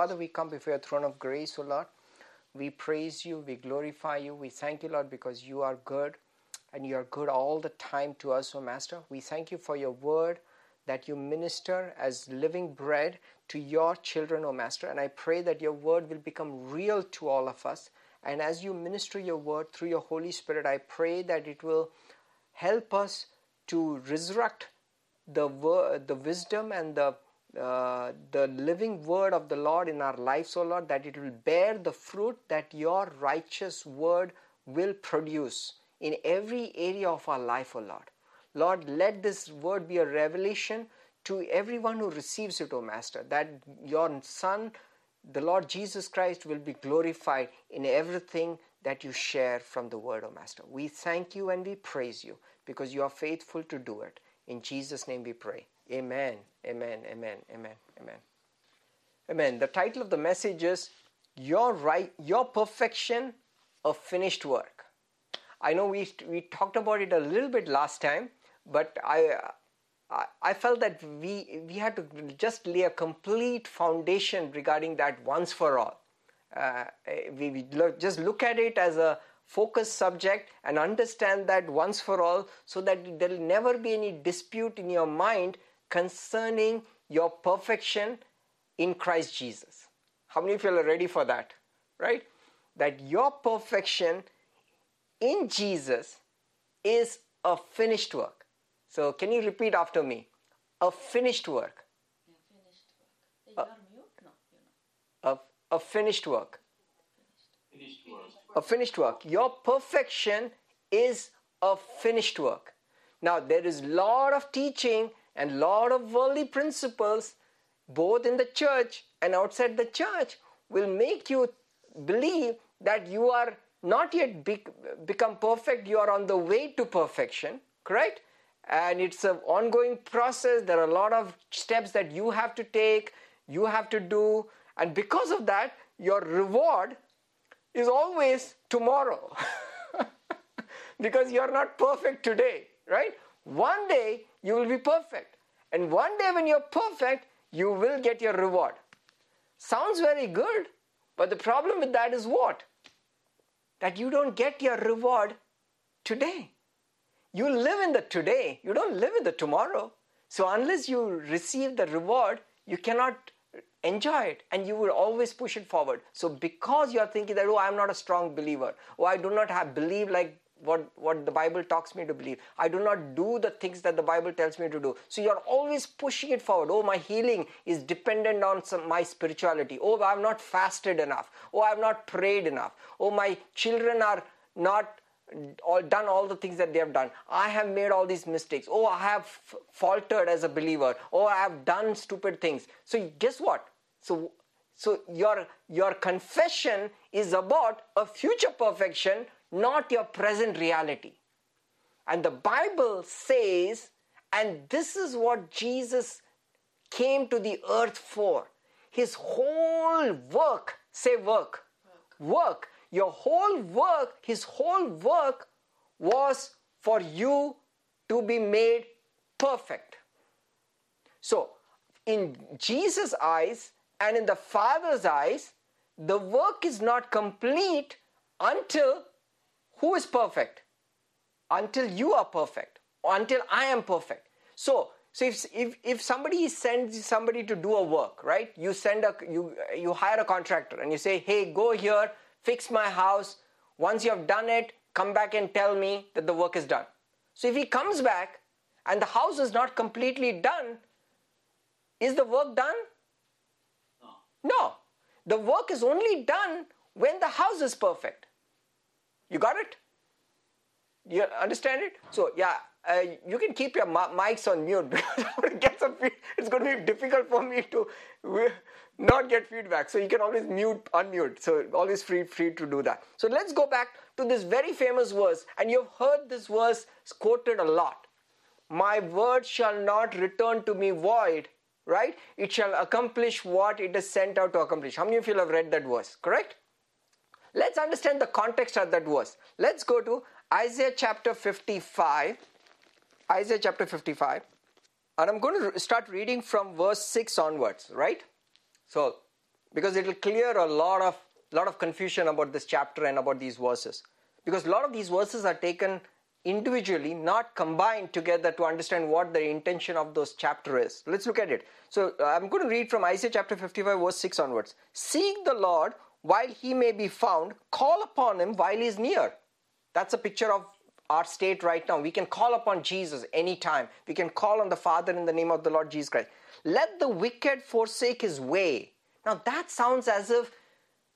Father, we come before your throne of grace, O Lord. We praise you, we glorify you, we thank you, Lord, because you are good and you are good all the time to us, O Master. We thank you for your word that you minister as living bread to your children, O Master. And I pray that your word will become real to all of us. And as you minister your word through your Holy Spirit, I pray that it will help us to resurrect the, the wisdom and the uh, the living word of the Lord in our lives, O Lord, that it will bear the fruit that your righteous word will produce in every area of our life, O Lord. Lord, let this word be a revelation to everyone who receives it, O Master, that your Son, the Lord Jesus Christ, will be glorified in everything that you share from the word, O Master. We thank you and we praise you because you are faithful to do it. In Jesus' name we pray. Amen. Amen. Amen. Amen. Amen. Amen. The title of the message is Your Right, Your Perfection of Finished Work. I know we, we talked about it a little bit last time, but I, I, felt that we, we had to just lay a complete foundation regarding that once for all. Uh, we, we just look at it as a focus subject and understand that once for all so that there will never be any dispute in your mind concerning your perfection in Christ Jesus. How many of you are ready for that? Right? That your perfection in Jesus is a finished work. So, can you repeat after me? A finished work. A, a, a finished work. Finished work. A finished work. Your perfection is a finished work. Now, there is a lot of teaching and lot of worldly principles, both in the church and outside the church, will make you believe that you are not yet be- become perfect, you are on the way to perfection, correct? And it's an ongoing process. There are a lot of steps that you have to take, you have to do, and because of that, your reward is always tomorrow. because you are not perfect today, right? One day you will be perfect. And one day when you're perfect, you will get your reward. Sounds very good, but the problem with that is what? That you don't get your reward today. You live in the today, you don't live in the tomorrow. So, unless you receive the reward, you cannot enjoy it and you will always push it forward. So, because you are thinking that, oh, I'm not a strong believer, or I do not have believe like what, what the Bible talks me to believe. I do not do the things that the Bible tells me to do. So you're always pushing it forward. Oh, my healing is dependent on some, my spirituality. Oh, I've not fasted enough. Oh, I've not prayed enough. Oh, my children are not all done all the things that they have done i have made all these mistakes oh i have f- faltered as a believer oh i have done stupid things so guess what so so your your confession is about a future perfection not your present reality. And the Bible says, and this is what Jesus came to the earth for. His whole work, say work, work, work. Your whole work, his whole work was for you to be made perfect. So, in Jesus' eyes and in the Father's eyes, the work is not complete until who is perfect? Until you are perfect, or until I am perfect. So, so if, if, if somebody sends somebody to do a work, right? You send a you you hire a contractor and you say, hey, go here, fix my house. Once you have done it, come back and tell me that the work is done. So if he comes back and the house is not completely done, is the work done? No. No. The work is only done when the house is perfect. You got it? You understand it? So yeah, uh, you can keep your mics on mute because it's going to be difficult for me to not get feedback. So you can always mute, unmute. So always free, free to do that. So let's go back to this very famous verse, and you've heard this verse quoted a lot. My word shall not return to me void, right? It shall accomplish what it is sent out to accomplish. How many of you have read that verse? Correct? Let's understand the context of that verse. Let's go to Isaiah chapter 55. Isaiah chapter 55. And I'm going to start reading from verse 6 onwards, right? So because it will clear a lot of lot of confusion about this chapter and about these verses. Because a lot of these verses are taken individually, not combined together to understand what the intention of those chapter is. Let's look at it. So I'm going to read from Isaiah chapter 55, verse 6 onwards. Seek the Lord while he may be found, call upon him while he is near. That's a picture of our state right now. We can call upon Jesus anytime. We can call on the Father in the name of the Lord Jesus Christ. Let the wicked forsake his way. Now that sounds as if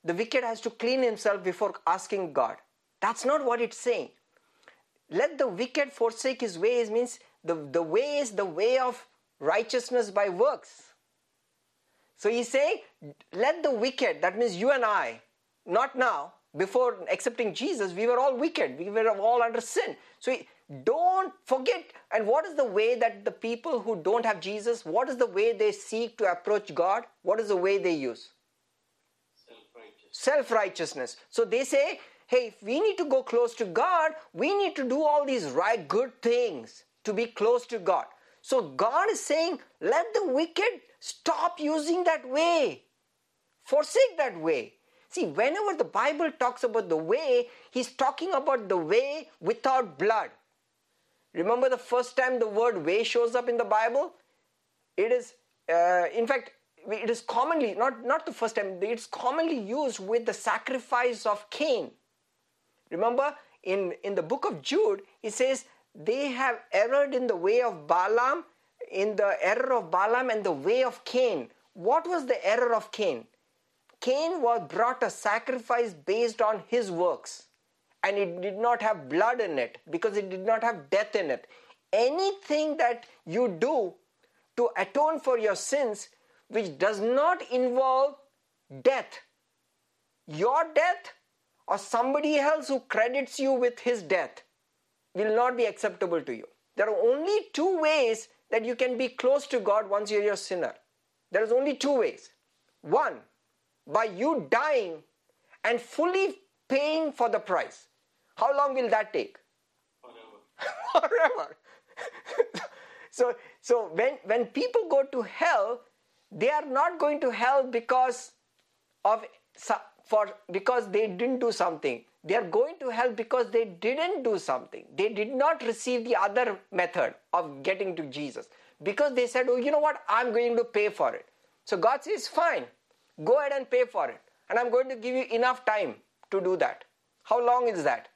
the wicked has to clean himself before asking God. That's not what it's saying. Let the wicked forsake his ways means the, the way is the way of righteousness by works. So he's saying, let the wicked, that means you and I, not now, before accepting Jesus, we were all wicked. We were all under sin. So don't forget. And what is the way that the people who don't have Jesus, what is the way they seek to approach God? What is the way they use? Self righteousness. So they say, hey, if we need to go close to God, we need to do all these right, good things to be close to God. So God is saying, let the wicked stop using that way, forsake that way. See, whenever the Bible talks about the way, He's talking about the way without blood. Remember the first time the word way shows up in the Bible? It is, uh, in fact, it is commonly, not, not the first time, it's commonly used with the sacrifice of Cain. Remember, in, in the book of Jude, it says, they have erred in the way of Balaam, in the error of Balaam and the way of Cain. What was the error of Cain? Cain was brought a sacrifice based on his works and it did not have blood in it because it did not have death in it. Anything that you do to atone for your sins which does not involve death, your death or somebody else who credits you with his death will not be acceptable to you. There are only two ways that you can be close to God once you're a sinner. There is only two ways. One, by you dying and fully paying for the price. How long will that take? Forever. Forever. so so when when people go to hell, they are not going to hell because of for because they didn't do something. They are going to hell because they didn't do something. They did not receive the other method of getting to Jesus. Because they said, Oh, you know what? I'm going to pay for it. So God says, Fine, go ahead and pay for it. And I'm going to give you enough time to do that. How long is that?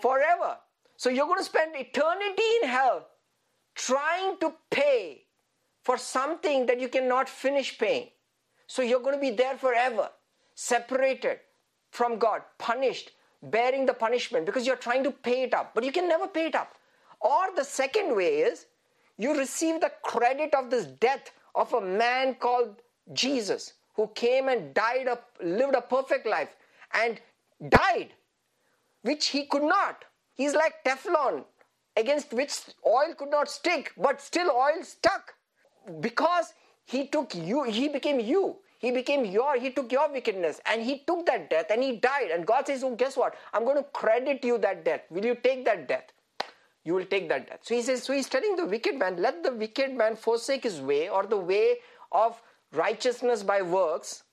Forever. So you're going to spend eternity in hell trying to pay for something that you cannot finish paying. So you're going to be there forever, separated from God, punished, bearing the punishment because you're trying to pay it up, but you can never pay it up. Or the second way is you receive the credit of this death of a man called Jesus who came and died, a, lived a perfect life and died, which he could not. He's like Teflon against which oil could not stick, but still oil stuck because he took you, he became you. He became your, he took your wickedness and he took that death and he died. And God says, Oh, guess what? I'm going to credit you that death. Will you take that death? You will take that death. So he says, so he's telling the wicked man, let the wicked man forsake his way or the way of righteousness by works,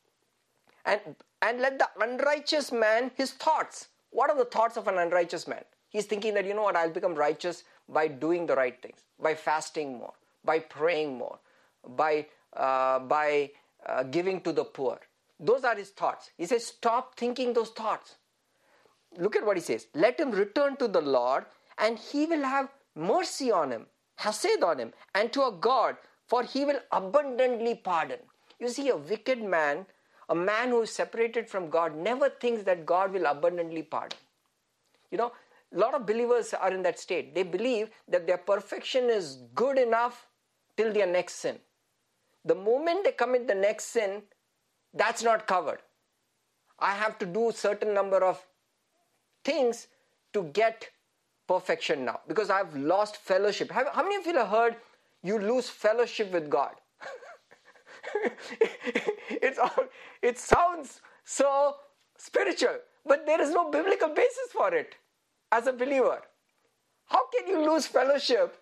and and let the unrighteous man his thoughts. What are the thoughts of an unrighteous man? He's thinking that you know what, I'll become righteous by doing the right things, by fasting more, by praying more, by uh, by uh, giving to the poor. Those are his thoughts. He says, stop thinking those thoughts. Look at what he says. Let him return to the Lord, and he will have mercy on him, hesed on him, and to a God, for he will abundantly pardon. You see, a wicked man, a man who is separated from God, never thinks that God will abundantly pardon. You know, a lot of believers are in that state. They believe that their perfection is good enough till their next sin. The moment they commit the next sin, that's not covered. I have to do certain number of things to get perfection now because I've lost fellowship. Have, how many of you have heard you lose fellowship with God? it's all, it sounds so spiritual, but there is no biblical basis for it as a believer. How can you lose fellowship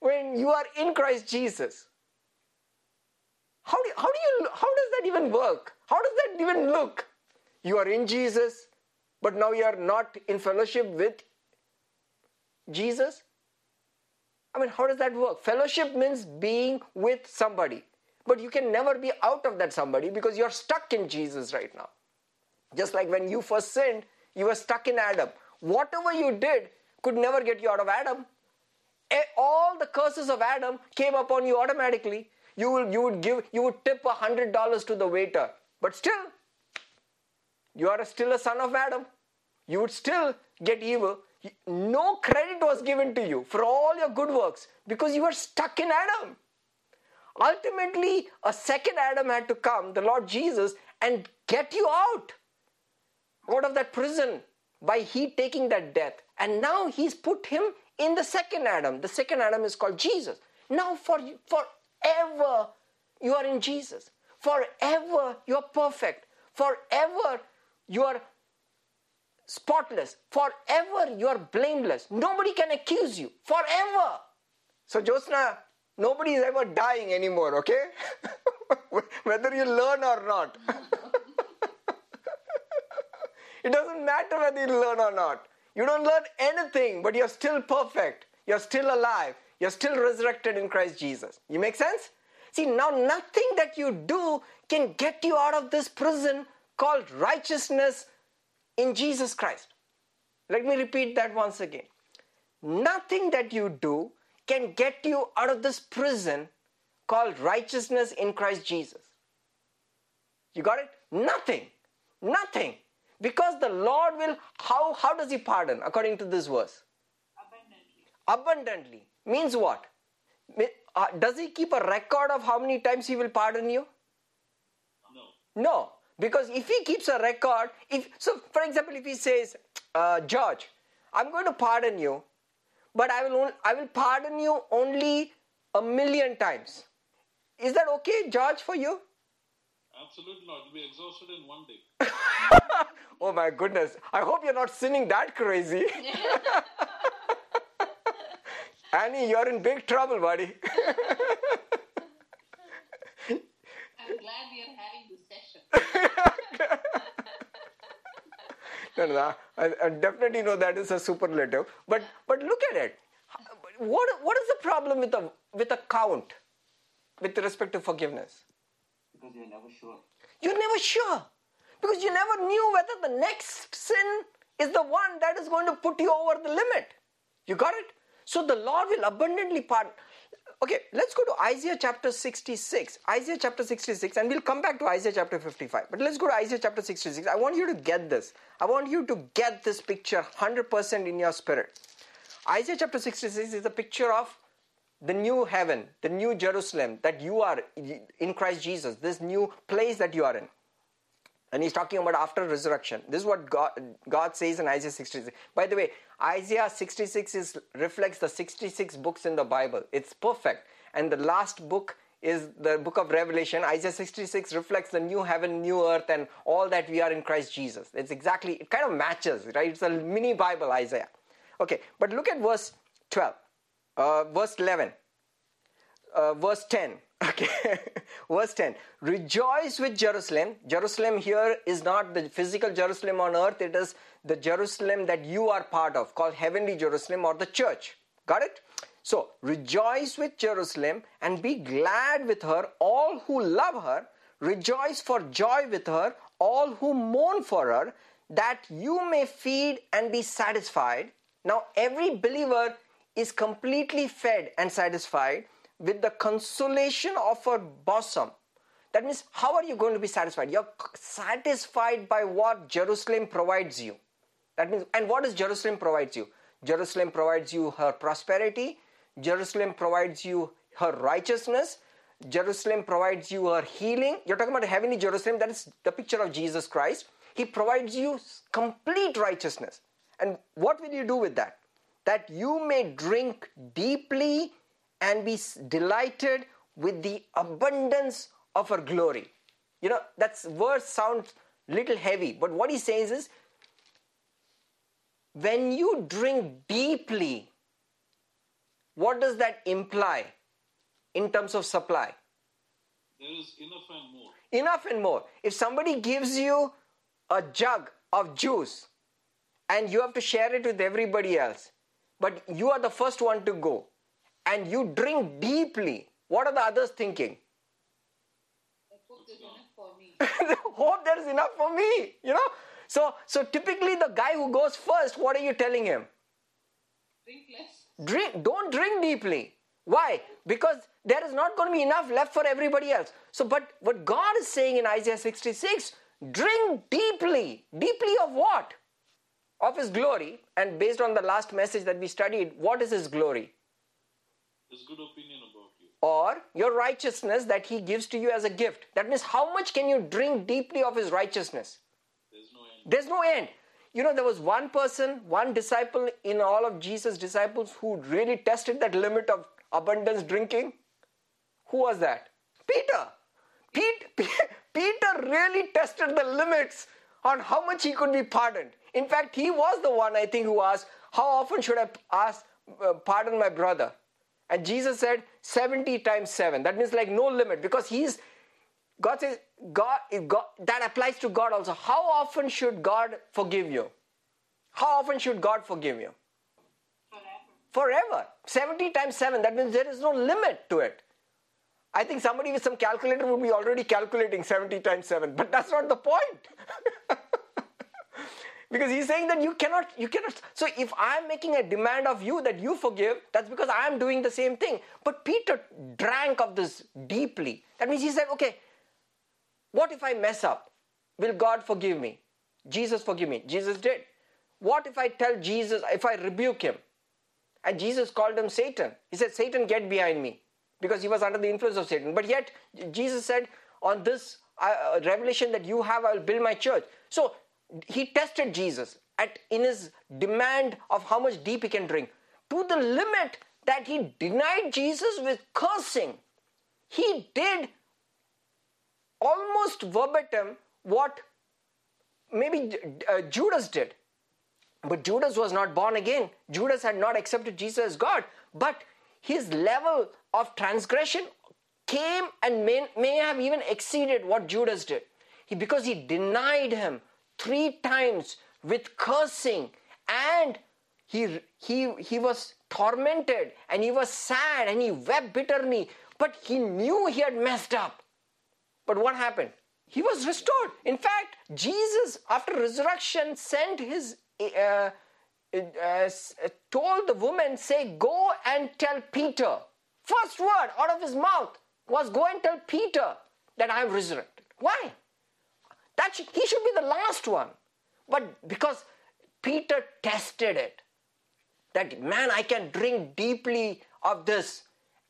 when you are in Christ Jesus? How do, how do you how does that even work? How does that even look? You are in Jesus, but now you are not in fellowship with Jesus? I mean, how does that work? Fellowship means being with somebody, but you can never be out of that somebody because you're stuck in Jesus right now. Just like when you first sinned, you were stuck in Adam. Whatever you did could never get you out of Adam. All the curses of Adam came upon you automatically. You will, you would give, you would tip a hundred dollars to the waiter, but still, you are still a son of Adam. You would still get evil. No credit was given to you for all your good works because you were stuck in Adam. Ultimately, a second Adam had to come, the Lord Jesus, and get you out out of that prison by he taking that death. And now he's put him in the second Adam. The second Adam is called Jesus. Now for forever you are in Jesus. Forever you are perfect. Forever you are spotless. Forever you are blameless. Nobody can accuse you. Forever. So Josna, nobody is ever dying anymore, okay? Whether you learn or not. It doesn't matter whether you learn or not. You don't learn anything, but you're still perfect. You're still alive. You're still resurrected in Christ Jesus. You make sense? See, now nothing that you do can get you out of this prison called righteousness in Jesus Christ. Let me repeat that once again. Nothing that you do can get you out of this prison called righteousness in Christ Jesus. You got it? Nothing. Nothing. Because the Lord will, how, how does He pardon according to this verse? Abundantly. Abundantly. Means what? Uh, does He keep a record of how many times He will pardon you? No. No. Because if He keeps a record, if so, for example, if He says, uh, George, I'm going to pardon you, but I will, on, I will pardon you only a million times. Is that okay, George, for you? Absolutely not. You'll be exhausted in one day. oh my goodness. I hope you're not sinning that crazy. Annie, you're in big trouble, buddy. I'm glad we are having this session. no, no, I, I definitely know that is a superlative. But but look at it. What what is the problem with a with a count with respect to forgiveness? Because you're never sure. You're never sure because you never knew whether the next sin is the one that is going to put you over the limit. You got it? So the Lord will abundantly pardon. Okay, let's go to Isaiah chapter 66. Isaiah chapter 66, and we'll come back to Isaiah chapter 55. But let's go to Isaiah chapter 66. I want you to get this. I want you to get this picture 100% in your spirit. Isaiah chapter 66 is a picture of the new heaven, the new Jerusalem that you are in Christ Jesus, this new place that you are in. And he's talking about after resurrection. This is what God, God says in Isaiah 66. By the way, Isaiah 66 is, reflects the 66 books in the Bible. It's perfect. And the last book is the book of Revelation. Isaiah 66 reflects the new heaven, new earth, and all that we are in Christ Jesus. It's exactly, it kind of matches, right? It's a mini Bible, Isaiah. Okay, but look at verse 12, uh, verse 11, uh, verse 10. Okay, verse 10 Rejoice with Jerusalem. Jerusalem here is not the physical Jerusalem on earth, it is the Jerusalem that you are part of, called heavenly Jerusalem or the church. Got it? So, rejoice with Jerusalem and be glad with her, all who love her. Rejoice for joy with her, all who mourn for her, that you may feed and be satisfied. Now, every believer is completely fed and satisfied with the consolation of her bosom. That means, how are you going to be satisfied? You're satisfied by what Jerusalem provides you. That means, and what does Jerusalem provides you? Jerusalem provides you her prosperity. Jerusalem provides you her righteousness. Jerusalem provides you her healing. You're talking about heavenly Jerusalem, that is the picture of Jesus Christ. He provides you complete righteousness. And what will you do with that? That you may drink deeply and be delighted with the abundance of her glory. You know, that verse sounds little heavy, but what he says is when you drink deeply, what does that imply in terms of supply? There is enough and more. enough and more. If somebody gives you a jug of juice and you have to share it with everybody else, but you are the first one to go and you drink deeply, what are the others thinking? I hope there's enough for me. Hope there is enough for me, you know? So, so typically the guy who goes first, what are you telling him? Drink less. drink don't drink deeply why because there is not going to be enough left for everybody else so but what god is saying in isaiah 66 drink deeply deeply of what of his glory and based on the last message that we studied what is his glory His good opinion about you. or your righteousness that he gives to you as a gift that means how much can you drink deeply of his righteousness There's no end. there's no end. You know, there was one person, one disciple in all of Jesus' disciples who really tested that limit of abundance drinking. Who was that? Peter. Pete, Peter really tested the limits on how much he could be pardoned. In fact, he was the one, I think, who asked, How often should I ask, uh, pardon my brother? And Jesus said, 70 times 7. That means like no limit because he's God says, God, God, that applies to God also. How often should God forgive you? How often should God forgive you? Forever. Forever. 70 times 7. That means there is no limit to it. I think somebody with some calculator would be already calculating 70 times 7, but that's not the point. because he's saying that you cannot you cannot so if i'm making a demand of you that you forgive that's because i am doing the same thing but peter drank of this deeply that means he said okay what if I mess up? Will God forgive me? Jesus forgive me. Jesus did. What if I tell Jesus, if I rebuke him? And Jesus called him Satan. He said, Satan, get behind me. Because he was under the influence of Satan. But yet, Jesus said, on this uh, revelation that you have, I will build my church. So, he tested Jesus at, in his demand of how much deep he can drink to the limit that he denied Jesus with cursing. He did almost verbatim what maybe uh, Judas did. But Judas was not born again. Judas had not accepted Jesus as God. But his level of transgression came and may, may have even exceeded what Judas did. He, because he denied him three times with cursing and he, he, he was tormented and he was sad and he wept bitterly. But he knew he had messed up. But what happened? He was restored. In fact, Jesus, after resurrection, sent his, uh, uh, told the woman, say, go and tell Peter. First word out of his mouth was, go and tell Peter that I am resurrected. Why? That should, he should be the last one. But because Peter tested it, that man, I can drink deeply of this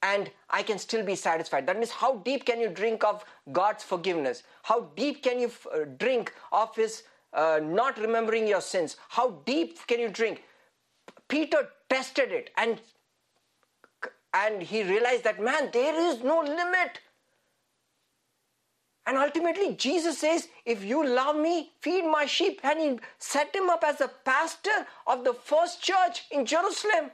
and I can still be satisfied. That means, how deep can you drink of God's forgiveness? How deep can you f- uh, drink of His uh, not remembering your sins? How deep can you drink? Peter tested it and and he realized that man, there is no limit. And ultimately, Jesus says, If you love me, feed my sheep. And he set him up as the pastor of the first church in Jerusalem.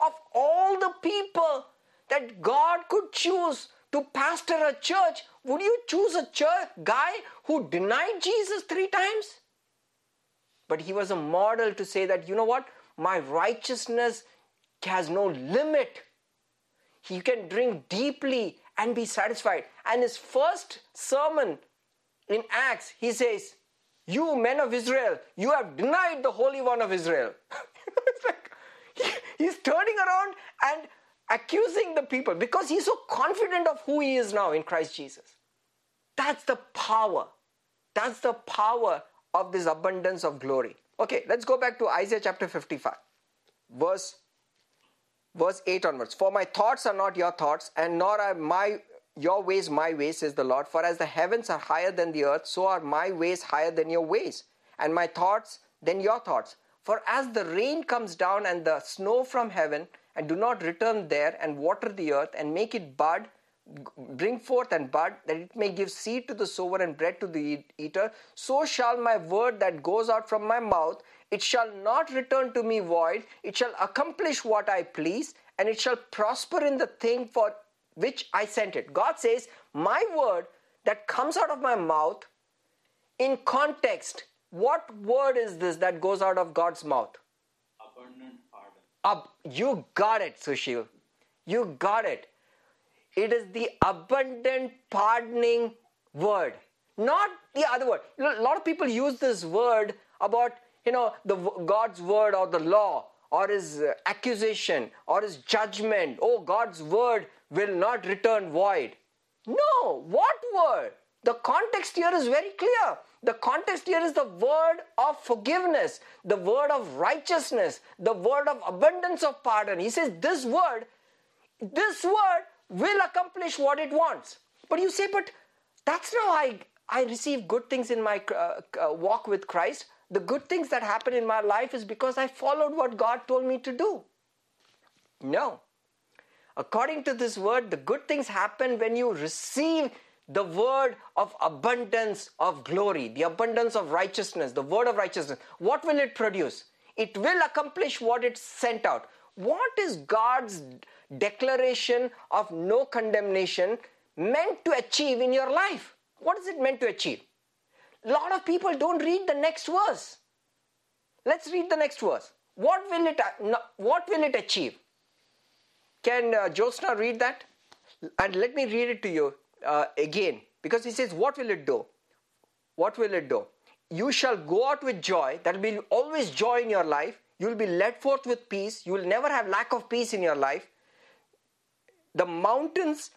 Of all the people that God could choose to pastor a church, would you choose a church guy who denied Jesus three times? But he was a model to say that, you know what? My righteousness has no limit. He can drink deeply and be satisfied. And his first sermon in Acts, he says, You men of Israel, you have denied the Holy One of Israel. it's like he's turning around and accusing the people because he's so confident of who he is now in Christ Jesus. That's the power. That's the power of this abundance of glory. Okay, let's go back to Isaiah chapter 55, verse verse 8 onwards. For my thoughts are not your thoughts, and nor are my your ways my ways, says the Lord. For as the heavens are higher than the earth, so are my ways higher than your ways, and my thoughts than your thoughts. For as the rain comes down and the snow from heaven, and do not return there and water the earth and make it bud, bring forth and bud, that it may give seed to the sower and bread to the eater, so shall my word that goes out from my mouth, it shall not return to me void, it shall accomplish what I please, and it shall prosper in the thing for which I sent it. God says, My word that comes out of my mouth, in context, what word is this that goes out of God's mouth? Abundant pardon. Ab- you got it, Sushil. You got it. It is the abundant pardoning word, not the other word. A lot of people use this word about you know the God's word or the law or his uh, accusation or his judgment. Oh, God's word will not return void. No, what word? The context here is very clear. The context here is the word of forgiveness, the word of righteousness, the word of abundance of pardon. He says, This word, this word will accomplish what it wants. But you say, But that's not how I, I receive good things in my uh, uh, walk with Christ. The good things that happen in my life is because I followed what God told me to do. No. According to this word, the good things happen when you receive the word of abundance of glory, the abundance of righteousness, the word of righteousness. What will it produce? It will accomplish what it sent out. What is God's declaration of no condemnation meant to achieve in your life? What is it meant to achieve? A lot of people don't read the next verse. Let's read the next verse. What will it, what will it achieve? Can uh, Josna read that? And let me read it to you uh, again because he says, What will it do? What will it do? You shall go out with joy. That will be always joy in your life. You will be led forth with peace. You will never have lack of peace in your life. The mountains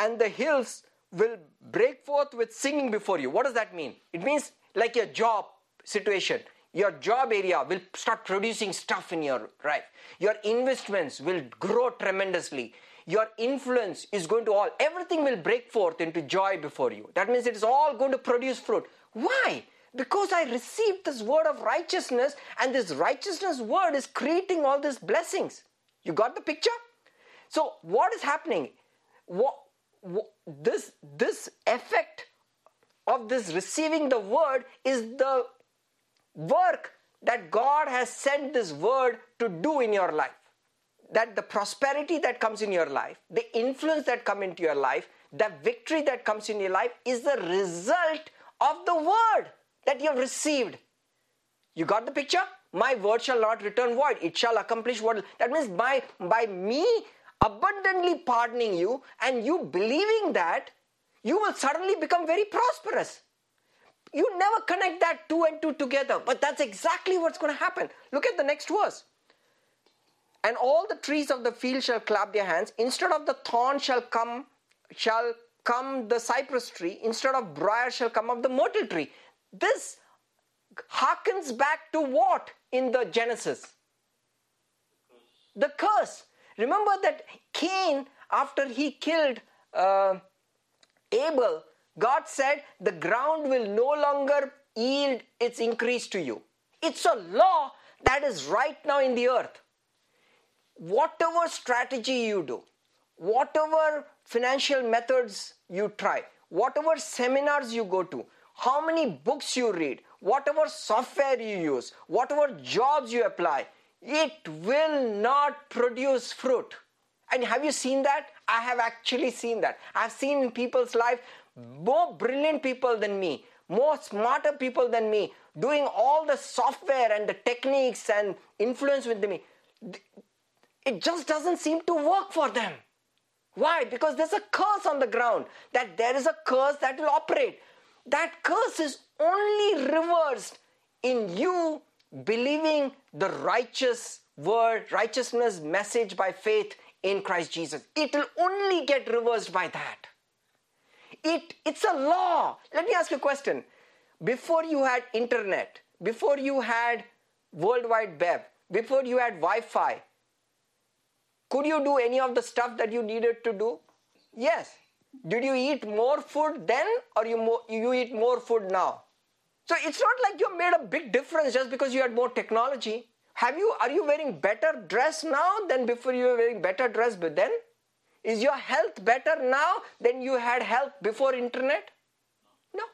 and the hills will break forth with singing before you. What does that mean? It means like your job situation your job area will start producing stuff in your life. Your investments will grow tremendously. Your influence is going to all, everything will break forth into joy before you. That means it is all going to produce fruit. Why? Because I received this word of righteousness, and this righteousness word is creating all these blessings. You got the picture? So, what is happening? What, this, this effect of this receiving the word is the work that God has sent this word to do in your life. That the prosperity that comes in your life, the influence that come into your life, the victory that comes in your life is the result of the word that you have received. You got the picture? My word shall not return void. It shall accomplish what. That means by, by me abundantly pardoning you and you believing that, you will suddenly become very prosperous. You never connect that two and two together, but that's exactly what's going to happen. Look at the next verse. And all the trees of the field shall clap their hands. Instead of the thorn shall come, shall come the cypress tree. Instead of briar shall come up the myrtle tree. This harkens back to what in the Genesis? The curse. Remember that Cain, after he killed uh, Abel, God said the ground will no longer yield its increase to you. It's a law that is right now in the earth. Whatever strategy you do, whatever financial methods you try, whatever seminars you go to, how many books you read, whatever software you use, whatever jobs you apply, it will not produce fruit. And have you seen that? I have actually seen that. I've seen in people's life more brilliant people than me, more smarter people than me, doing all the software and the techniques and influence with me. It just doesn't seem to work for them. Why? Because there's a curse on the ground, that there is a curse that will operate. That curse is only reversed in you believing the righteous word, righteousness message by faith in Christ Jesus. It will only get reversed by that. It, it's a law. Let me ask you a question. Before you had internet, before you had worldwide web, before you had Wi-Fi, could you do any of the stuff that you needed to do? Yes. Did you eat more food then or you, more, you eat more food now? So it's not like you made a big difference just because you had more technology. Have you are you wearing better dress now than before you were wearing better dress but then? Is your health better now than you had health before internet? No.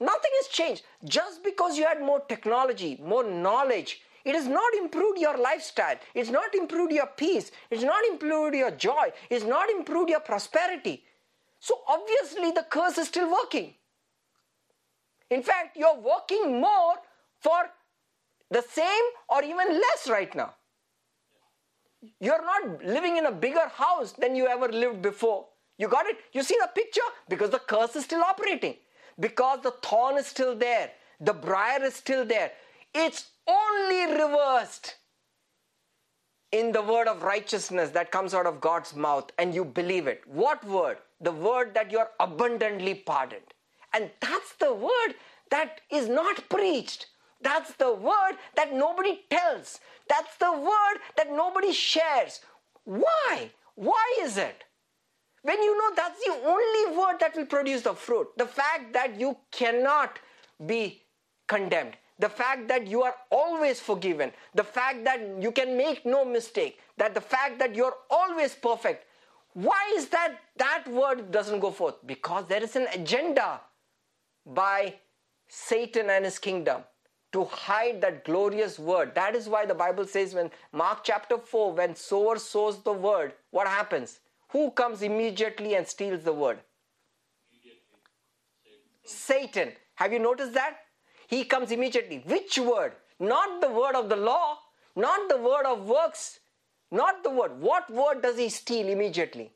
Nothing has changed. Just because you had more technology, more knowledge, It has not improved your lifestyle. It's not improved your peace. It's not improved your joy. It's not improved your prosperity. So obviously the curse is still working. In fact, you're working more for the same or even less right now. You're not living in a bigger house than you ever lived before. You got it? You see the picture? Because the curse is still operating. Because the thorn is still there. The briar is still there. It's only reversed in the word of righteousness that comes out of God's mouth and you believe it. What word? The word that you're abundantly pardoned. And that's the word that is not preached. That's the word that nobody tells. That's the word that nobody shares. Why? Why is it? When you know that's the only word that will produce the fruit, the fact that you cannot be condemned, the fact that you are always forgiven, the fact that you can make no mistake, that the fact that you're always perfect. Why is that that word doesn't go forth? Because there is an agenda by Satan and his kingdom to hide that glorious word. That is why the Bible says when Mark chapter 4, when sower sows the word, what happens? Who comes immediately and steals the word? Satan. Have you noticed that? He comes immediately. Which word? Not the word of the law, not the word of works, not the word. What word does he steal immediately?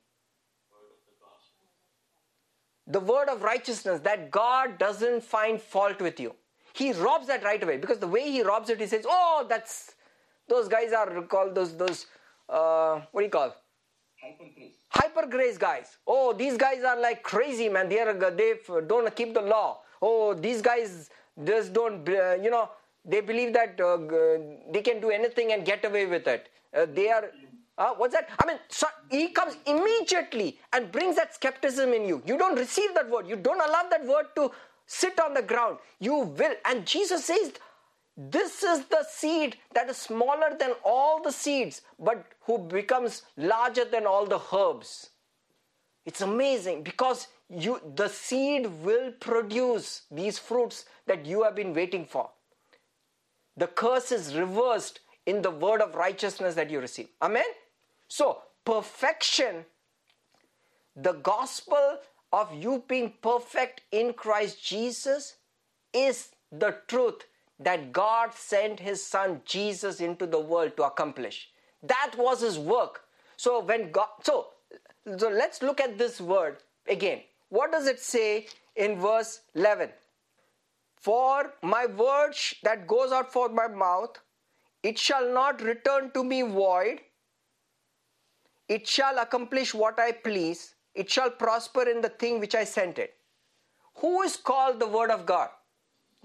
The word of righteousness that God doesn't find fault with you. He robs that right away because the way he robs it, he says, "Oh, that's those guys are called those those uh, what do you call Hyper grace. guys. Oh, these guys are like crazy, man. They are they don't keep the law. Oh, these guys just don't uh, you know they believe that uh, they can do anything and get away with it. Uh, they are. Uh, what's that? I mean, so he comes immediately and brings that skepticism in you. You don't receive that word. You don't allow that word to sit on the ground. You will. And Jesus says, this is the seed that is smaller than all the seeds, but who becomes larger than all the herbs. It's amazing because you the seed will produce these fruits that you have been waiting for. The curse is reversed in the word of righteousness that you receive. Amen. So, perfection, the gospel of you being perfect in Christ Jesus is the truth that God sent his son Jesus into the world to accomplish. That was his work. So when God so so let's look at this word again. What does it say in verse 11? For my word sh- that goes out from my mouth, it shall not return to me void. It shall accomplish what I please. It shall prosper in the thing which I sent it. Who is called the Word of God?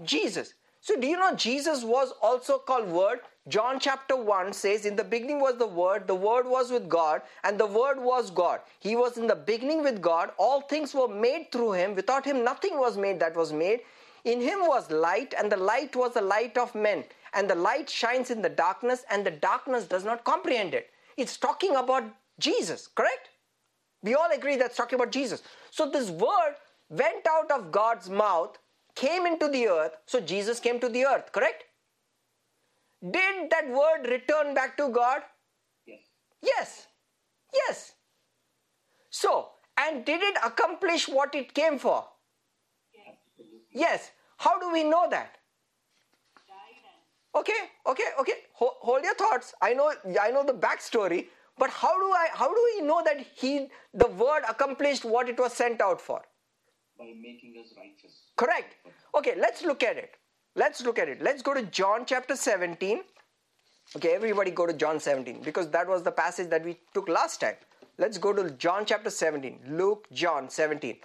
Jesus. So, do you know Jesus was also called Word? John chapter 1 says, In the beginning was the Word, the Word was with God, and the Word was God. He was in the beginning with God. All things were made through Him. Without Him, nothing was made that was made. In Him was light, and the light was the light of men. And the light shines in the darkness, and the darkness does not comprehend it. It's talking about Jesus, correct? We all agree that's talking about Jesus. So this word went out of God's mouth, came into the earth, so Jesus came to the earth, correct? Did that word return back to God? Yes. Yes. Yes. So, and did it accomplish what it came for? Yes. yes. How do we know that? Okay, okay, okay. Ho- hold your thoughts. I know, I know the backstory, but how do I, how do we know that he, the word accomplished what it was sent out for? By making us righteous. Correct. Okay, let's look at it. Let's look at it. Let's go to John chapter 17. Okay, everybody go to John 17 because that was the passage that we took last time. Let's go to John chapter 17. Luke, John 17.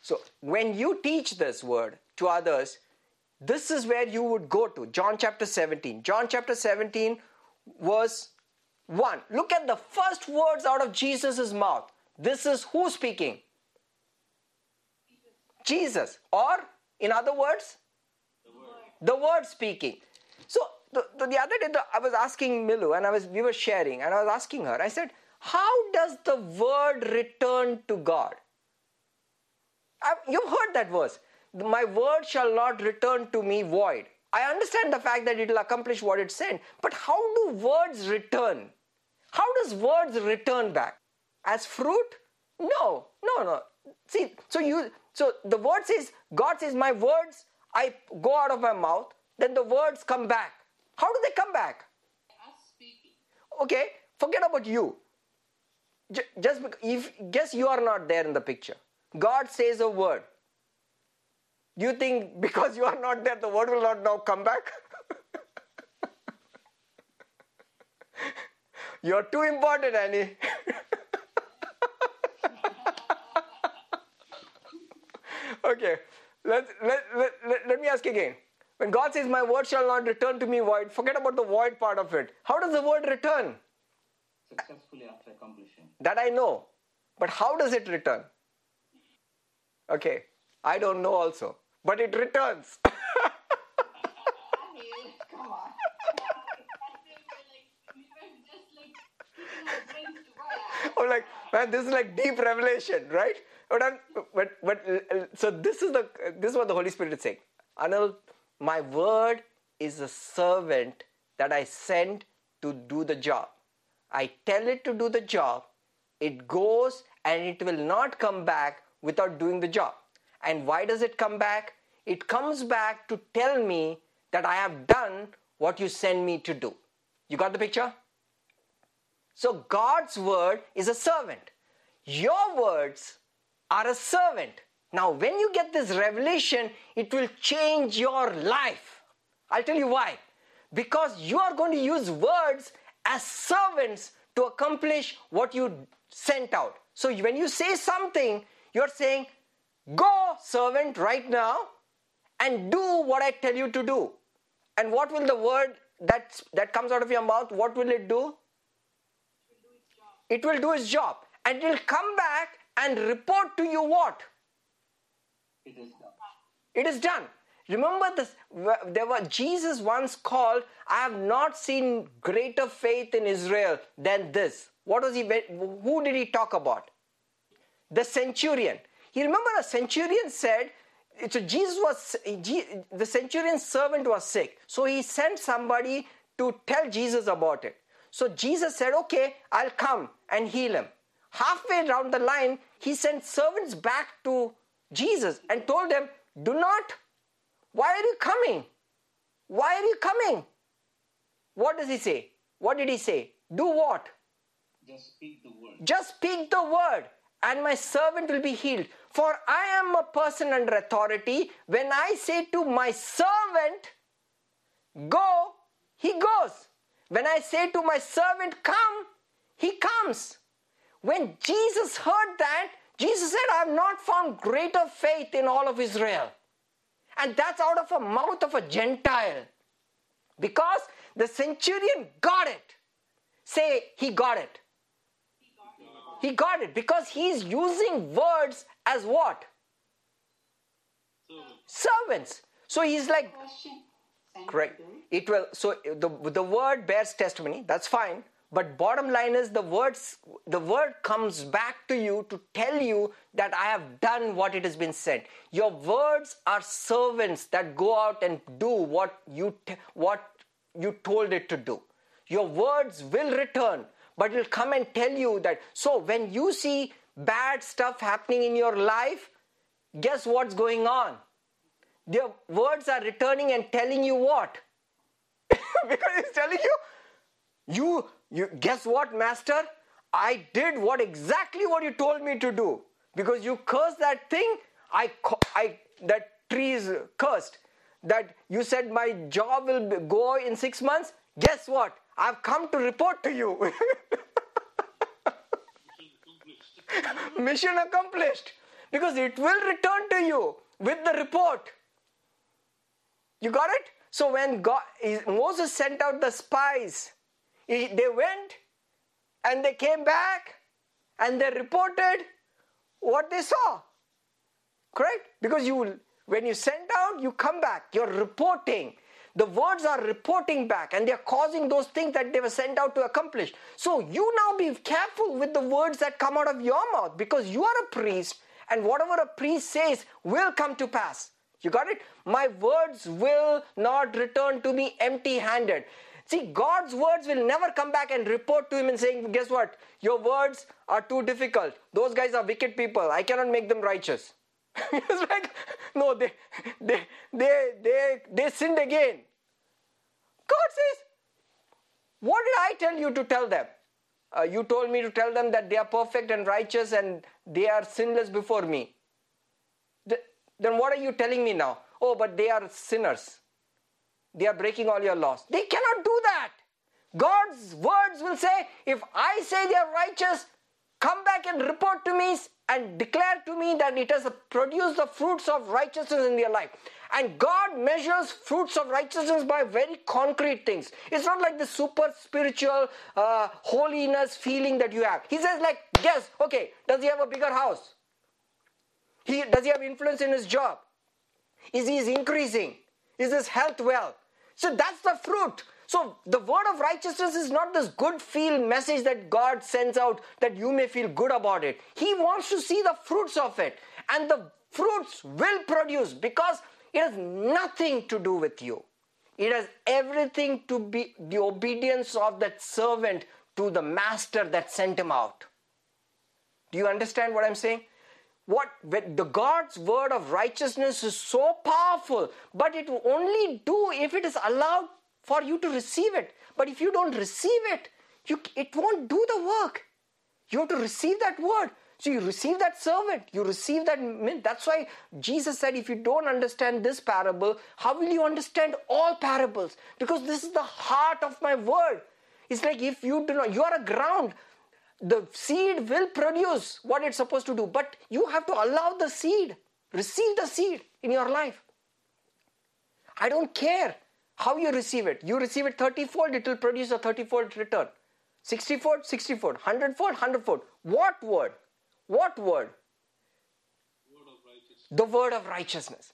So, when you teach this word to others, this is where you would go to John chapter 17. John chapter 17, verse 1. Look at the first words out of Jesus' mouth. This is who speaking? Jesus. Or, in other words, the word speaking. So the, the, the other day the, I was asking Milu and I was we were sharing and I was asking her. I said, "How does the word return to God?" I, you've heard that verse. My word shall not return to me void. I understand the fact that it will accomplish what it sent. But how do words return? How does words return back? As fruit? No, no, no. See, so you so the word says, God says, My words I go out of my mouth, then the words come back. How do they come back? Okay, forget about you. Just if guess you are not there in the picture. God says a word. You think because you are not there, the word will not now come back? You are too important, Annie. okay, let, let, let, let, let me ask again. When God says, My word shall not return to me void, forget about the void part of it. How does the word return? Successfully after accomplishing. That I know. But how does it return? Okay, I don't know also. But it returns. I mean, come on. As if we're like, we were just like keeping our brains to work. I'm like, man, this is like deep revelation, right? But I'm, but but so this is the this is what the Holy Spirit is saying. Anil, my word is a servant that I send to do the job. I tell it to do the job. It goes and it will not come back without doing the job. And why does it come back? It comes back to tell me that I have done what you send me to do. You got the picture? So God's word is a servant. Your words are a servant. Now, when you get this revelation, it will change your life. I'll tell you why. Because you are going to use words as servants to accomplish what you sent out. So when you say something, you're saying, Go, servant, right now, and do what I tell you to do. And what will the word that, that comes out of your mouth, what will it do? It will do its job. And it will come back and report to you what? It is done. it is done. Remember this there was jesus once called i have not seen greater faith in israel than this. What was he who did he talk about? The centurion. You remember the centurion said so jesus was the centurion's servant was sick. So he sent somebody to tell jesus about it so jesus said okay i'll come and heal him halfway down the line he sent servants back to jesus and told them do not why are you coming why are you coming what does he say what did he say do what Just speak the word. just speak the word, and my servant will be healed. For I am a person under authority. When I say to my servant, Go, he goes. When I say to my servant, Come, he comes. When Jesus heard that, Jesus said, I have not found greater faith in all of Israel. And that's out of a mouth of a Gentile. Because the centurion got it. Say, he got it. He got it because he's using words as what? Servant. Servants. So he's like, Question. Send correct. It will. So the the word bears testimony. That's fine. But bottom line is the words the word comes back to you to tell you that I have done what it has been said. Your words are servants that go out and do what you t- what you told it to do. Your words will return, but it'll come and tell you that. So when you see bad stuff happening in your life, guess what's going on? Their words are returning and telling you what? because it's telling you, you, you, guess what, master? I did what exactly what you told me to do. Because you cursed that thing, I, I, that tree is cursed. That you said my job will go in six months. Guess what? I've come to report to you. Mission accomplished. Because it will return to you with the report. You got it? So when God, Moses sent out the spies, he- they went and they came back and they reported what they saw. Correct? Because you, when you send out, you come back. You're reporting. The words are reporting back and they're causing those things that they were sent out to accomplish. So you now be careful with the words that come out of your mouth because you are a priest and whatever a priest says will come to pass. You got it? My words will not return to me empty handed. See, God's words will never come back and report to him and saying, Guess what? Your words are too difficult. Those guys are wicked people. I cannot make them righteous. it's like, no, they, they, they, they, they sinned again. God says, What did I tell you to tell them? Uh, you told me to tell them that they are perfect and righteous and they are sinless before me. Th- then what are you telling me now? Oh, but they are sinners. They are breaking all your laws. They cannot do that. God's words will say, if I say they are righteous, come back and report to me and declare to me that it has produced the fruits of righteousness in their life. And God measures fruits of righteousness by very concrete things. It's not like the super spiritual uh, holiness feeling that you have. He says, like, yes, okay, does he have a bigger house? He, does he have influence in his job? Is he increasing? Is his health well? So that's the fruit. So the word of righteousness is not this good feel message that God sends out that you may feel good about it. He wants to see the fruits of it. And the fruits will produce because it has nothing to do with you. It has everything to be the obedience of that servant to the master that sent him out. Do you understand what I'm saying? What the God's word of righteousness is so powerful, but it will only do if it is allowed for you to receive it. But if you don't receive it, you, it won't do the work. You have to receive that word. So you receive that servant, you receive that. That's why Jesus said, if you don't understand this parable, how will you understand all parables? Because this is the heart of my word. It's like if you do not, you are a ground. The seed will produce what it's supposed to do, but you have to allow the seed, receive the seed in your life. I don't care how you receive it. You receive it 30 fold, it will produce a 30 fold return. 60 fold, 60 fold, 100 fold, 100 fold. What word? What word? Word. The word of righteousness.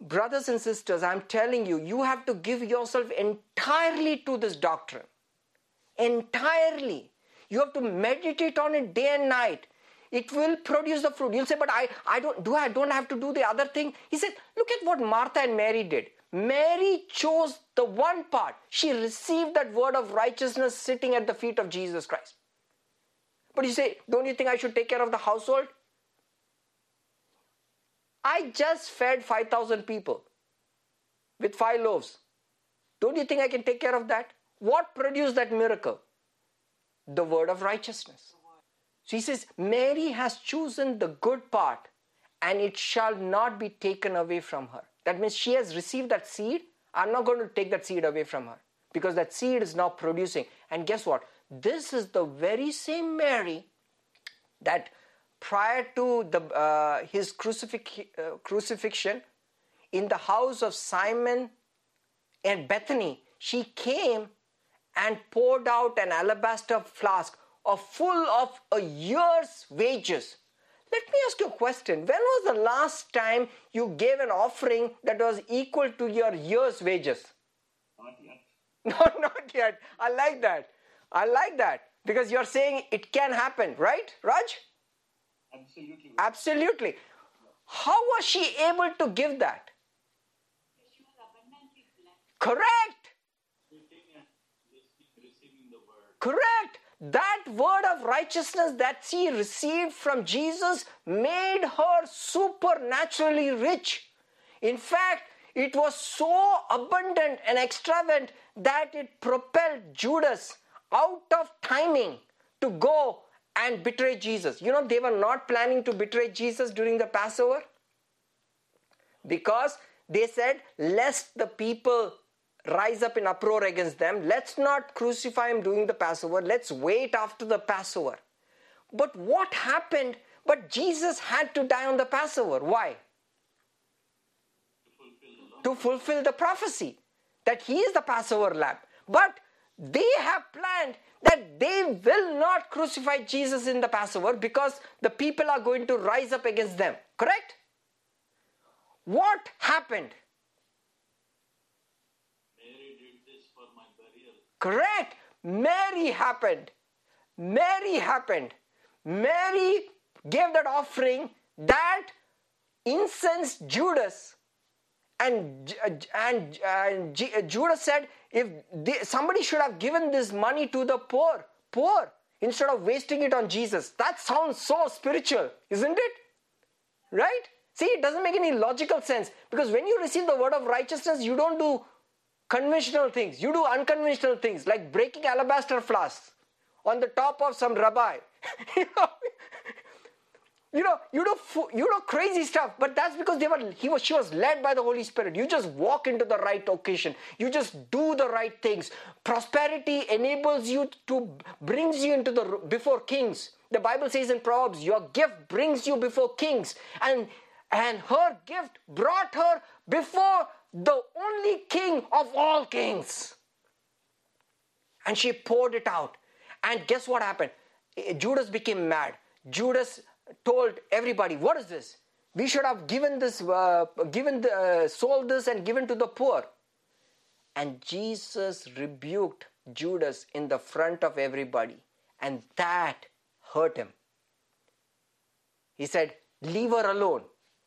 Brothers and sisters, I'm telling you, you have to give yourself entirely to this doctrine. Entirely. You have to meditate on it day and night. It will produce the fruit. You'll say, but I, I don't do I don't have to do the other thing. He said, look at what Martha and Mary did. Mary chose the one part. She received that word of righteousness sitting at the feet of Jesus Christ. But you say, don't you think I should take care of the household? I just fed 5,000 people with five loaves. Don't you think I can take care of that? What produced that miracle? The word of righteousness. So he says, Mary has chosen the good part and it shall not be taken away from her. That means she has received that seed. I'm not going to take that seed away from her because that seed is now producing. And guess what? This is the very same Mary that prior to the, uh, his crucifix, uh, crucifixion in the house of Simon and Bethany, she came and poured out an alabaster flask of full of a year's wages. Let me ask you a question. When was the last time you gave an offering that was equal to your year's wages? Not yet. No, not yet. I like that. I like that because you're saying it can happen, right, Raj? Absolutely. Absolutely. How was she able to give that? She was abundantly blessed. Correct. Speaking and listening, receiving the word. Correct. That word of righteousness that she received from Jesus made her supernaturally rich. In fact, it was so abundant and extravagant that it propelled Judas out of timing to go and betray Jesus. You know, they were not planning to betray Jesus during the Passover because they said, lest the people rise up in uproar against them, let's not crucify him during the Passover, let's wait after the Passover. But what happened? But Jesus had to die on the Passover. Why? To fulfill the prophecy that he is the Passover lamb. But they have planned that they will not crucify Jesus in the Passover because the people are going to rise up against them. Correct? What happened? Mary did this for my burial. Correct. Mary happened. Mary happened. Mary gave that offering that incensed Judas And, uh, and, and uh, Judas said, if they, somebody should have given this money to the poor, poor, instead of wasting it on Jesus. That sounds so spiritual, isn't it? Right? See, it doesn't make any logical sense because when you receive the word of righteousness, you don't do conventional things. You do unconventional things like breaking alabaster flasks on the top of some rabbi. you know, you know, you do you know crazy stuff, but that's because they were he was she was led by the Holy Spirit. You just walk into the right occasion. You just do the right things. Prosperity enables you to brings you into the before kings. The Bible says in Proverbs, your gift brings you before kings, and and her gift brought her before the only king of all kings. And she poured it out. And guess what happened? Eh, Judas became mad. Judas told everybody, "What is this? We should have given this, uh, given the, uh, sold this, and given to the poor." And Jesus rebuked Judas in the front of everybody, and that hurt him. He said, Leave her alone.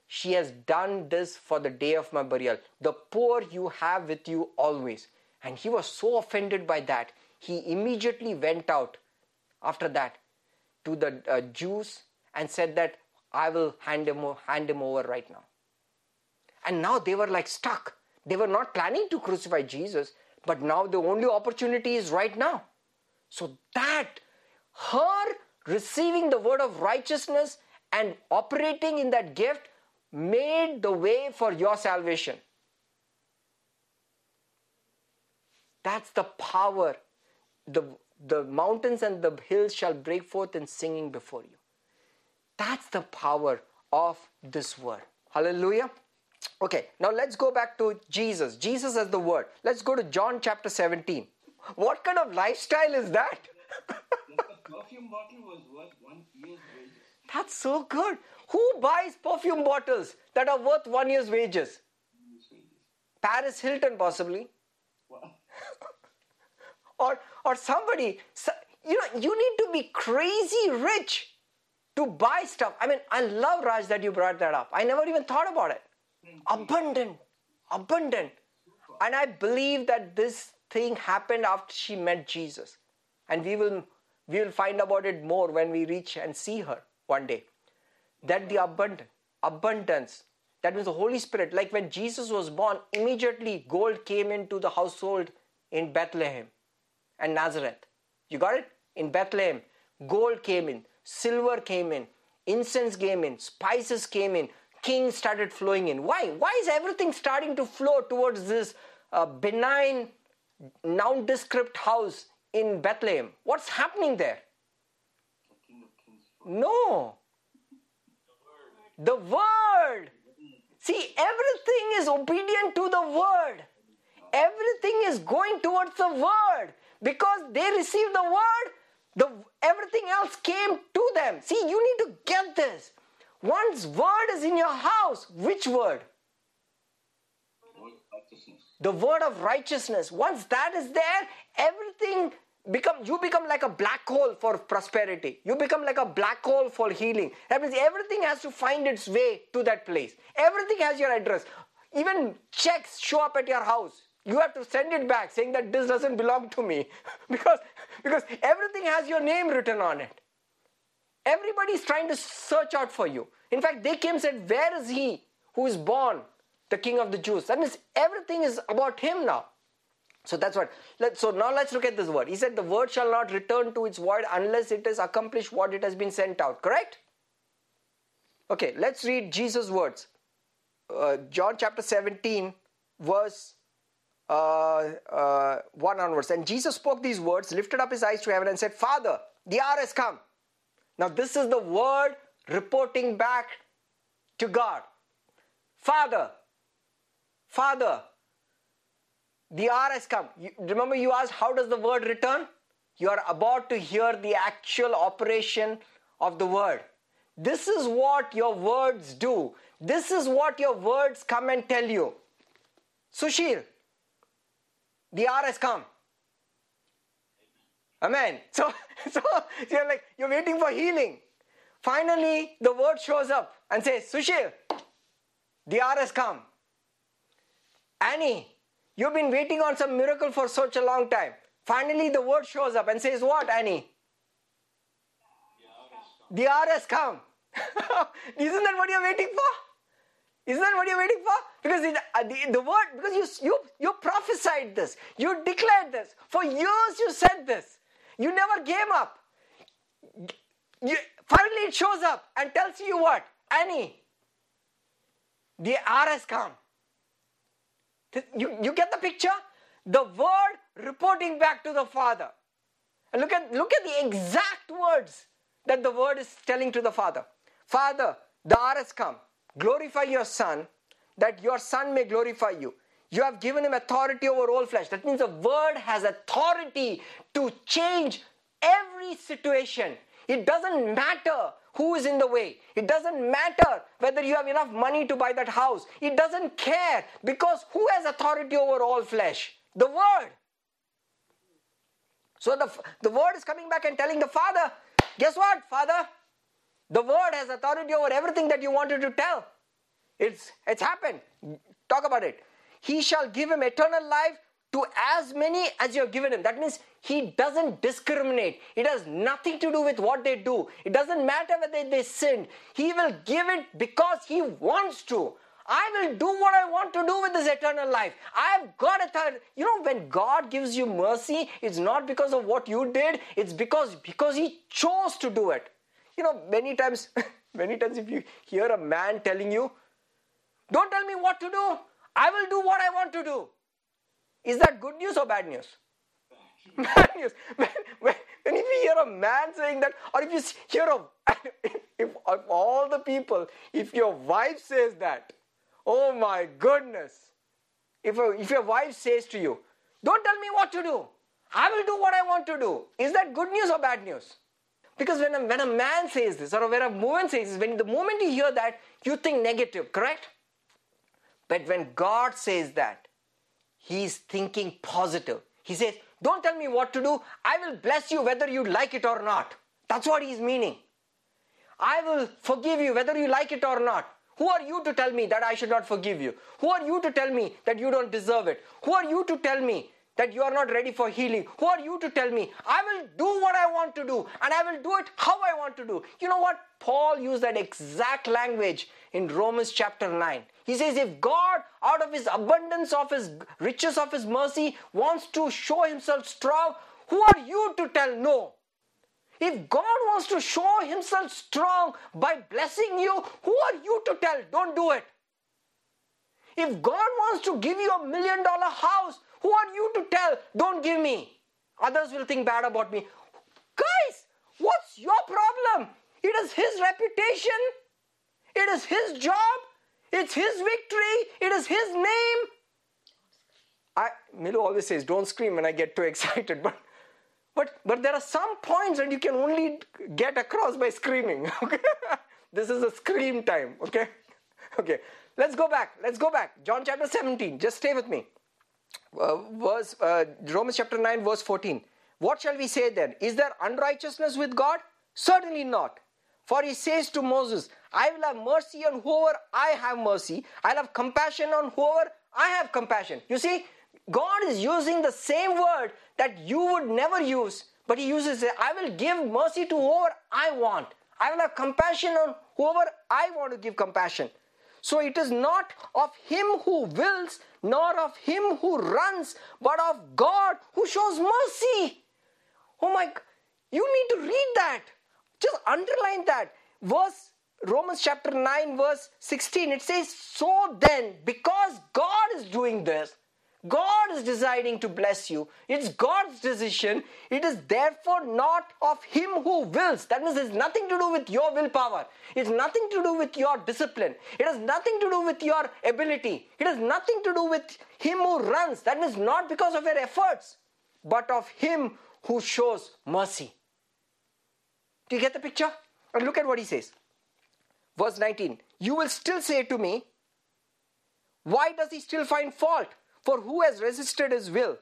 She has done this for the day of my burial. The poor you have with you always. And he was so offended by that, he immediately went out after that to the uh, Jews and said that I will hand him, hand him over right now. And now they were like stuck. They were not planning to crucify Jesus, but now the only opportunity is right now. So that her receiving the word of righteousness and operating in that gift made the way for your salvation. That's the power. The, the mountains and the hills shall break forth in singing before you. That's the power of this word. Hallelujah. Okay, now let's go back to Jesus. Jesus as the word. Let's go to John chapter 17. What kind of lifestyle is that? Just a perfume bottle was worth one year's wages. That's so good. Who buys perfume bottles that are worth one year's wages? Paris Hilton, possibly. Wow. Or, or somebody. You know, you need to be crazy rich to buy stuff. I mean, I love Raj that you brought that up. I never even thought about it. Abundant. Abundant. And I believe that this thing happened after she met Jesus. And we will we will find about it more when we reach and see her one day. That the abundant abundance, that means the Holy Spirit, like when Jesus was born, immediately gold came into the household in Bethlehem and Nazareth. You got it? In Bethlehem, gold came in, silver came in, incense came in, spices came in, kings started flowing in. Why? Why is everything starting to flow towards this uh, benign, nondescript house in Bethlehem? What's happening there? No. The word. See, everything is obedient to the word. Everything is going towards the word because they received the word. The everything else came to them. See, you need to get this. Once word is in your house, which word? Word of righteousness. the word of righteousness once that is there everything become you become like a black hole for prosperity. You become like a black hole for healing. That means everything has to find its way to that place. Everything has your address. Even checks show up at your house. You have to send it back saying that this doesn't belong to me. Because because everything has your name written on it. Everybody is trying to search out for you. In fact, they came and said, Where is he who is born, the king of the Jews? That means everything is about him now. So that's what. Let, so now let's look at this word. He said, The word shall not return to its void unless it has accomplished what it has been sent out. Correct? Okay, let's read Jesus' words. Uh, John chapter 17, verse uh, uh, 1 onwards. And Jesus spoke these words, lifted up his eyes to heaven, and said, Father, the hour has come. Now, this is the word reporting back to God. Father, Father, the hour has come. You, remember, you asked, How does the word return? You are about to hear the actual operation of the word. This is what your words do. This is what your words come and tell you. Sushil, the hour has come. Amen. So, so you're like, you're waiting for healing. Finally, the word shows up and says, Sushil, the hour has come. Annie, you've been waiting on some miracle for such a long time. Finally, the word shows up and says, What, Annie? The hour has come. Isn't that what you're waiting for? Isn't that what you're waiting for? Because it, uh, the, the word, because you, you, you prophesied this, you declared this. For years you said this. You never gave up. You, finally, it shows up and tells you what? Annie, the hour has come. You, you get the picture? The word reporting back to the Father. And look at, look at the exact words that the word is telling to the Father. Father, the hour has come. Glorify your Son, that your Son may glorify you. You have given him authority over all flesh. That means the word has authority to change every situation. It doesn't matter who is in the way. It doesn't matter whether you have enough money to buy that house. It doesn't care because who has authority over all flesh? The Word. So the, the Word is coming back and telling the Father, guess what, Father? The Word has authority over everything that you wanted to tell. It's, it's happened. Talk about it. He shall give him eternal life to as many as you have given him. That means he doesn't discriminate. It has nothing to do with what they do. It doesn't matter whether they sinned. He will give it because he wants to. I will do what I want to do with this eternal life. I've got a third. You know, when God gives you mercy, it's not because of what you did, it's because because He chose to do it. You know, many times, many times if you hear a man telling you, Don't tell me what to do, I will do what I want to do. Is that good news or bad news? bad news. When, when, when if you hear a man saying that, or if you hear of, if of all the people, if your wife says that, oh my goodness. If, a, if your wife says to you, don't tell me what to do, I will do what I want to do. Is that good news or bad news? Because when a, when a man says this, or when a woman says this, when the moment you hear that, you think negative, correct? But when God says that, He's thinking positive. He says, Don't tell me what to do. I will bless you whether you like it or not. That's what He's meaning. I will forgive you whether you like it or not. Who are you to tell me that I should not forgive you? Who are you to tell me that you don't deserve it? Who are you to tell me that you are not ready for healing? Who are you to tell me? I will do what I want to do and I will do it how I want to do. You know what? Paul used that exact language in Romans chapter 9. He says, if God, out of his abundance of his riches of his mercy, wants to show himself strong, who are you to tell no? If God wants to show himself strong by blessing you, who are you to tell don't do it? If God wants to give you a million dollar house, who are you to tell don't give me? Others will think bad about me. Guys, what's your problem? It is his reputation. It is his job. It's his victory. It is his name. I Milu always says, don't scream when I get too excited, but but but there are some points that you can only get across by screaming. Okay? this is a scream time, okay? Okay. Let's go back. Let's go back. John chapter 17. Just stay with me. Uh, verse uh, Romans chapter 9, verse 14. What shall we say then? Is there unrighteousness with God? Certainly not. For he says to Moses, I will have mercy on whoever I have mercy. I'll have compassion on whoever I have compassion. You see, God is using the same word that you would never use, but He uses it. I will give mercy to whoever I want. I will have compassion on whoever I want to give compassion. So it is not of him who wills, nor of him who runs, but of God who shows mercy. Oh my, you need to read that. Just underline that. Verse Romans chapter 9, verse 16, it says, So then, because God is doing this, God is deciding to bless you. It's God's decision. It is therefore not of Him who wills. That means it's nothing to do with your willpower. It's nothing to do with your discipline. It has nothing to do with your ability. It has nothing to do with Him who runs. That means not because of your efforts, but of Him who shows mercy. Do you get the picture? And look at what He says. Verse 19 You will still say to me, Why does He still find fault? For who has resisted his will?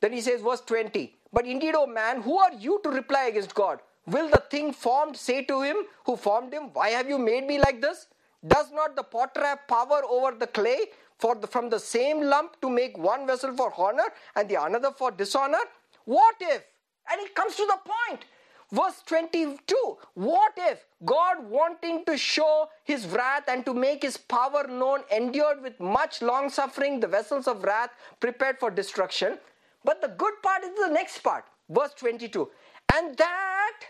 Then he says, verse 20, But indeed, O man, who are you to reply against God? Will the thing formed say to him who formed him, Why have you made me like this? Does not the potter have power over the clay for the, from the same lump to make one vessel for honor and the another for dishonor? What if? And it comes to the point. Verse 22 What if God, wanting to show his wrath and to make his power known, endured with much long suffering the vessels of wrath prepared for destruction? But the good part is the next part, verse 22 And that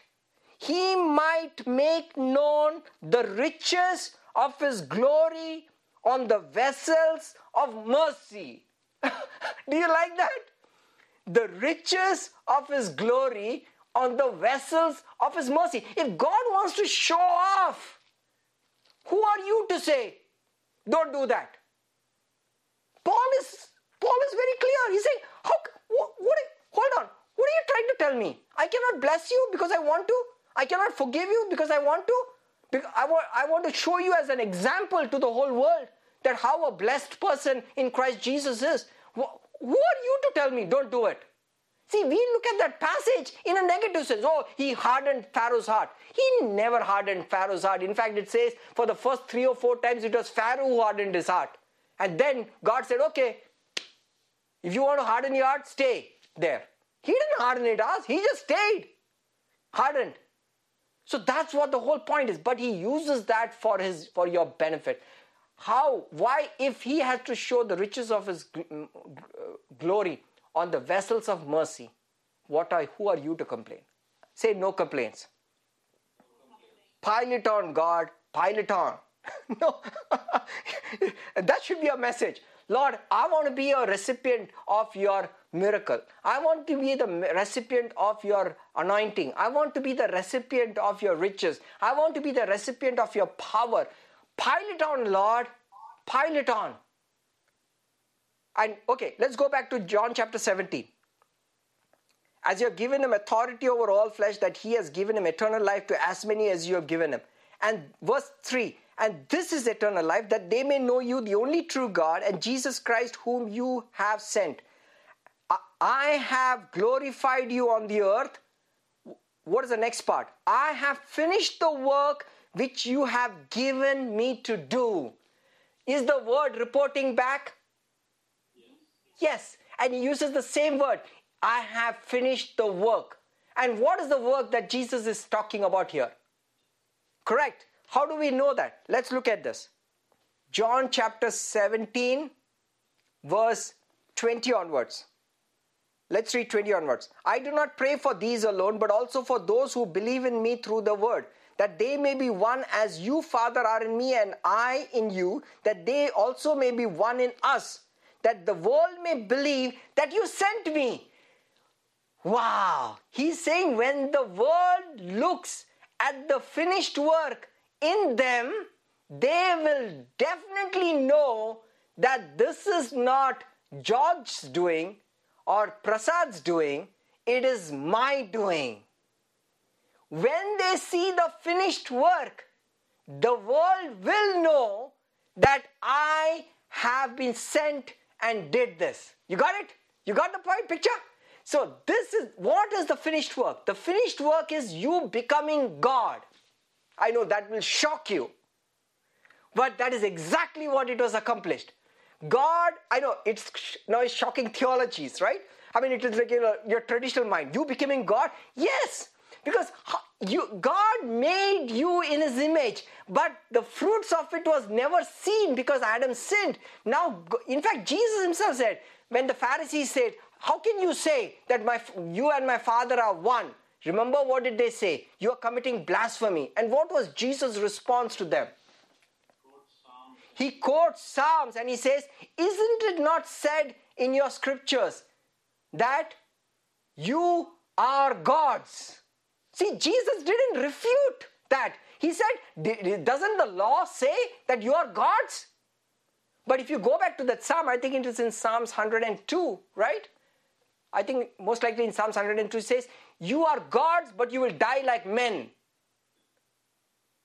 he might make known the riches of his glory on the vessels of mercy. Do you like that? The riches of his glory on the vessels of his mercy. If God wants to show off, who are you to say, don't do that? Paul is Paul is very clear. He's saying, how what, what hold on, what are you trying to tell me? I cannot bless you because I want to. I cannot forgive you because I want to. I want, I want to show you as an example to the whole world that how a blessed person in Christ Jesus is. Who are you to tell me don't do it? See, we look at that passage in a negative sense. Oh, he hardened Pharaoh's heart. He never hardened Pharaoh's heart. In fact, it says for the first three or four times it was Pharaoh who hardened his heart. And then God said, okay, if you want to harden your heart, stay there. He didn't harden it us, he just stayed hardened. So that's what the whole point is. But he uses that for his for your benefit. How? Why? If he had to show the riches of his mm, uh, glory on the vessels of mercy, what are who are you to complain? Say no complaints. Pile it on, God. Pile it on. no, that should be a message. Lord, I want to be a recipient of your miracle. I want to be the recipient of your anointing. I want to be the recipient of your riches. I want to be the recipient of your power. Pile it on, Lord. Pile it on. And okay, let's go back to John chapter 17. As you have given him authority over all flesh, that he has given him eternal life to as many as you have given him. And verse 3 And this is eternal life, that they may know you, the only true God, and Jesus Christ, whom you have sent. I have glorified you on the earth. What is the next part? I have finished the work which you have given me to do. Is the word reporting back? Yes. And he uses the same word. I have finished the work. And what is the work that Jesus is talking about here? Correct. How do we know that? Let's look at this. John chapter 17, verse 20 onwards. Let's read 20 onwards. I do not pray for these alone, but also for those who believe in me through the word, that they may be one as you, Father, are in me and I in you, that they also may be one in us, that the world may believe that you sent me. Wow! He's saying when the world looks at the finished work in them, they will definitely know that this is not George's doing or Prasad's doing, it is my doing. When they see the finished work, the world will know that I have been sent and did this. You got it? You got the point picture? So, this is what is the finished work? The finished work is you becoming God. I know that will shock you, but that is exactly what it was accomplished. God, I know it's now it's shocking theologies, right? I mean, it is like you know, your traditional mind. You becoming God? Yes, because you, God made you in His image, but the fruits of it was never seen because Adam sinned. Now, in fact, Jesus Himself said, when the Pharisees said, "How can you say that my you and my Father are one?" Remember what did they say? You are committing blasphemy. And what was Jesus' response to them? He quotes Psalms and he says, Isn't it not said in your scriptures that you are gods? See, Jesus didn't refute that. He said, Doesn't the law say that you are gods? But if you go back to that psalm, I think it is in Psalms 102, right? I think most likely in Psalms 102 says, You are gods, but you will die like men.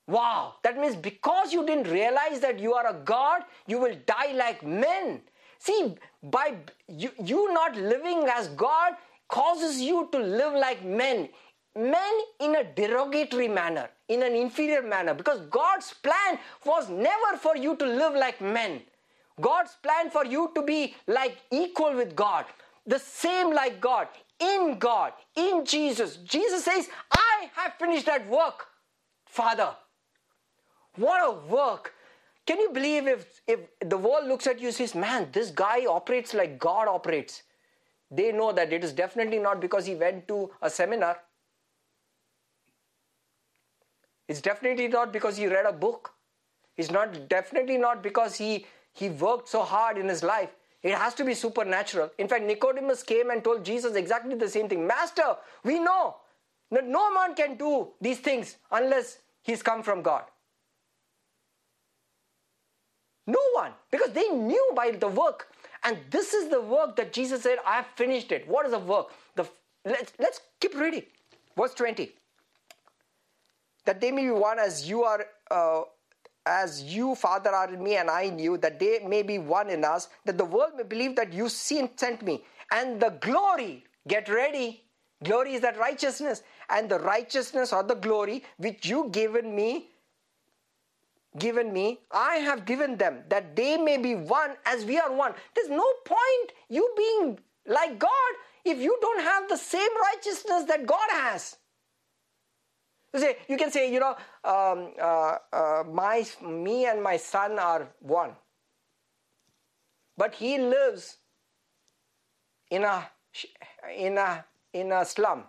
Wow, that means because you didn't realize that you are a God, you will die like men. See, by you, you not living as God causes you to live like men. Men in a derogatory manner, in an inferior manner, because God's plan was never for you to live like men. God's plan for you to be like equal with God, the same like God, in God, in Jesus. Jesus says, I have finished that work, Father. What a work. Can you believe if, if the world looks at you and says, man, this guy operates like God operates? They know that it is definitely not because he went to a seminar. It's definitely not because he read a book. It's not definitely not because he, he worked so hard in his life. It has to be supernatural. In fact, Nicodemus came and told Jesus exactly the same thing. Master, we know that no man can do these things unless he's come from God. No one, because they knew by the work. And this is the work that Jesus said, I have finished it. What is the work? The, let's, let's keep reading. Verse 20. That they may be one as you are, uh, as you, Father, are in me and I in you, that they may be one in us, that the world may believe that you sent me. And the glory, get ready. Glory is that righteousness. And the righteousness or the glory which you given me given me, I have given them, that they may be one as we are one. There's no point you being like God if you don't have the same righteousness that God has. You, you can say, you know, um, uh, uh, my, me and my son are one. But he lives in a, in a, in a slum.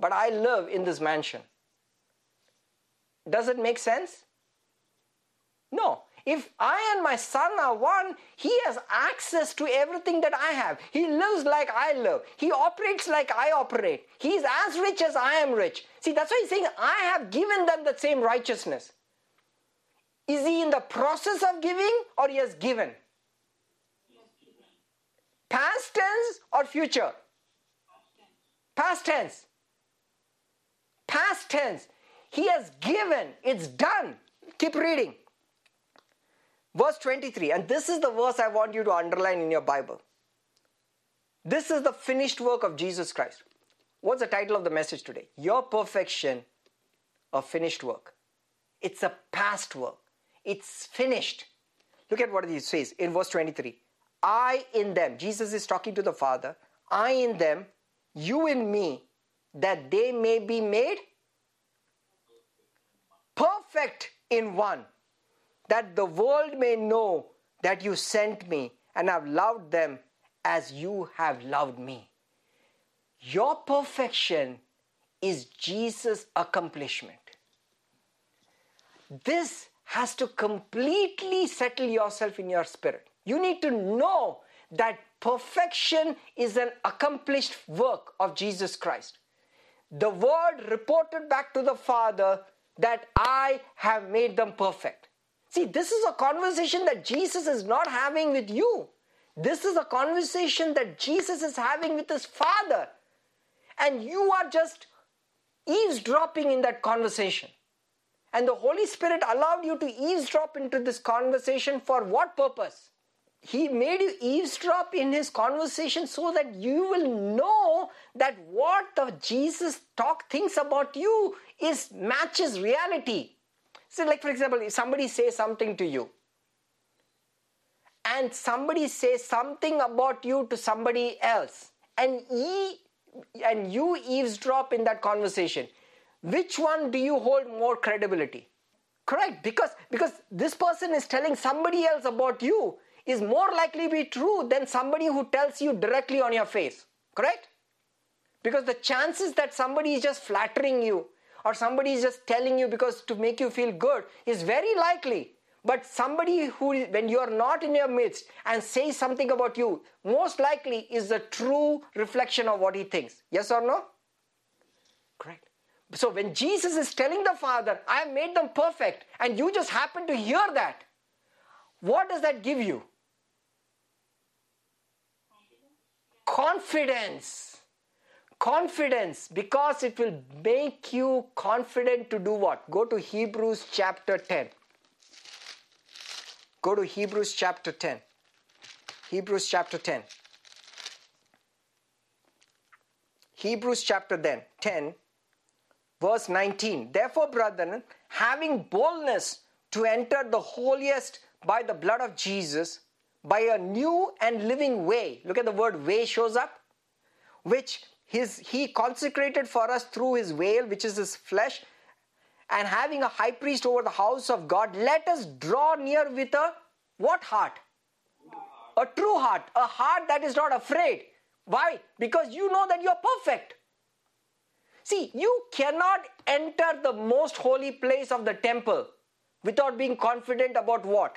But I live in this mansion. Does it make sense? No. If I and my son are one, he has access to everything that I have. He lives like I live. He operates like I operate. He is as rich as I am rich. See, that's why he's saying, I have given them the same righteousness. Is he in the process of giving or he has given? Past tense or future? Past tense. Past tense. He has given. It's done. Keep reading. Verse 23, and this is the verse I want you to underline in your Bible. This is the finished work of Jesus Christ. What's the title of the message today? Your perfection, a finished work. It's a past work. It's finished. Look at what he says in verse 23. I in them, Jesus is talking to the Father, I in them, you in me, that they may be made perfect in one that the world may know that you sent me and have loved them as you have loved me. Your perfection is Jesus' accomplishment. This has to completely settle yourself in your spirit. You need to know that perfection is an accomplished work of Jesus Christ. The word reported back to the Father that I have made them perfect. See, this is a conversation that Jesus is not having with you. This is a conversation that Jesus is having with his Father. And you are just eavesdropping in that conversation. And the Holy Spirit allowed you to eavesdrop into this conversation for what purpose? He made you eavesdrop in his conversation so that you will know that what the Jesus talk thinks about you is matches reality. So, like for example, if somebody says something to you, and somebody says something about you to somebody else, and he and you eavesdrop in that conversation, which one do you hold more credibility? Correct, because because this person is telling somebody else about you is more likely to be true than somebody who tells you directly on your face. Correct? Because the chances that somebody is just flattering you or somebody is just telling you because to make you feel good is very likely. But somebody who, when you are not in your midst and says something about you, most likely is the true reflection of what he thinks. Yes or no? Correct. So when Jesus is telling the Father, I have made them perfect, and you just happen to hear that, what does that give you? Confidence confidence because it will make you confident to do what? Go to Hebrews chapter 10. Go to Hebrews chapter 10. Hebrews chapter 10. Hebrews chapter 10, verse 19. Therefore, brethren, having boldness to enter the holiest by the blood of Jesus, by a new and living way. Look at the word way shows up, which his, he consecrated for us through his veil, which is his flesh, and having a high priest over the house of God, let us draw near with a what heart? A true heart, a heart that is not afraid. Why? Because you know that you are perfect. See, you cannot enter the most holy place of the temple without being confident about what?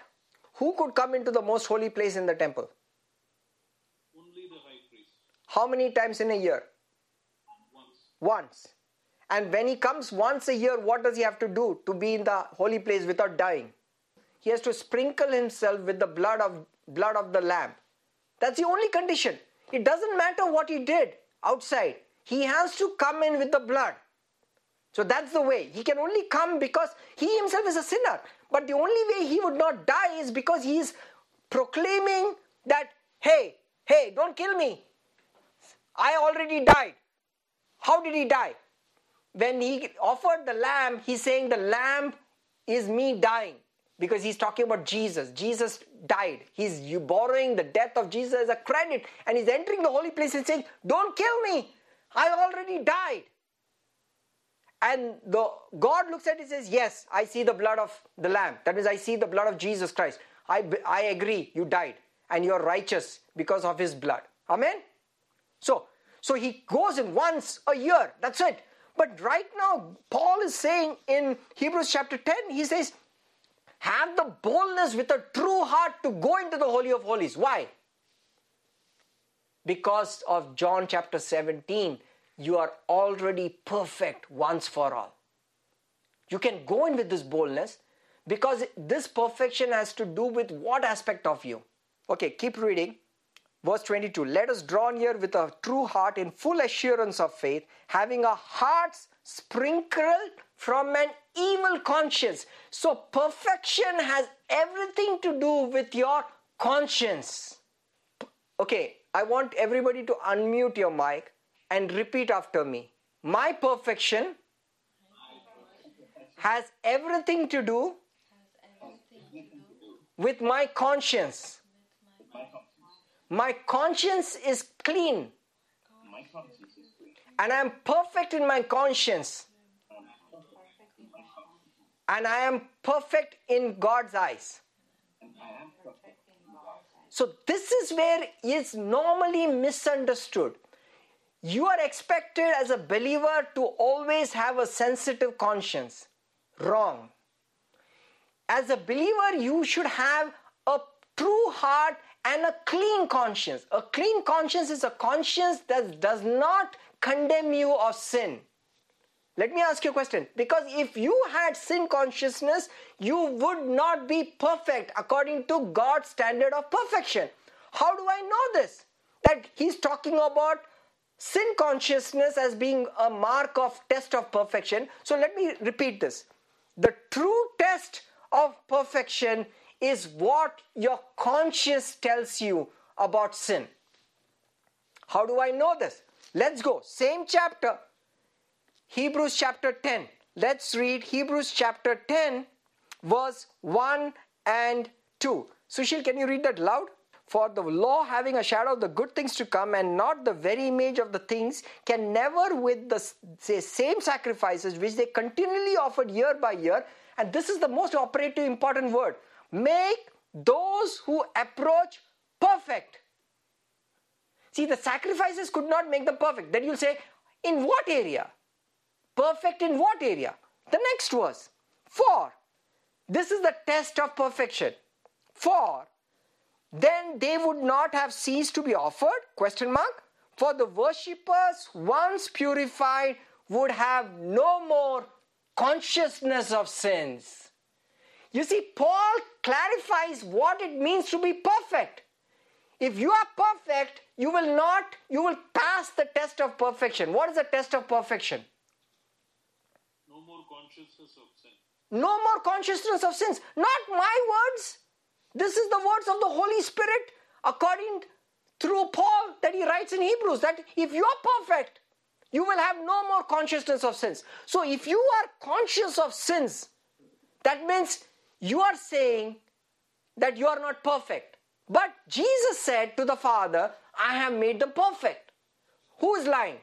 Who could come into the most holy place in the temple? Only the high priest. How many times in a year? Once. And when he comes once a year, what does he have to do to be in the holy place without dying? He has to sprinkle himself with the blood of blood of the lamb. That's the only condition. It doesn't matter what he did outside. He has to come in with the blood. So that's the way. He can only come because he himself is a sinner. But the only way he would not die is because he is proclaiming that, hey, hey, don't kill me. I already died. How did he die? When he offered the lamb, he's saying the lamb is me dying because he's talking about Jesus. Jesus died. He's borrowing the death of Jesus as a credit and he's entering the holy place and saying, Don't kill me. I already died. And the God looks at it and says, Yes, I see the blood of the Lamb. That means I see the blood of Jesus Christ. I, I agree, you died. And you're righteous because of his blood. Amen? So, so he goes in once a year. That's it. But right now, Paul is saying in Hebrews chapter 10, he says, have the boldness with a true heart to go into the Holy of Holies. Why? Because of John chapter 17, you are already perfect once for all. You can go in with this boldness because this perfection has to do with what aspect of you. Okay, keep reading. Verse 22 Let us draw near with a true heart in full assurance of faith, having our hearts sprinkled from an evil conscience. So, perfection has everything to do with your conscience. Okay, I want everybody to unmute your mic and repeat after me. My perfection has everything to do with my conscience. My conscience is clean My conscience is clean. and I am perfect in my conscience and I am perfect in God's eyes. And I am perfect in God's eyes. So, this is where it's normally misunderstood. You are expected as a believer to always have a sensitive conscience. Wrong. As a believer, you should have a true heart and a clean conscience. A clean conscience is a conscience that does not condemn you of sin. Let me ask you a question. Because if you had sin consciousness, you would not be perfect according to God's standard of perfection. How do I know this? That He's talking about sin consciousness as being a mark of test of perfection. So let me repeat this. The true test of perfection is what your conscience tells you about sin. How do I know this? Let's go. Same chapter, Hebrews chapter 10. Let's read Hebrews chapter 10, verse 1 and 2. Sushil, can you read that loud? For the law, having a shadow of the good things to come and not the very image of the things, can never, with the say, same sacrifices which they continually offered year by year, and this is the most operative important word, make those who approach perfect. See, the sacrifices could not make them perfect. Then you'll say, in what area? Perfect in what area? The next verse. For this is the test of perfection. For then they would not have ceased to be offered? Question mark. For the worshippers, once purified, would have no more consciousness of sins. You see, Paul clarifies what it means to be perfect. If you are perfect, you will not, you will pass the test of perfection. What is the test of perfection? No more consciousness of sin. No more consciousness of sins. Not my words. This is the words of the Holy Spirit according through Paul that he writes in Hebrews that if you are perfect, you will have no more consciousness of sins. So if you are conscious of sins, that means you are saying that you are not perfect. But Jesus said to the Father, I have made them perfect. Who is lying?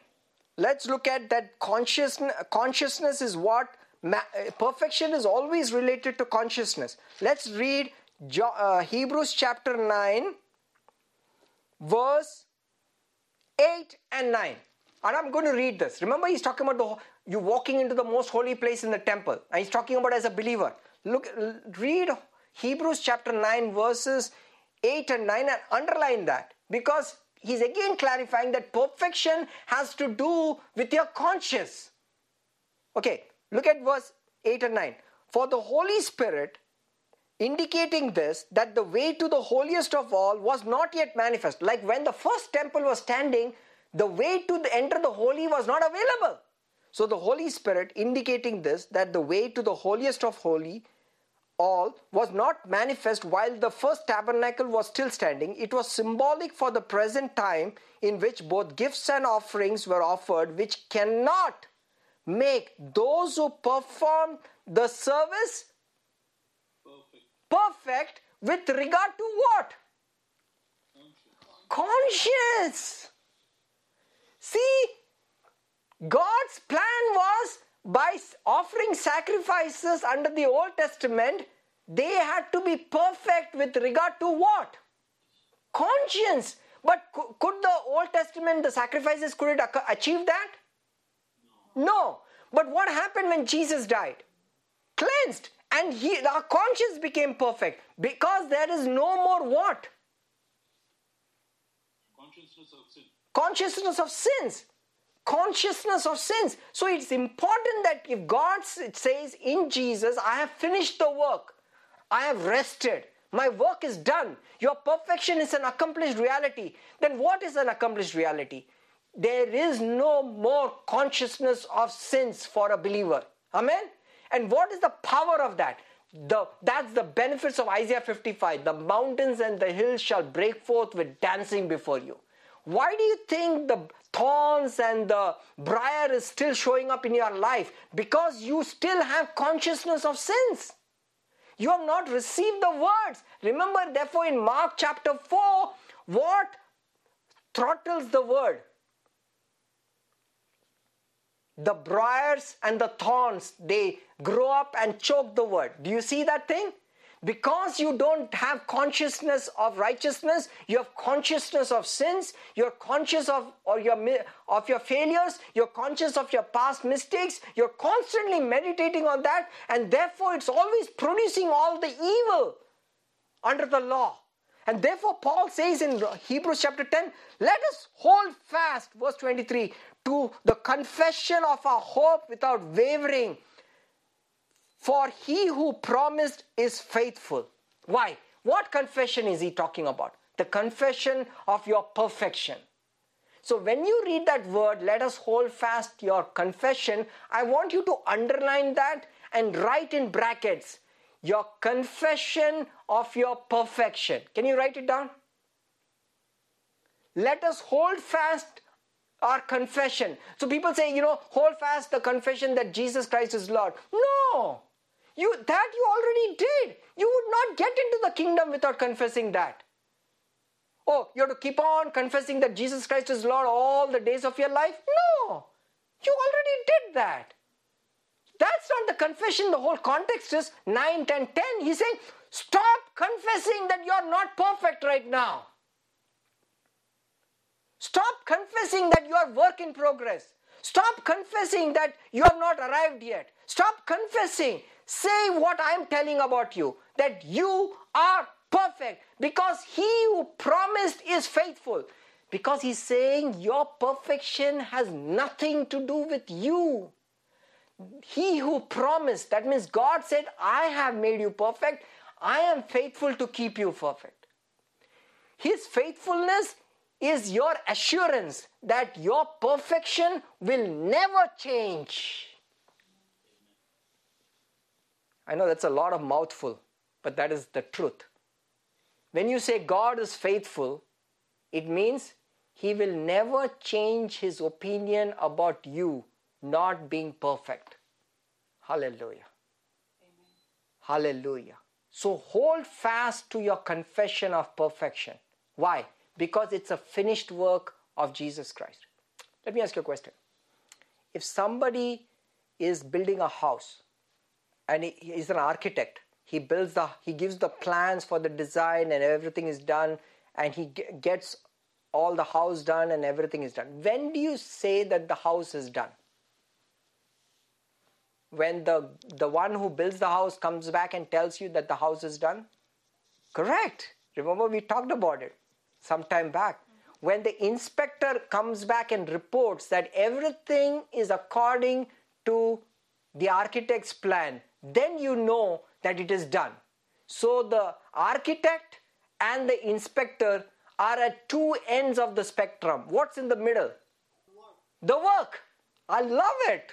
Let's look at that consciousness. Consciousness is what perfection is always related to consciousness. Let's read uh, Hebrews chapter 9, verse 8 and 9. And I'm going to read this. Remember, he's talking about the, you walking into the most holy place in the temple. And he's talking about as a believer. Look, read Hebrews chapter 9, verses 8 and 9, and underline that. Because he's again clarifying that perfection has to do with your conscience. Okay, look at verse 8 and 9. For the Holy Spirit, indicating this, that the way to the holiest of all was not yet manifest. Like when the first temple was standing, the way to the, enter the holy was not available. So the Holy Spirit indicating this, that the way to the holiest of holy all was not manifest while the first tabernacle was still standing. It was symbolic for the present time in which both gifts and offerings were offered, which cannot make those who perform the service Perfect. perfect with regard to what? Conscience. See, God's plan was by offering sacrifices under the Old Testament, they had to be perfect with regard to what? Conscience. But could the Old Testament, the sacrifices, could it achieve that? No. But what happened when Jesus died? Cleansed. And he, our conscience became perfect because there is no more what? Consciousness of sin. Consciousness of sins consciousness of sins. So it's important that if God says in Jesus, I have finished the work, I have rested, my work is done, your perfection is an accomplished reality, then what is an accomplished reality? There is no more consciousness of sins for a believer. Amen? And what is the power of that? The, that's the benefits of Isaiah 55. The mountains and the hills shall break forth with dancing before you. Why do you think the thorns and the briar is still showing up in your life? Because you still have consciousness of sins. You have not received the words. Remember, therefore, in Mark chapter 4, what throttles the word? The briars and the thorns, they grow up and choke the word. Do you see that thing? Because you don't have consciousness of righteousness you have consciousness of sins you're conscious of or your of your failures you're conscious of your past mistakes you're constantly meditating on that and therefore it's always producing all the evil under the law. And therefore paul says in hebrews chapter 10 let us hold fast verse 23 to the confession of our hope without wavering for he who promised is faithful. Why? What confession is he talking about? The confession of your perfection. So when you read that word, let us hold fast your confession, I want you to underline that and write in brackets your confession of your perfection. Can you write it down? Let us hold fast our confession. So people say, you know, hold fast the confession that Jesus Christ is Lord. No! You that you already did. You would not get into the kingdom without confessing that. Oh, you have to keep on confessing that Jesus Christ is Lord all the days of your life? No. You already did that. That's not the confession. The whole context is 9, 10, 10. He's saying, stop confessing that you're not perfect right now. Stop confessing that you are work in progress. Stop confessing that you have not arrived yet. Stop confessing say what I am telling about you that you are perfect because he who promised is faithful. Because he's saying your perfection has nothing to do with you. He who promised, that means God said, I have made you perfect. I am faithful to keep you perfect. His faithfulness is your assurance that your perfection will never change. I know that's a lot of mouthful, but that is the truth. When you say God is faithful, it means He will never change His opinion about you not being perfect. Hallelujah. Amen. Hallelujah. So hold fast to your confession of perfection. Why? Because it's a finished work of Jesus Christ. Let me ask you a question. If somebody is building a house and he he is an architect, he builds the he gives the plans for the design and everything is done and he ge- gets all the house done and everything is done. When do you say that the house is done? When the the one who builds the house comes back and tells you that the house is done? Correct. Remember we talked about it some time back. When the inspector comes back and reports that everything is according to the architect's plan, then you know that it is done. So the architect and the inspector are at two ends of the spectrum. What's in the middle? The work. I love it.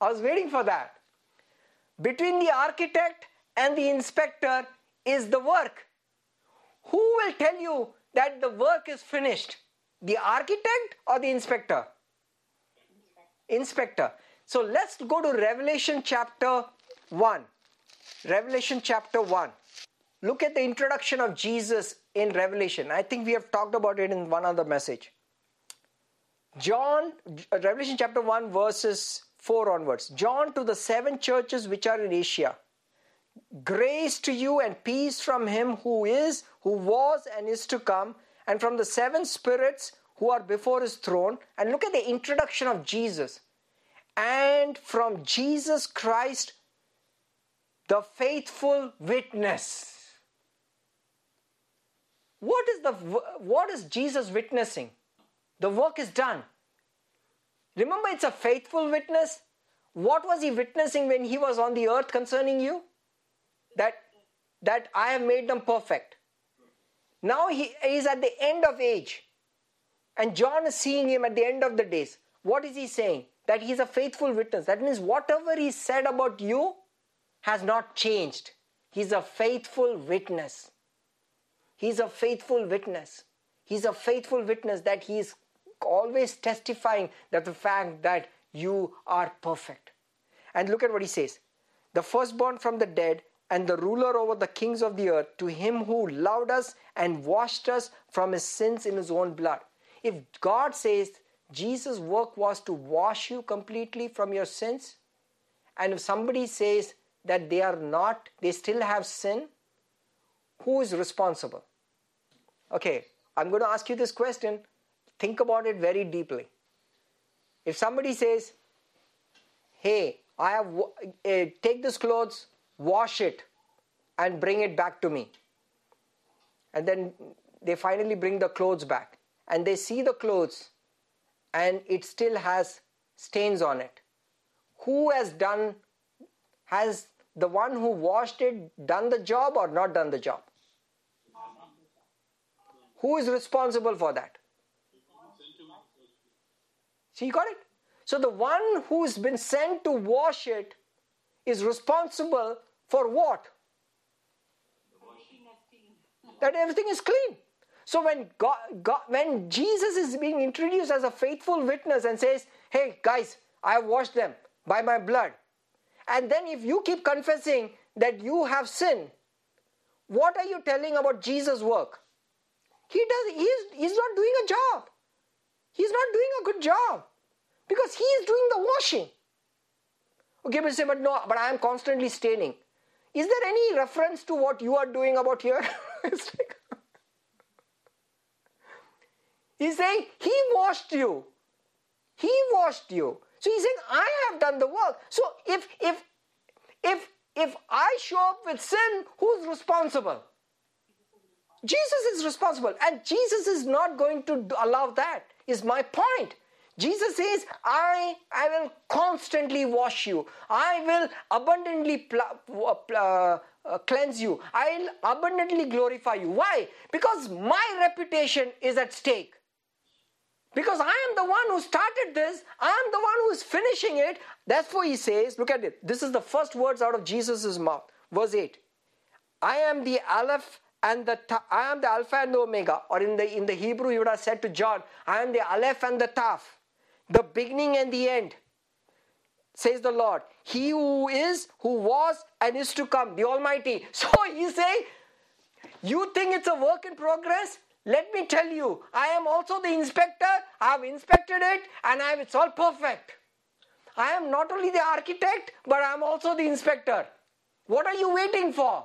I was waiting for that. Between the architect and the inspector is the work. Who will tell you that the work is finished? The architect or the inspector? Inspector. So let's go to Revelation chapter 1. Revelation chapter 1. Look at the introduction of Jesus in Revelation. I think we have talked about it in one other message. John, uh, Revelation chapter 1, verses 4 onwards. John to the seven churches which are in Asia. Grace to you and peace from him who is, who was, and is to come, and from the seven spirits who are before his throne. And look at the introduction of Jesus. And from Jesus Christ, the faithful witness. What is the what is Jesus witnessing? The work is done. Remember, it's a faithful witness. What was he witnessing when he was on the earth concerning you? That that I have made them perfect. Now he is at the end of age. And John is seeing him at the end of the days. What is he saying? That he's a faithful witness. That means whatever he said about you has not changed. He's a faithful witness. He's a faithful witness. He's a faithful witness that he is always testifying that the fact that you are perfect. And look at what he says the firstborn from the dead and the ruler over the kings of the earth, to him who loved us and washed us from his sins in his own blood. If God says Jesus' work was to wash you completely from your sins, and if somebody says that they are not, they still have sin, who is responsible? Okay, I'm going to ask you this question. Think about it very deeply. If somebody says, Hey, I have uh, take this clothes, wash it, and bring it back to me. And then they finally bring the clothes back, and they see the clothes, and it still has stains on it. Who has done, has the one who washed it done the job or not done the job? Who is responsible for that? See, you got it? So the one who's been sent to wash it is responsible for what? That everything is clean. So when God, God, when Jesus is being introduced as a faithful witness and says, "Hey guys, I washed them by my blood," and then if you keep confessing that you have sinned, what are you telling about Jesus' work? He does. He's he's not doing a job. He's not doing a good job because he is doing the washing. Okay, but say, but no, but I am constantly staining. Is there any reference to what you are doing about here? like He's saying he washed you. He washed you. So he's saying, I have done the work. So if if if if I show up with sin, who's responsible? Jesus is responsible, and Jesus is not going to allow that. Is my point. Jesus says, I, I will constantly wash you. I will abundantly pl- uh, uh, cleanse you. I'll abundantly glorify you. Why? Because my reputation is at stake. Because I am the one who started this, I am the one who is finishing it. Therefore, he says, look at it. This is the first words out of Jesus' mouth. Verse 8. I am the Aleph and the ta- I am the Alpha and the Omega. Or in the in the Hebrew, he would have said to John, I am the Aleph and the Taf, the beginning and the end. says the Lord. He who is, who was, and is to come, the Almighty. So he's saying, You think it's a work in progress? Let me tell you, I am also the inspector. I have inspected it and I have, it's all perfect. I am not only the architect, but I am also the inspector. What are you waiting for?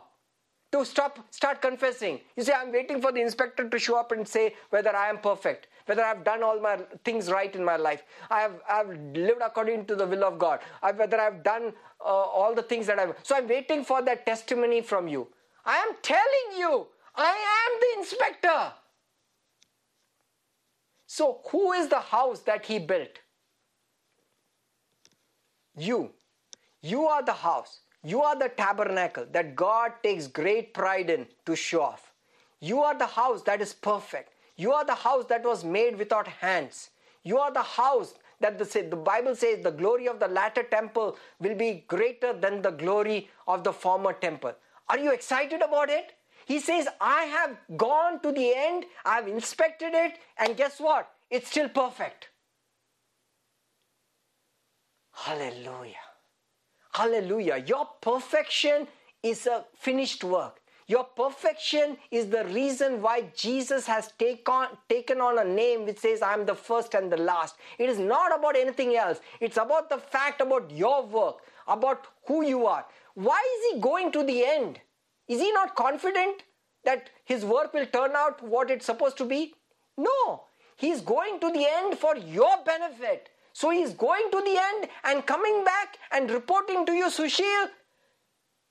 To stop, start confessing. You say, I'm waiting for the inspector to show up and say whether I am perfect, whether I've done all my things right in my life, I have, I've lived according to the will of God, I, whether I've done uh, all the things that I've. So I'm waiting for that testimony from you. I am telling you, I am the inspector. So, who is the house that he built? You. You are the house. You are the tabernacle that God takes great pride in to show off. You are the house that is perfect. You are the house that was made without hands. You are the house that the, the Bible says the glory of the latter temple will be greater than the glory of the former temple. Are you excited about it? He says, I have gone to the end, I've inspected it, and guess what? It's still perfect. Hallelujah. Hallelujah. Your perfection is a finished work. Your perfection is the reason why Jesus has take on, taken on a name which says, I'm the first and the last. It is not about anything else. It's about the fact about your work, about who you are. Why is he going to the end? Is he not confident that his work will turn out what it's supposed to be? No. He's going to the end for your benefit. So he's going to the end and coming back and reporting to you, Sushil,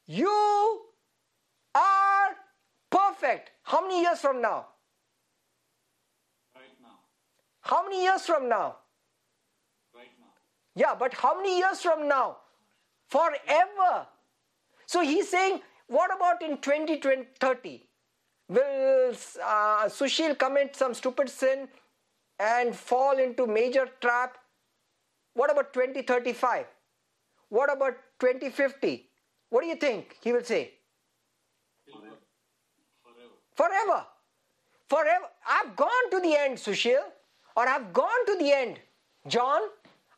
you are perfect. How many years from now? Right now. How many years from now? Right now. Yeah, but how many years from now? Forever. So he's saying, what about in 2030? Will uh, Sushil commit some stupid sin and fall into major trap? What about 2035? What about 2050? What do you think he will say? Forever. Forever. Forever. Forever. I've gone to the end, Sushil. Or I've gone to the end, John.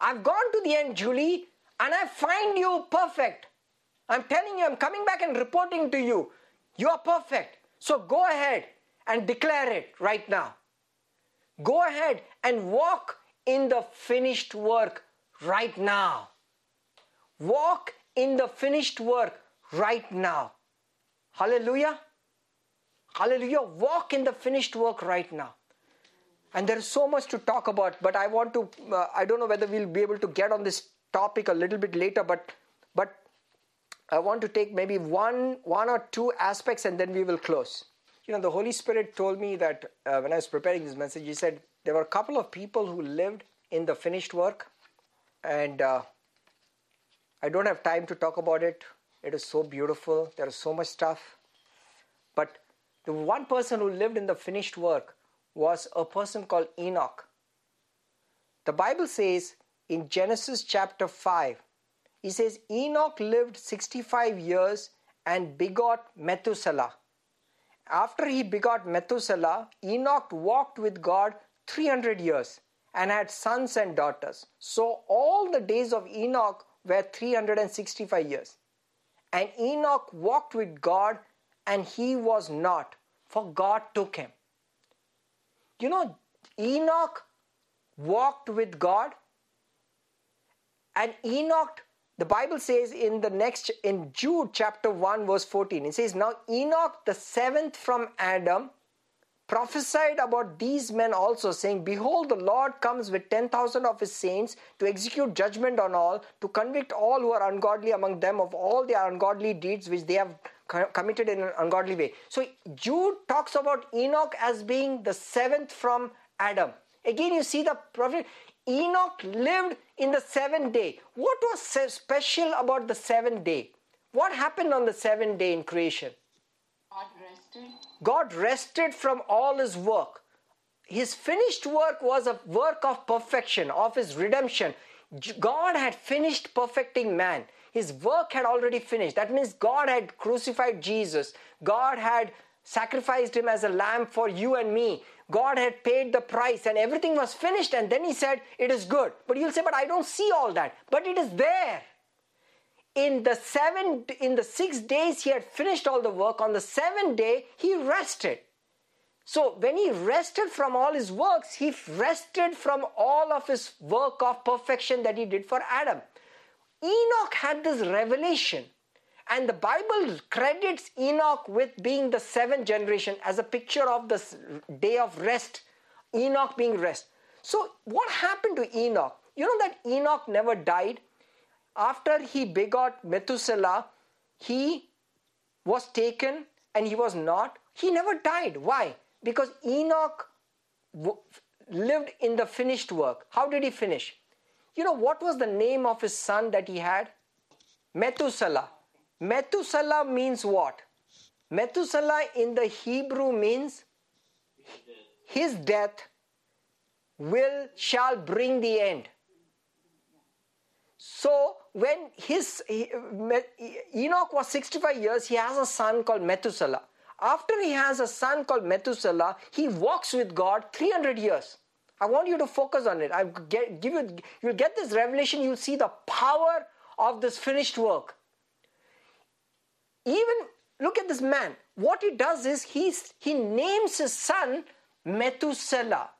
I've gone to the end, Julie. And I find you perfect. I'm telling you, I'm coming back and reporting to you. You are perfect. So go ahead and declare it right now. Go ahead and walk in the finished work right now. Walk in the finished work right now. Hallelujah. Hallelujah. Walk in the finished work right now. And there is so much to talk about, but I want to, uh, I don't know whether we'll be able to get on this topic a little bit later, but, but I want to take maybe one, one or two aspects and then we will close. You know, the Holy Spirit told me that uh, when I was preparing this message, He said there were a couple of people who lived in the finished work, and uh, I don't have time to talk about it. It is so beautiful. There is so much stuff. But the one person who lived in the finished work was a person called Enoch. The Bible says in Genesis chapter 5, he says, Enoch lived 65 years and begot Methuselah. After he begot Methuselah, Enoch walked with God 300 years and had sons and daughters. So all the days of Enoch were 365 years. And Enoch walked with God and he was not, for God took him. You know, Enoch walked with God and Enoch the Bible says in the next, in Jude chapter 1, verse 14, it says, Now Enoch, the seventh from Adam, prophesied about these men also, saying, Behold, the Lord comes with 10,000 of his saints to execute judgment on all, to convict all who are ungodly among them of all their ungodly deeds which they have committed in an ungodly way. So Jude talks about Enoch as being the seventh from Adam. Again, you see the prophet. Enoch lived in the seventh day. What was special about the seventh day? What happened on the seventh day in creation? God rested. God rested from all his work. His finished work was a work of perfection, of his redemption. God had finished perfecting man. His work had already finished. That means God had crucified Jesus. God had sacrificed him as a lamb for you and me. God had paid the price and everything was finished, and then he said, It is good. But you'll say, But I don't see all that. But it is there. In the seven in the six days he had finished all the work. On the seventh day, he rested. So when he rested from all his works, he rested from all of his work of perfection that he did for Adam. Enoch had this revelation. And the Bible credits Enoch with being the seventh generation as a picture of the day of rest, Enoch being rest. So, what happened to Enoch? You know that Enoch never died? After he begot Methuselah, he was taken and he was not. He never died. Why? Because Enoch lived in the finished work. How did he finish? You know what was the name of his son that he had? Methuselah. Methuselah means what? Methuselah in the Hebrew means his death will shall bring the end. So when his Enoch was 65 years, he has a son called Methuselah. After he has a son called Methuselah, he walks with God 300 years. I want you to focus on it. I give you, you'll get this revelation. You'll see the power of this finished work. Even look at this man. What he does is he's, he names his son Methuselah.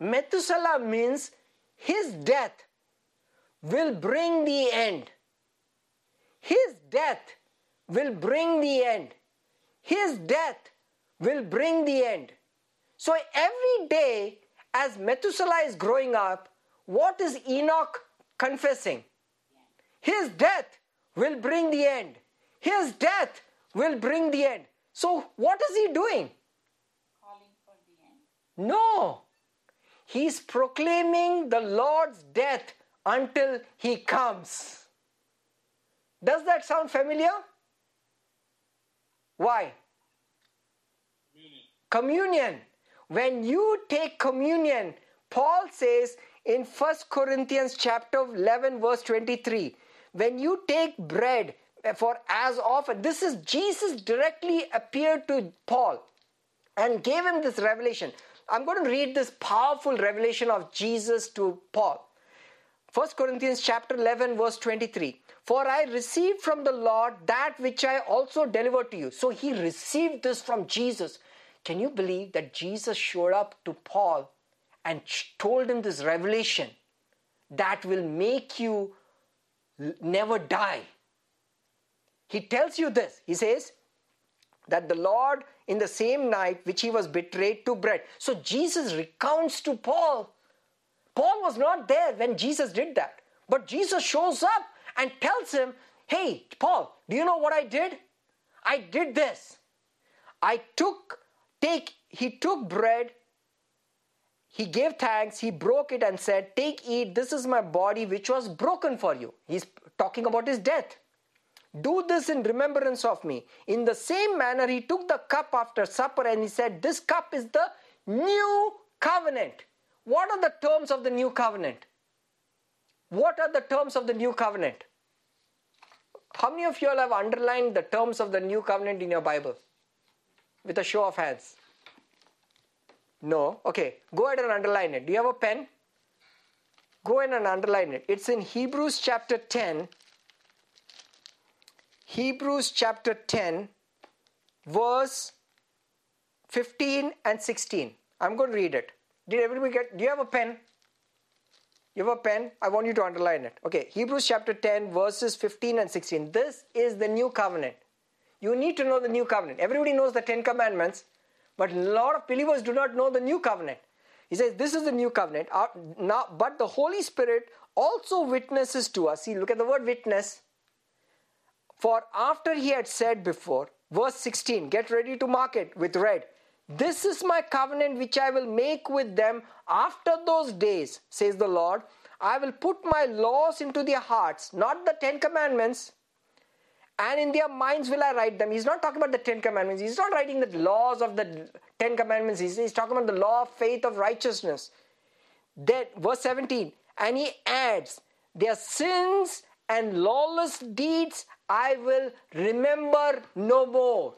Methuselah means his death will bring the end. His death will bring the end. His death will bring the end. So every day, as Methuselah is growing up, what is Enoch confessing? His death will bring the end. His death will bring the end. So, what is he doing? Calling for the end. No. He's proclaiming the Lord's death until he comes. Does that sound familiar? Why? Communion. Communion. When you take communion, Paul says in 1 Corinthians chapter 11 verse 23, when you take bread for as often, this is Jesus directly appeared to Paul and gave him this revelation. I'm going to read this powerful revelation of Jesus to Paul. 1 Corinthians chapter 11 verse 23. For I received from the Lord that which I also delivered to you. So he received this from Jesus. Can you believe that Jesus showed up to Paul and told him this revelation that will make you never die? He tells you this. He says that the Lord, in the same night which he was betrayed, took bread. So Jesus recounts to Paul. Paul was not there when Jesus did that. But Jesus shows up and tells him, Hey, Paul, do you know what I did? I did this. I took, take, he took bread, he gave thanks, he broke it and said, Take, eat, this is my body which was broken for you. He's talking about his death. Do this in remembrance of me. In the same manner, he took the cup after supper and he said, This cup is the new covenant. What are the terms of the new covenant? What are the terms of the new covenant? How many of you all have underlined the terms of the new covenant in your Bible? With a show of hands. No? Okay, go ahead and underline it. Do you have a pen? Go ahead and underline it. It's in Hebrews chapter 10. Hebrews chapter 10, verse 15 and 16. I'm going to read it. Did everybody get? Do you have a pen? You have a pen? I want you to underline it. Okay, Hebrews chapter 10, verses 15 and 16. This is the new covenant. You need to know the new covenant. Everybody knows the Ten Commandments, but a lot of believers do not know the new covenant. He says, This is the new covenant. Now, but the Holy Spirit also witnesses to us. See, look at the word witness. For after he had said before, verse 16, get ready to mark it with red. This is my covenant which I will make with them after those days, says the Lord. I will put my laws into their hearts, not the Ten Commandments, and in their minds will I write them. He's not talking about the Ten Commandments. He's not writing the laws of the Ten Commandments. He's, he's talking about the law of faith of righteousness. Then, verse 17, and he adds, Their sins and lawless deeds I will remember no more.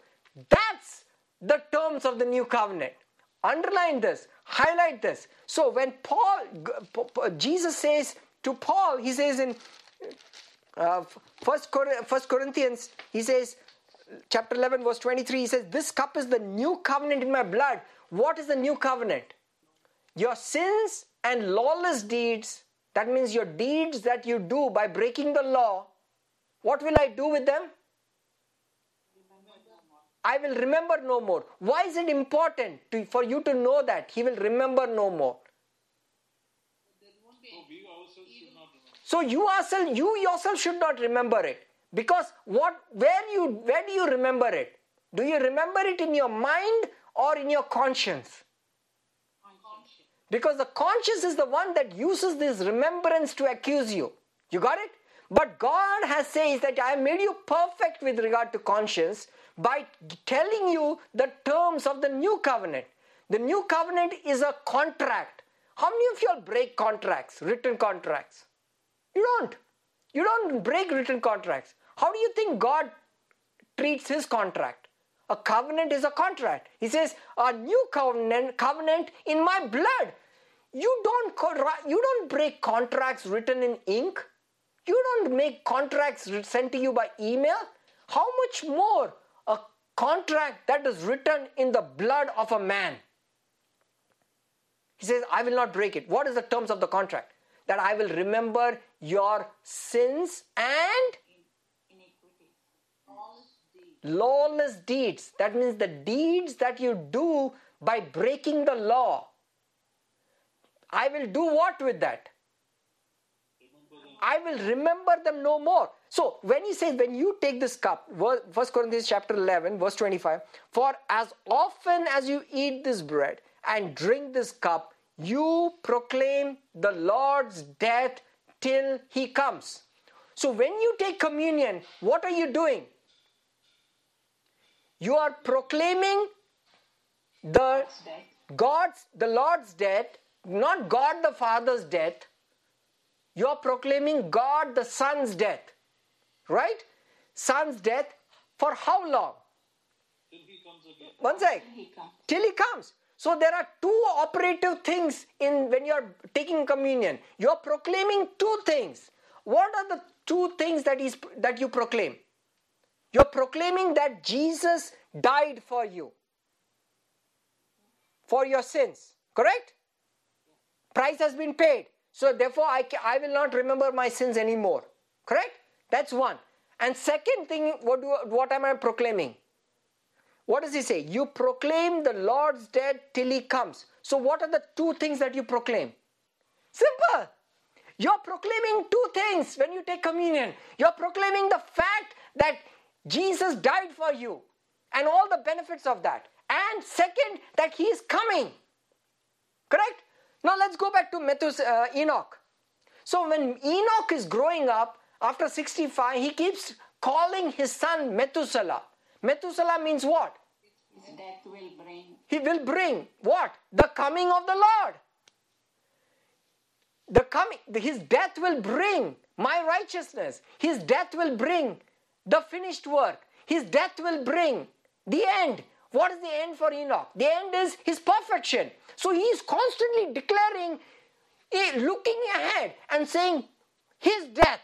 That's the terms of the new covenant. Underline this. highlight this. So when Paul, Jesus says to Paul, he says in uh, First, First Corinthians, he says, chapter 11, verse 23, he says, This cup is the new covenant in my blood. What is the new covenant? Your sins and lawless deeds, that means your deeds that you do by breaking the law, what will I do with them? I will remember no more. Why is it important to, for you to know that He will remember no more? So you yourself, you yourself should not remember it because what, where you, where do you remember it? Do you remember it in your mind or in your conscience? Because the conscience is the one that uses this remembrance to accuse you. You got it? But God has says that I made you perfect with regard to conscience by telling you the terms of the new covenant. The new covenant is a contract. How many of you all break contracts, written contracts? You don't. You don't break written contracts. How do you think God treats his contract? A covenant is a contract. He says, "A new covenant, covenant in my blood." You don't you don't break contracts written in ink. You don't make contracts sent to you by email. How much more a contract that is written in the blood of a man? He says, I will not break it. What is the terms of the contract? That I will remember your sins and lawless deeds. That means the deeds that you do by breaking the law. I will do what with that? I will remember them no more. So when he says, when you take this cup, First Corinthians chapter 11, verse 25, for as often as you eat this bread and drink this cup, you proclaim the Lord's death till he comes. So when you take communion, what are you doing? You are proclaiming the God's, the Lord's death, not God the Father's death. You are proclaiming God the Son's death. Right? Son's death for how long? Till he comes again. One sec. Till he comes. So there are two operative things in when you are taking communion. You are proclaiming two things. What are the two things that is that you proclaim? You are proclaiming that Jesus died for you. For your sins. Correct? Price has been paid. So therefore I, I will not remember my sins anymore. Correct? That's one. And second thing, what, do, what am I proclaiming? What does he say? You proclaim the Lord's death till he comes. So, what are the two things that you proclaim? Simple. You're proclaiming two things when you take communion. You're proclaiming the fact that Jesus died for you and all the benefits of that. And second, that he is coming. Correct? Now, let's go back to Methus, uh, Enoch. So, when Enoch is growing up, after 65, he keeps calling his son Methuselah. Methuselah means what? His death will bring He will bring what? The coming of the Lord. The coming, his death will bring my righteousness. His death will bring the finished work. His death will bring the end. What is the end for Enoch? The end is his perfection. So he is constantly declaring, looking ahead and saying, his death,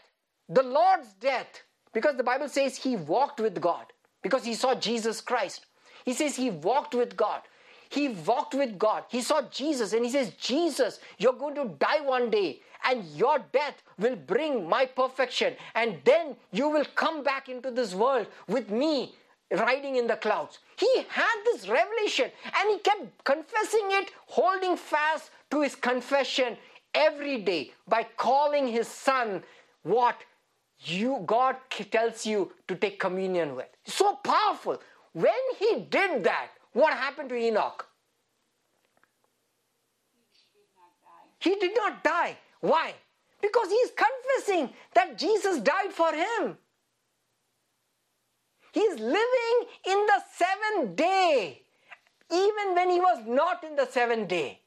the Lord's death, because the Bible says he walked with God because he saw Jesus Christ. He says he walked with God. He walked with God. He saw Jesus and he says, Jesus, you're going to die one day and your death will bring my perfection. And then you will come back into this world with me riding in the clouds. He had this revelation and he kept confessing it, holding fast to his confession every day by calling his son what you God tells you to take communion with. So powerful. When he did that, what happened to Enoch? He did not die. Why? Because he is confessing that Jesus died for him. He is living in the seventh day, even when he was not in the seventh day.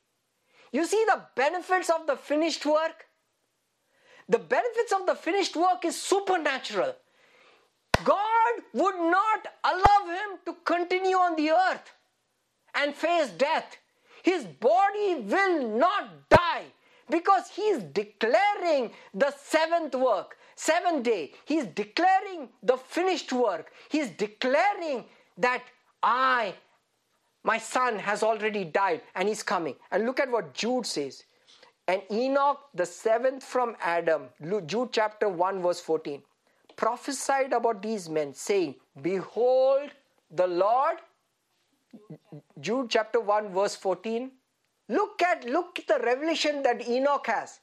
You see the benefits of the finished work? The benefits of the finished work is supernatural. God would not allow him to continue on the earth and face death. His body will not die because he is declaring the seventh work, seventh day. He is declaring the finished work. He is declaring that I, my son, has already died and he's coming. And look at what Jude says. And Enoch, the seventh from Adam, Jude chapter 1, verse 14, prophesied about these men, saying, Behold, the Lord, Jude chapter 1, verse 14. Look at look at the revelation that Enoch has.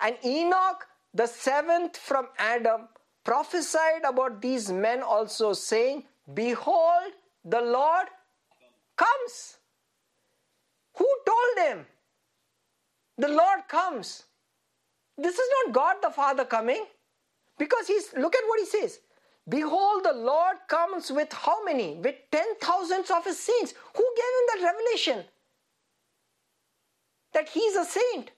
And Enoch, the seventh from Adam, prophesied about these men also, saying, Behold, the Lord comes. Who told them? The Lord comes. This is not God the Father coming. Because he's, look at what he says. Behold, the Lord comes with how many? With ten thousands of his saints. Who gave him that revelation? That he's a saint.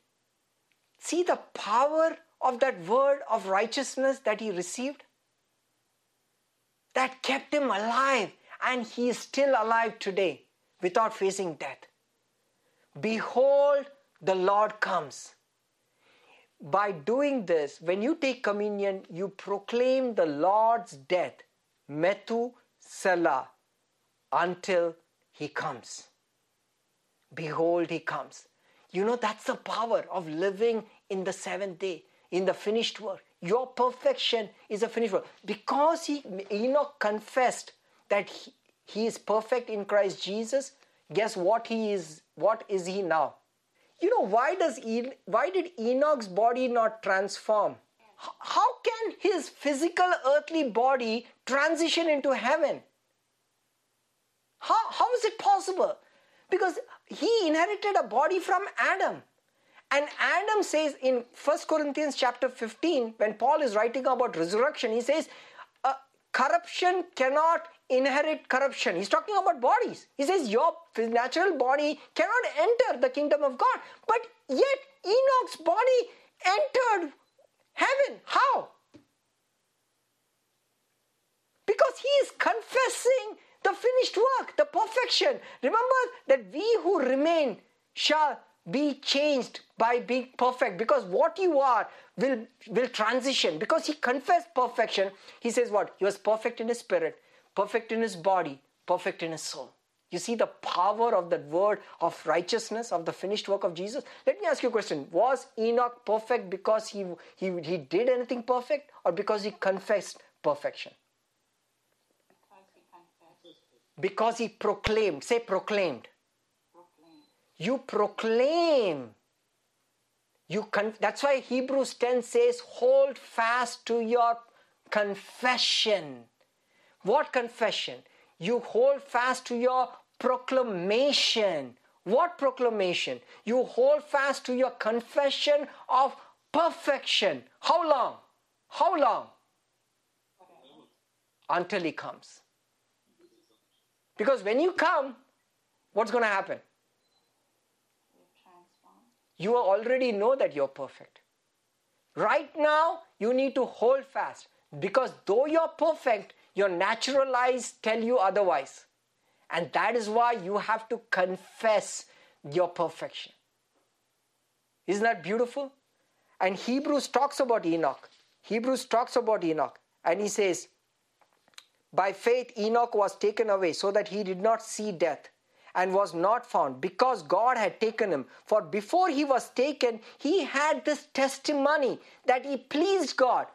See the power of that word of righteousness that he received? That kept him alive, and he is still alive today without facing death. Behold, the Lord comes. By doing this, when you take communion, you proclaim the Lord's death, Metu Selah, until he comes. Behold, he comes. You know, that's the power of living in the seventh day, in the finished work. Your perfection is a finished work. Because he, Enoch confessed that he, he is perfect in Christ Jesus, guess what he is? What is he now? you know why does e- why did enoch's body not transform how can his physical earthly body transition into heaven how, how is it possible because he inherited a body from adam and adam says in 1 corinthians chapter 15 when paul is writing about resurrection he says uh, corruption cannot inherit corruption. He's talking about bodies. He says your natural body cannot enter the kingdom of God. But yet Enoch's body entered heaven. How? Because he is confessing the finished work, the perfection. Remember that we who remain shall be changed by being perfect because what you are will will transition because he confessed perfection he says what he was perfect in his spirit perfect in his body, perfect in his soul. You see the power of that word of righteousness, of the finished work of Jesus? Let me ask you a question. Was Enoch perfect because he, he, he did anything perfect or because he confessed perfection? Because he confessed, Because he proclaimed. Say proclaimed. proclaimed. You proclaim. You con- that's why Hebrews 10 says, hold fast to your confession. What confession? You hold fast to your proclamation. What proclamation? You hold fast to your confession of perfection. How long? How long? Until he comes. Because when you come, what's going to happen? You already know that you're perfect. Right now, you need to hold fast because though you're perfect, your natural eyes tell you otherwise. And that is why you have to confess your perfection. Isn't that beautiful? And Hebrews talks about Enoch. Hebrews talks about Enoch. And he says, By faith, Enoch was taken away so that he did not see death and was not found because God had taken him. For before he was taken, he had this testimony that he pleased God.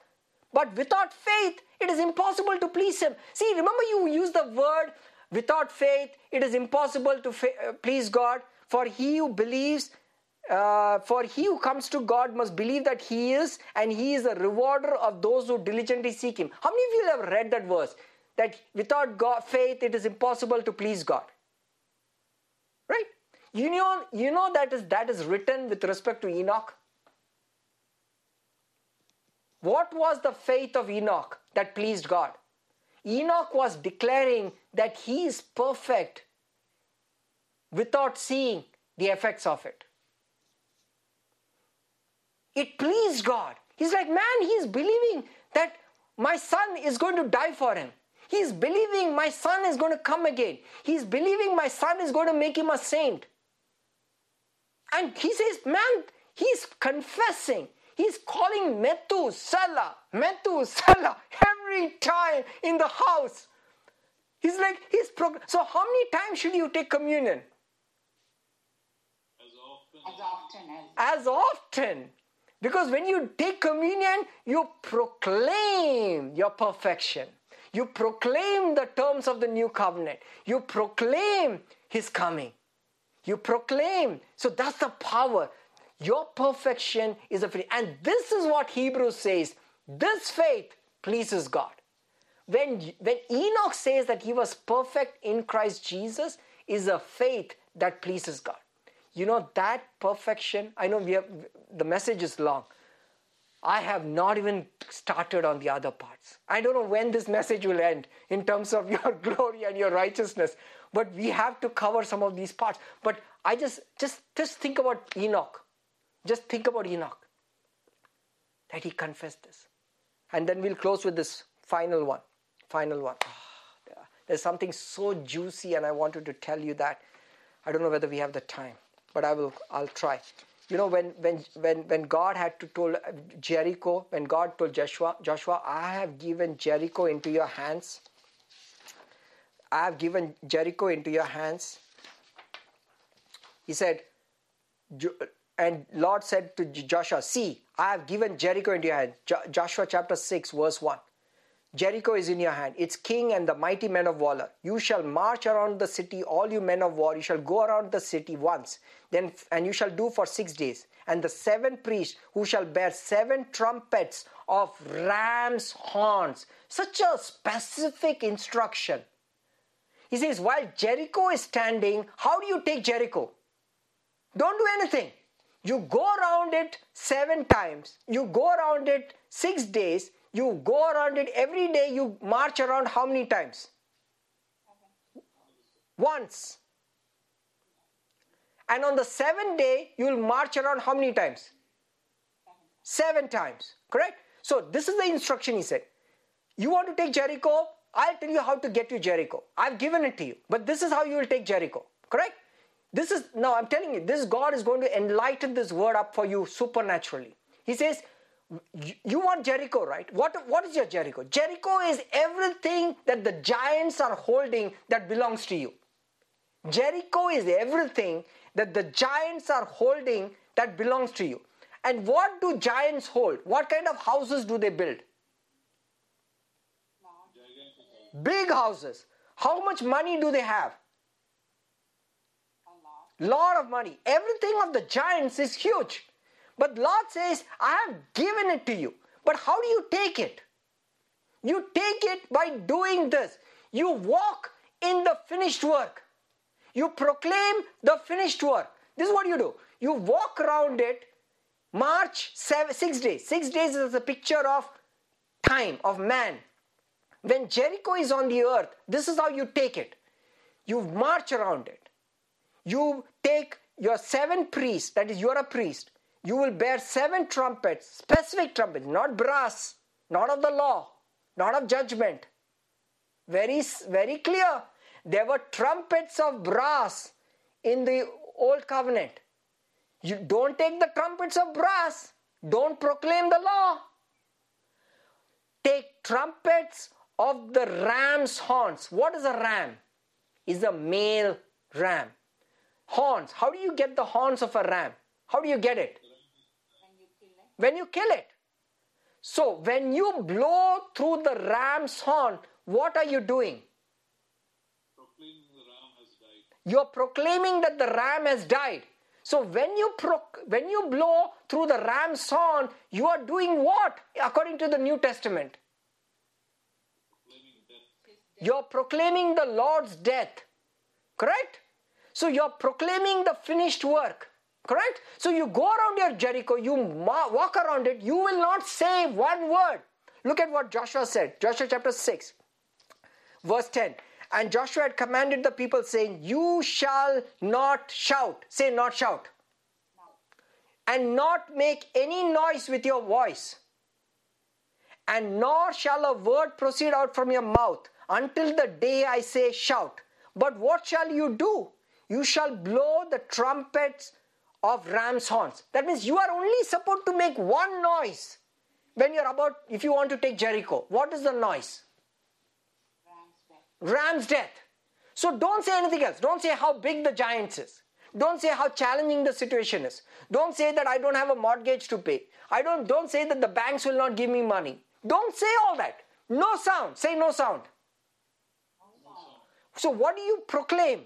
But without faith, it is impossible to please Him. See, remember you use the word without faith, it is impossible to fa- uh, please God. For he who believes, uh, for he who comes to God must believe that He is, and He is a rewarder of those who diligently seek Him. How many of you have read that verse? That without God, faith, it is impossible to please God. Right? You know, you know that is that is written with respect to Enoch. What was the faith of Enoch that pleased God? Enoch was declaring that he is perfect without seeing the effects of it. It pleased God. He's like, man, he's believing that my son is going to die for him. He's believing my son is going to come again. He's believing my son is going to make him a saint. And he says, man, he's confessing. He's calling Methuselah, Methuselah every time in the house. He's like, he's prog- so how many times should you take communion? As often As often as As often. Because when you take communion, you proclaim your perfection. You proclaim the terms of the new covenant. You proclaim his coming. You proclaim. So that's the power. Your perfection is a faith. And this is what Hebrews says. This faith pleases God. When, when Enoch says that he was perfect in Christ Jesus, is a faith that pleases God. You know, that perfection, I know we have, the message is long. I have not even started on the other parts. I don't know when this message will end in terms of your glory and your righteousness, but we have to cover some of these parts. But I just just just think about Enoch. Just think about Enoch. That he confessed this. And then we'll close with this final one. Final one. Ah, There's something so juicy, and I wanted to tell you that. I don't know whether we have the time, but I will. I'll try. You know, when when when when God had to told Jericho, when God told Joshua, Joshua, I have given Jericho into your hands. I have given Jericho into your hands. He said, and Lord said to Joshua, See, I have given Jericho into your hands Joshua chapter 6, verse 1. Jericho is in your hand, its king and the mighty men of valor. You shall march around the city, all you men of war. You shall go around the city once, then and you shall do for six days. And the seven priests who shall bear seven trumpets of ram's horns. Such a specific instruction. He says, while Jericho is standing, how do you take Jericho? Don't do anything. You go around it seven times. You go around it six days. You go around it every day. You march around how many times? Once. And on the seventh day, you will march around how many times? Seven times. Correct? So, this is the instruction he said. You want to take Jericho? I'll tell you how to get you Jericho. I've given it to you. But this is how you will take Jericho. Correct? This is, now I'm telling you, this God is going to enlighten this word up for you supernaturally. He says, "You- want Jericho, right? What, what is your Jericho? Jericho is everything that the giants are holding that belongs to you. Jericho is everything that the giants are holding that belongs to you. And what do giants hold? What kind of houses do they build? Big houses. How much money do they have? a lot. Lot of money. Everything of the giants is huge. But Lord says, I have given it to you. But how do you take it? You take it by doing this. You walk in the finished work. You proclaim the finished work. This is what you do. You walk around it, march seven, six days. Six days is a picture of time, of man. When Jericho is on the earth, this is how you take it. You march around it. You take your seven priests, that is, you are a priest. You will bear seven trumpets, specific trumpets, not brass, not of the law, not of judgment. Very, very clear. There were trumpets of brass in the old covenant. You don't take the trumpets of brass, don't proclaim the law. Take trumpets of the ram's horns. What is a ram? Is a male ram. Horns. How do you get the horns of a ram? How do you get it? When you kill it, When you kill it. So, when you blow through the ram's horn, what are you doing? proclaiming. You're proclaiming that the ram has died. So when you proc- when you blow through the ram's horn, you are doing what according to the New Testament? You're proclaiming the Lord's death. Correct? So you're proclaiming the finished work. Correct? So you go around your Jericho, you walk around it, you will not say one word. Look at what Joshua said. Joshua chapter 6, verse 10. And Joshua had commanded the people, saying, You shall not shout. Say, not shout. And not make any noise with your voice and nor shall a word proceed out from your mouth until the day I say, Shout. But what shall you do? You shall blow the trumpets of ram's horns. That means you are only supposed to make one noise when you're about, if you want to take Jericho. What is the noise? Ram's death. Ram's death. So don't say anything else. Don't say how big the giants is. Don't say how challenging the situation is. Don't say that I don't have a mortgage to pay. I don't don't say that the banks will not give me money. Don't say all that. No sound. Say no sound. So what do you proclaim?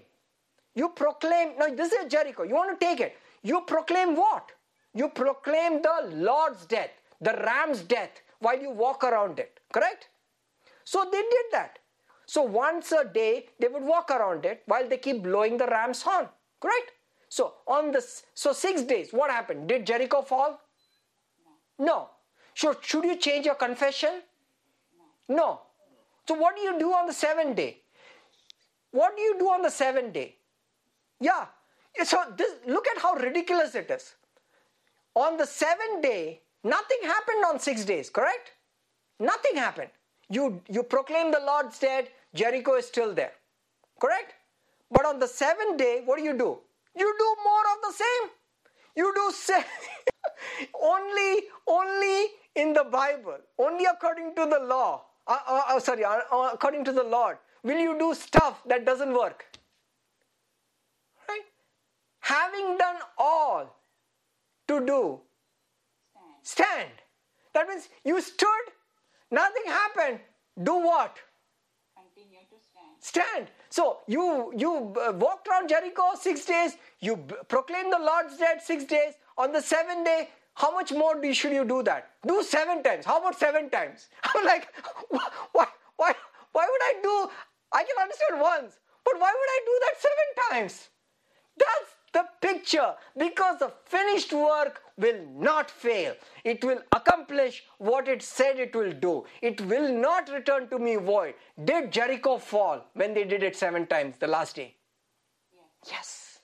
You proclaim now this is Jericho. You want to take it. You proclaim what? You proclaim the Lord's death, the ram's death while you walk around it. Correct? So they did that. So once a day they would walk around it while they keep blowing the ram's horn. Correct? So on this so six days, what happened? Did Jericho fall? No. So should you change your confession? No. So what do you do on the seventh day? What do you do on the seventh day? Yeah. So this look at how ridiculous it is. On the seventh day, nothing happened on six days, correct? Nothing happened. You you proclaim the Lord's dead, Jericho is still there. Correct? But on the seventh day, what do you do? You do more of the same. You do se- only only in the Bible, only according to the law. Uh, uh, uh, sorry, uh, uh, according to the Lord, will you do stuff that doesn't work? Having done all to do, Stand. stand. That means you stood, nothing happened. Do what? Continue to stand. stand so you you uh, walked around jericho six days you proclaimed the lord's dead six days on the seventh day how much more do, should you do that do seven times how about seven times i'm like why why why would i do i can understand once but why would i do that seven times that's the picture because the finished work will not fail. It will accomplish what it said it will do. It will not return to me void. Did Jericho fall when they did it seven times the last day? Yes. Yes.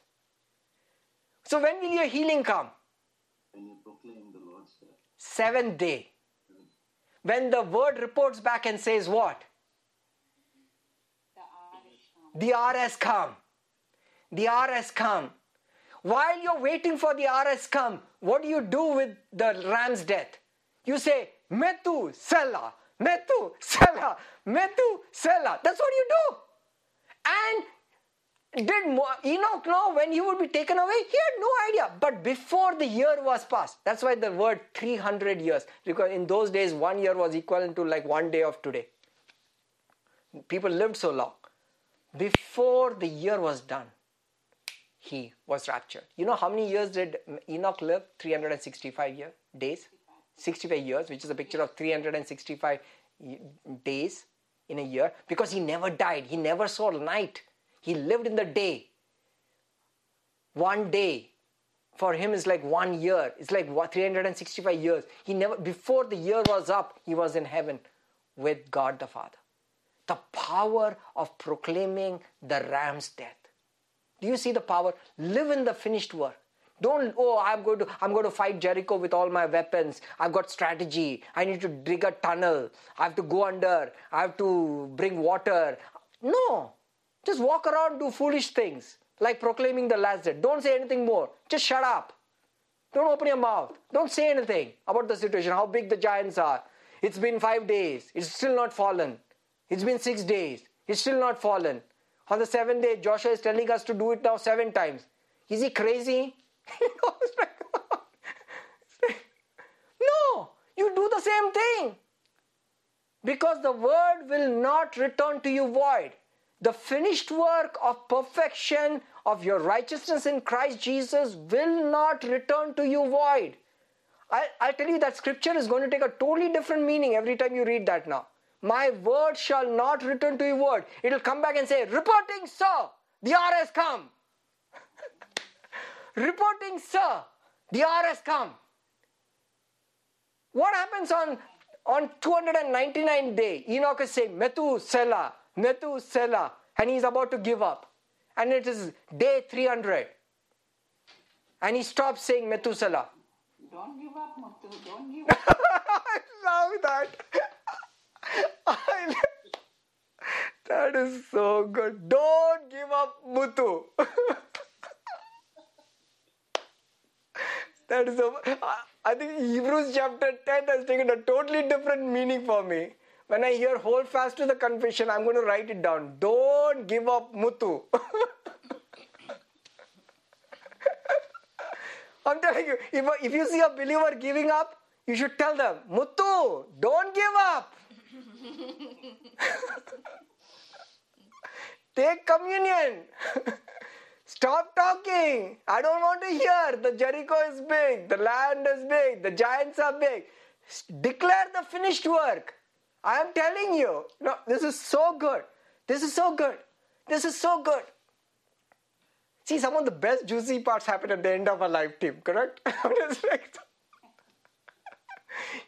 So when will your healing come? When you proclaim the Lord's death. Seventh day. When the word reports back and says what? The hour is come. The hour has come. The hour has come. While you're waiting for the RS come, what do you do with the ram's death? You say, Metu Sela, Metu Sela, Metu Sela. That's what you do. And did Enoch know when he would be taken away? He had no idea. But before the year was passed, that's why the word 300 years, because in those days, one year was equivalent to like one day of today. People lived so long. Before the year was done, he was raptured. You know how many years did Enoch live? 365 year, days? 65 years, which is a picture of 365 days in a year, because he never died. He never saw night. He lived in the day. One day for him is like one year. It's like 365 years. He never, before the year was up, he was in heaven with God the Father. The power of proclaiming the ram's death. Do you see the power? Live in the finished work. Don't, oh, I'm going to I'm going to fight Jericho with all my weapons. I've got strategy. I need to dig a tunnel. I have to go under. I have to bring water. No. Just walk around, do foolish things. Like proclaiming the last day. Don't say anything more. Just shut up. Don't open your mouth. Don't say anything about the situation, how big the giants are. It's been five days. It's still not fallen. It's been six days. It's still not fallen. On the seventh day, Joshua is telling us to do it now seven times. Is he crazy? No, you do the same thing. Because the word will not return to you void. The finished work of perfection of your righteousness in Christ Jesus will not return to you void. I, I tell you that scripture is going to take a totally different meaning every time you read that now. My word shall not return to you void. It'll come back and say, Reporting, sir, the hour has come. Reporting, sir, the hour has come. What happens on on 299 day? Enoch is saying, Metu Sela, Metu Sela, and he's about to give up. And it is day 300. And he stops saying Methuselah. Don't give up, Muthu. Don't give up. I love that. That is so good. Don't give up, Mutu. that is so. I think Hebrews chapter 10 has taken a totally different meaning for me. When I hear hold fast to the confession, I'm going to write it down. Don't give up Mutu. I'm telling you, if, if you see a believer giving up, you should tell them, Mutu, don't give up. Take communion. Stop talking. I don't want to hear. The Jericho is big. The land is big. The giants are big. Declare the finished work. I am telling you. No, this is so good. This is so good. This is so good. See, some of the best juicy parts happen at the end of a life team, correct?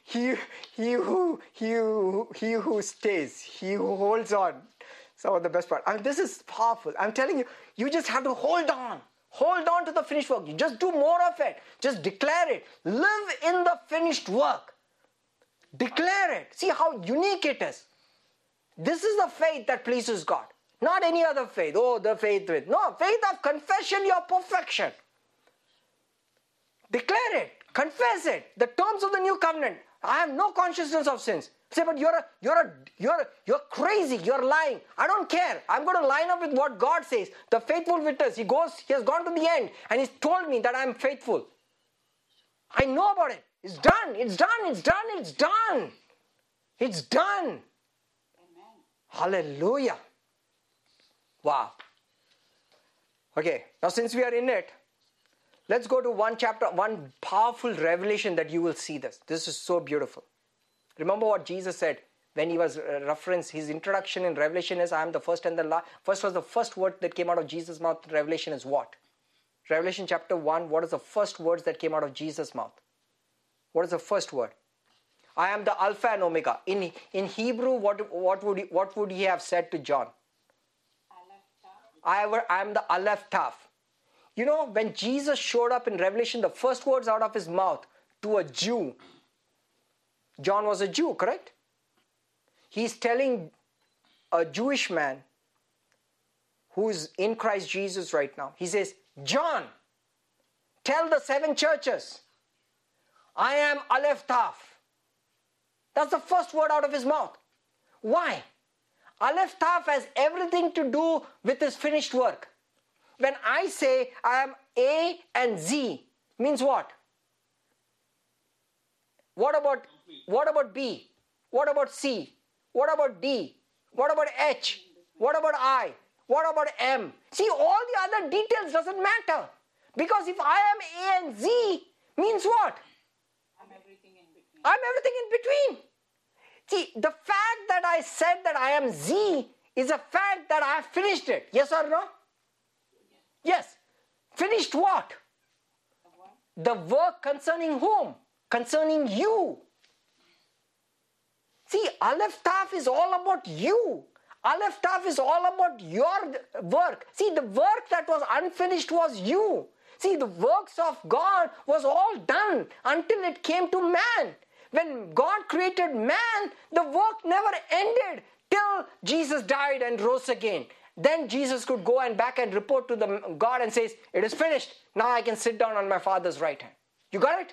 He, he who he who he who stays, he who holds on. Some of the best part. I mean, this is powerful. I'm telling you, you just have to hold on. Hold on to the finished work. You just do more of it. Just declare it. Live in the finished work. Declare it. See how unique it is. This is the faith that pleases God. Not any other faith. Oh, the faith with. No, faith of confession, your perfection. Declare it. Confess it. The terms of the new covenant. I have no consciousness of sins. Say, but you're a, you're a, you're you're crazy. You're lying. I don't care. I'm going to line up with what God says. The faithful witness. He goes. He has gone to the end, and he's told me that I'm faithful. I know about it. It's done. It's done. It's done. It's done. It's done. Amen. Hallelujah. Wow. Okay, now since we are in it, let's go to one chapter, one powerful revelation that you will see this. This is so beautiful. Remember what Jesus said when he was uh, referenced his introduction in Revelation is I am the first and the last. First was the first word that came out of Jesus' mouth. Revelation is what? Revelation chapter 1, what is the first words that came out of Jesus' mouth? What is the first word? I am the Alpha and Omega. In, in Hebrew, what, what, would he, what would he have said to John? I, I am the Aleph Taf. You know, when Jesus showed up in Revelation, the first words out of his mouth to a Jew, John was a Jew, correct? He's telling a Jewish man who's in Christ Jesus right now, he says, John, tell the seven churches, I am Aleph Taf. That's the first word out of his mouth. Why? Aleph Taf has everything to do with his finished work. When I say I am A and Z, means what? What about what about B? What about C? What about D? What about H? What about I? What about M? See, all the other details doesn't matter. Because if I am A and Z, means what? I'm everything in between. I'm everything in between. See, the fact that I said that I am Z is a fact that I have finished it. Yes or no? Yes. Finished what? The work concerning whom? Concerning you. See, Aleph Taf is all about you. Aleph Taf is all about your work. See, the work that was unfinished was you. See, the works of God was all done until it came to man. When God created man, the work never ended till Jesus died and rose again. Then Jesus could go and back and report to the God and says, "It is finished. Now I can sit down on my Father's right hand." You got it?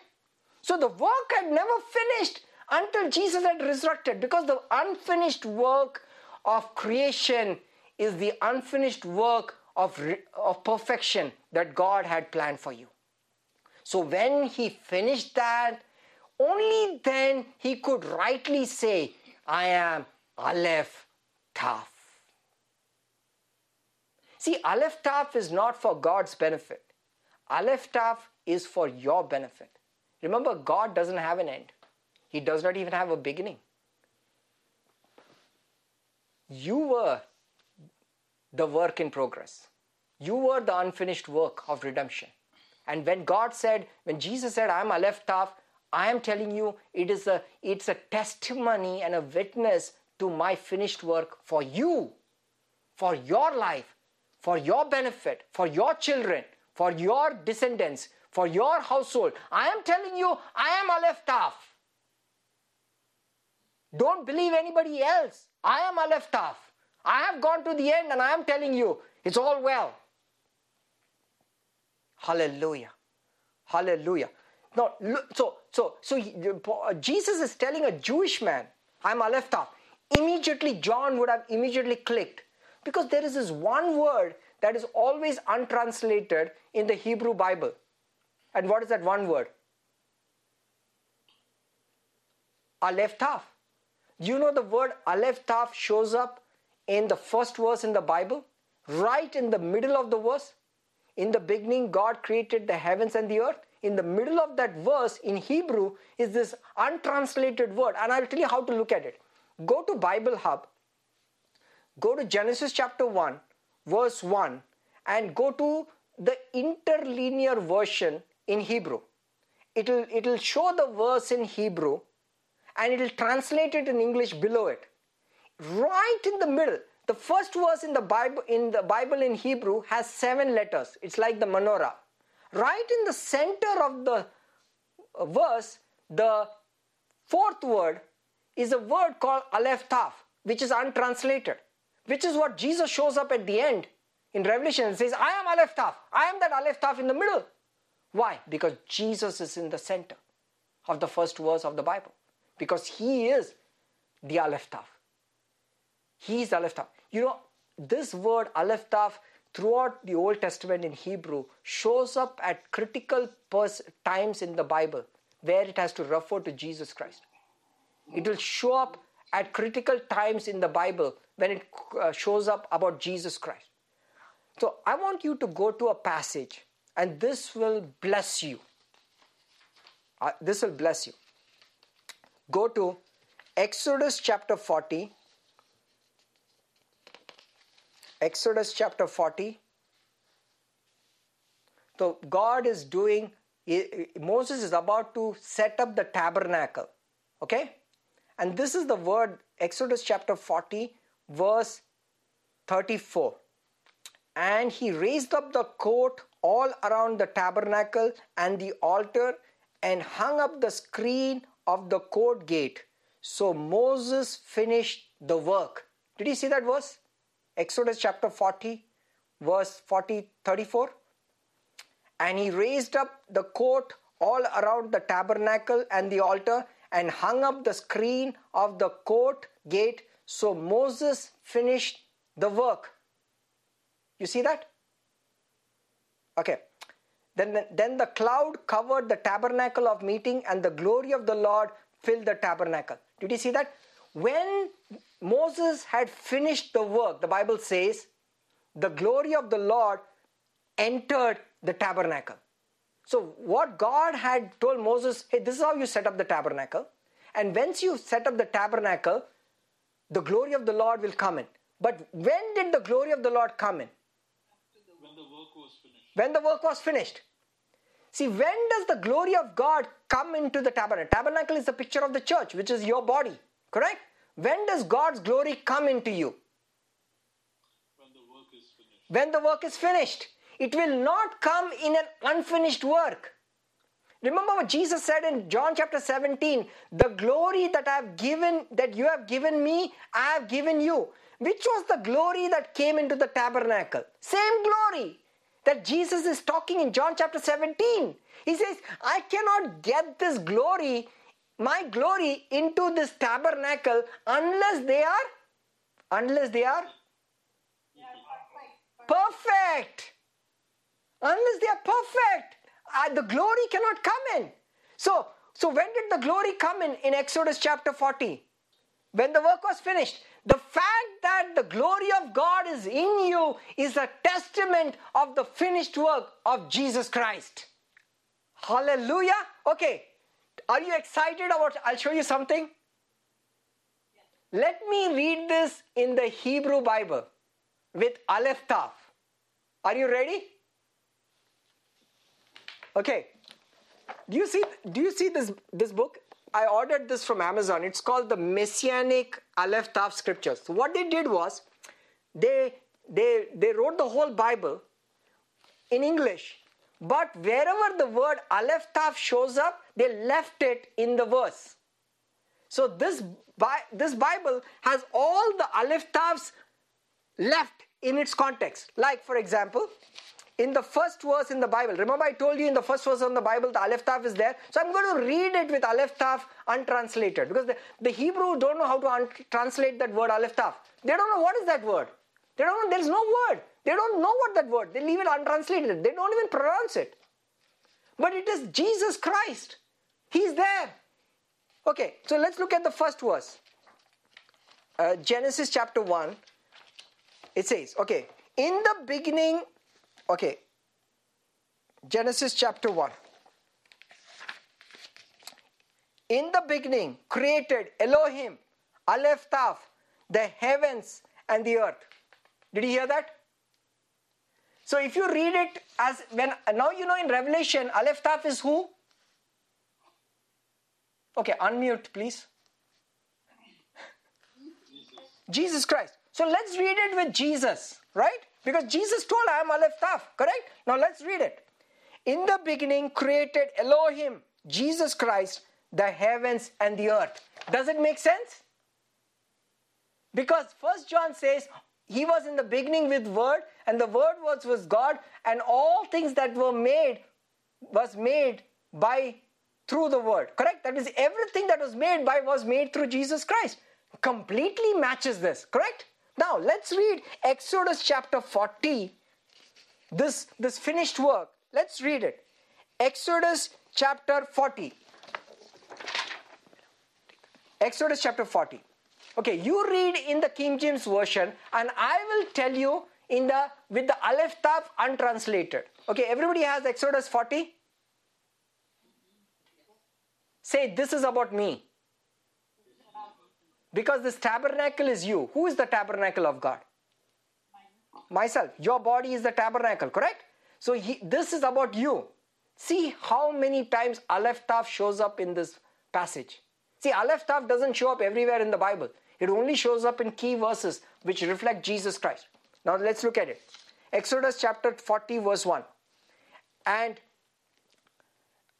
So the work had never finished until Jesus had resurrected because the unfinished work of creation is the unfinished work of, of perfection that God had planned for you. So when he finished that, only then he could rightly say, I am Aleph Taf. See, Aleph Taf is not for God's benefit. Aleph Taf is for your benefit. Remember, God doesn't have an end. He does not even have a beginning. You were the work in progress. You were the unfinished work of redemption. And when God said, when Jesus said, I'm Aleph Taf, I am telling you, it is a, it's a testimony and a witness to my finished work for you, for your life, for your benefit, for your children, for your descendants, for your household. I am telling you, I am Aleph Taf. Don't believe anybody else. I am Aleph Taf. I have gone to the end and I am telling you, it's all well. Hallelujah. Hallelujah. Now, so so so uh, Jesus is telling a Jewish man, "I'm Aleph Tav." Immediately, John would have immediately clicked because there is this one word that is always untranslated in the Hebrew Bible, and what is that one word? Aleph Tav. You know the word Aleph Tav shows up in the first verse in the Bible, right in the middle of the verse. In the beginning, God created the heavens and the earth. In the middle of that verse in Hebrew is this untranslated word, and I'll tell you how to look at it. Go to Bible Hub, go to Genesis chapter 1, verse 1, and go to the interlinear version in Hebrew. It'll, it'll show the verse in Hebrew and it'll translate it in English below it. Right in the middle, the first verse in the Bible in the Bible in Hebrew has seven letters. It's like the menorah. Right in the center of the uh, verse, the fourth word is a word called Aleph Tav, which is untranslated, which is what Jesus shows up at the end in Revelation and says, I am Aleph Taf. I am that Aleph Taf in the middle. Why? Because Jesus is in the center of the first verse of the Bible. Because he is the Aleph Taf. He is Aleph Tav. You know, this word Aleph Taf throughout the Old Testament in Hebrew shows up at critical pers- times in the Bible where it has to refer to Jesus Christ. It will show up at critical times in the Bible when it uh, shows up about Jesus Christ. So I want you to go to a passage, and this will bless you. Uh, this will bless you. Go to Exodus chapter 40. Exodus chapter 40. So God is doing, Moses is about to set up the tabernacle. Okay? And this is the word, Exodus chapter 40, verse 34. And he raised up the court all around the tabernacle and the altar and hung up the screen of the court gate. So Moses finished the work. Did you see that verse? Exodus chapter 40, verse 40, 34. And he raised up the court all around the tabernacle and the altar and hung up the screen of the court gate. So Moses finished the work. You see that? Okay. Then, then the cloud covered the tabernacle of meeting, and the glory of the Lord filled the tabernacle. Did you see that? When Moses had finished the work, the Bible says, the glory of the Lord entered the tabernacle. So, what God had told Moses, hey, this is how you set up the tabernacle. And once you set up the tabernacle, the glory of the Lord will come in. But when did the glory of the Lord come in? When the work was finished. When the work was finished. See, when does the glory of God come into the tabernacle? Tabernacle is a picture of the church, which is your body, correct? When does God's glory come into you? When the work is finished. When the work is finished. It will not come in an unfinished work. Remember what Jesus said in John chapter 17 the glory that I have given, that you have given me, I have given you. Which was the glory that came into the tabernacle? Same glory that Jesus is talking in John chapter 17. He says, I cannot get this glory, my glory, into this tabernacle unless they are, unless they are perfect. Unless they are perfect, uh, the glory cannot come in. So, so when did the glory come in? In Exodus chapter 40. When the work was finished. The fact that the glory of God is in you is a testament of the finished work of Jesus Christ. Hallelujah. Okay. Are you excited about I'll show you something? Let me read this in the Hebrew Bible with Aleph Tav. Are you ready? Okay. Do you see do you see this this book? I ordered this from Amazon. It's called the Messianic Aleph Tav Scriptures. What they did was they they they wrote the whole Bible in English, but wherever the word Aleph Tav shows up, they left it in the verse. So this this Bible has all the Aleph Tavs left in its context. Like for example, in the first verse in the Bible. Remember, I told you in the first verse in the Bible, the Aleph Taf is there. So I'm going to read it with Aleph Taf untranslated because the, the Hebrew don't know how to un- translate that word Aleph Taf. They don't know what is that word. They don't there's no word. They don't know what that word. They leave it untranslated. They don't even pronounce it. But it is Jesus Christ. He's there. Okay, so let's look at the first verse. Uh, Genesis chapter 1. It says, okay, in the beginning, okay, Genesis chapter 1. In the beginning, created Elohim, Aleph Taf, the heavens and the earth. Did you hear that? So if you read it as when now you know in Revelation, Aleph Taf is who? Okay, unmute please. Jesus Christ. So let's read it with Jesus, right? Because Jesus told, I am Aleph Taf, correct? Now let's read it. In the beginning created Elohim, Jesus Christ, the heavens and the earth. Does it make sense? Because First John says, He was in the beginning with Word, and the Word was with God, and all things that were made was made by through the Word. Correct? That is everything that was made by was made through Jesus Christ. Completely matches this, correct? Now let's read Exodus chapter 40. This this finished work. Let's read it. Exodus chapter 40. Exodus chapter 40. Okay, you read in the King James version, and I will tell you in the with the Aleph Taf untranslated. Okay, everybody has Exodus 40. Say this is about me. Because this tabernacle is you. Who is the tabernacle of God? Myself. Your body is the tabernacle, correct? So he, this is about you. See how many times Aleph Taf shows up in this passage. See, Aleph Taf doesn't show up everywhere in the Bible. It only shows up in key verses which reflect Jesus Christ. Now let's look at it. Exodus chapter 40, verse 1. And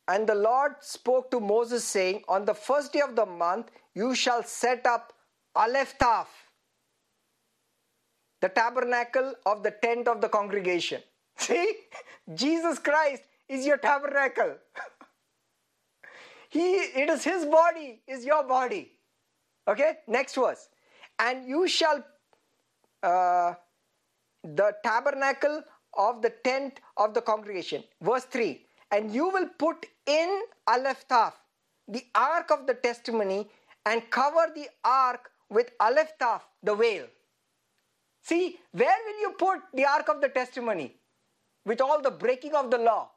and the Lord spoke to Moses, saying, On the first day of the month you shall set up Aleph Taf, the tabernacle of the tent of the congregation. See, Jesus Christ is your tabernacle. he, it is His body, is your body. Okay, next verse. And you shall, uh, the tabernacle of the tent of the congregation. Verse 3 and you will put in Aleph Taf, the ark of the testimony, and cover the ark with Aleph Taf, the veil. See, where will you put the ark of the testimony? With all the breaking of the law,